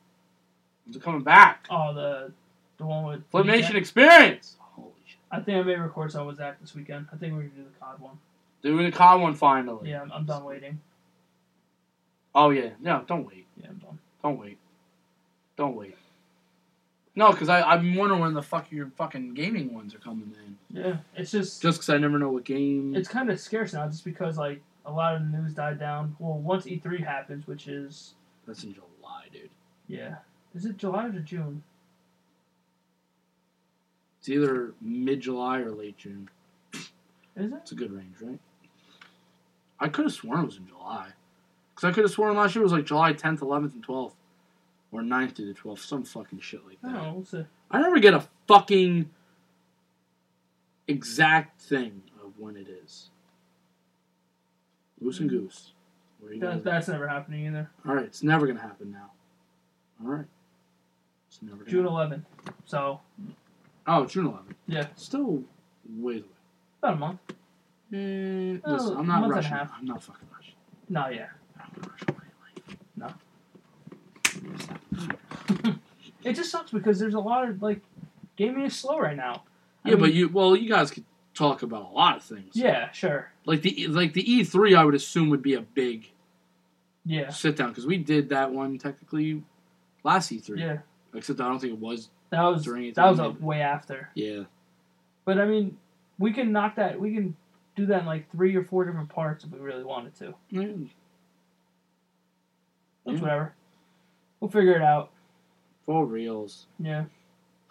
When's it coming back? Oh, the the one with Flip Zach? Experience! Holy shit. I think I may record some with Zach this weekend. I think we're gonna do the COD one. Doing the COD one finally. Yeah, I'm, I'm done waiting. Oh, yeah. No, don't wait. Yeah, I'm done. Don't wait. Don't wait. No, because I'm wondering when the fuck your fucking gaming ones are coming in. Yeah, it's just Just because I never know what game. it's kind of scarce now, just because like a lot of the news died down. Well, once E3 happens, which is That's in July, dude. yeah, is it July or June? It's either mid July or late June. Is it? It's a good range, right? I could have sworn it was in July. Because I could have sworn last year it was like July 10th, 11th, and 12th. Or 9th to the 12th. Some fucking shit like that. don't know. We'll. I never get a fucking exact thing of when it is. Goose and goose. Where you That, that's never happening either. All right, it's never gonna happen now. All right, it's never June happen. 11th. So Oh, June 11th. Yeah. still ways away. about a month. Mm, Oh, I'm a not month and a rushing. I'm not fucking rushing. No, yeah. I'm not rushing my life. No. Stop. It just sucks because there's a lot of like gaming is slow right now. I Yeah, but you well, you guys could talk about a lot of things. yeah, sure, like the like the E3, I would assume would be a big yeah, sit down because we did that one technically last E3. yeah. Except I don't think it was. That was During it, that was a way after. Yeah. But I mean, we can knock that. We can do that in like three or four different parts if we really wanted to. Mm, It's Yeah. whatever. We'll figure it out. For reals. Yeah.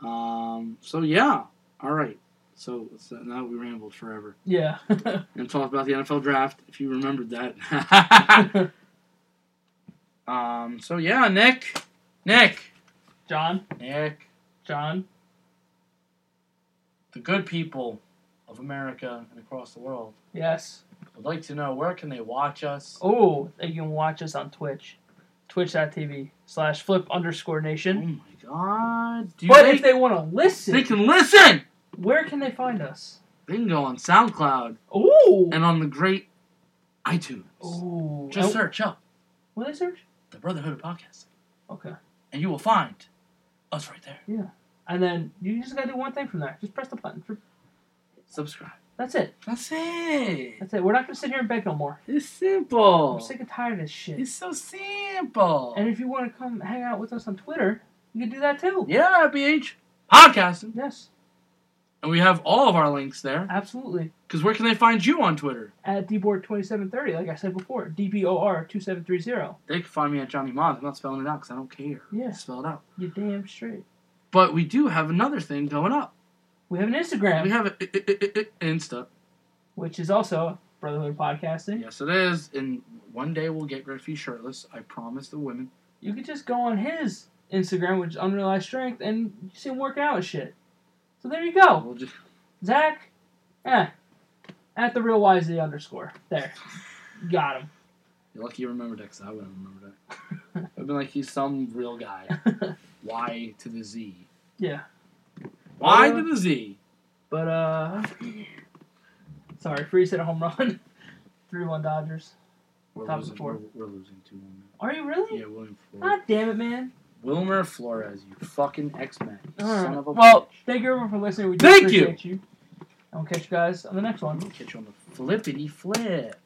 Um. So yeah. All right. So, so now we rambled forever Yeah. and talk about the NFL draft. If you remembered that. um. So yeah, Nick. Nick. John. Nick. John. The good people of America and across the world Yes. I'd like to know where can they watch us. Oh, they can watch us on Twitch. Twitch.tv slash flip underscore nation. Oh my God! Do But think if they want to listen, they can listen? where can they find us? They can go on SoundCloud Ooh. and on the great iTunes. Ooh. Just And- search up Will they search? the Brotherhood of Podcasting, Okay. and you will find us right there. Yeah. And then you just gotta do one thing from there. Just press the button. Subscribe. That's it. That's it. That's it. We're not gonna sit here and beg no more. It's simple. I'm sick and tired of this shit. It's so simple. And if you want to come hang out with us on Twitter, you can do that too. yeah, BH Podcasting. Yes, And we have all of our links there. absolutely. Because where can they find you on Twitter? At dbor2730, like I said before, DBOR2730. They can find me at Johnny Mods. I'm not spelling it out because I don't care. Yeah. Spell it out. You damn straight. But we do have another thing going up. We have an Instagram, We have an Insta. which is also Brotherhood Podcasting. Yes, it is. And one day we'll get Griffey shirtless. I promise the women. You could just go on his Instagram, which is Unrealized Strength, and you see him working out and shit. So there you go. We'll just Zach, eh, at the real YZ underscore. There. Got him. You're lucky you remembered that because I wouldn't remember that. I've been like, he's some real guy. Y to the Z. yeah. Y to the Z. But uh sorry, Freese hit a home run. Three one Dodgers. We're top losing, four. we're, we're losing 2 1 Are you really? Yeah, William Flores. God damn it, man. Wilmer Flores, you fucking X Men. Son Alright. of a Well, bitch. thank you everyone for listening. We do Thank appreciate you. And we'll catch you guys on the next one. Catch you on the flippity flip.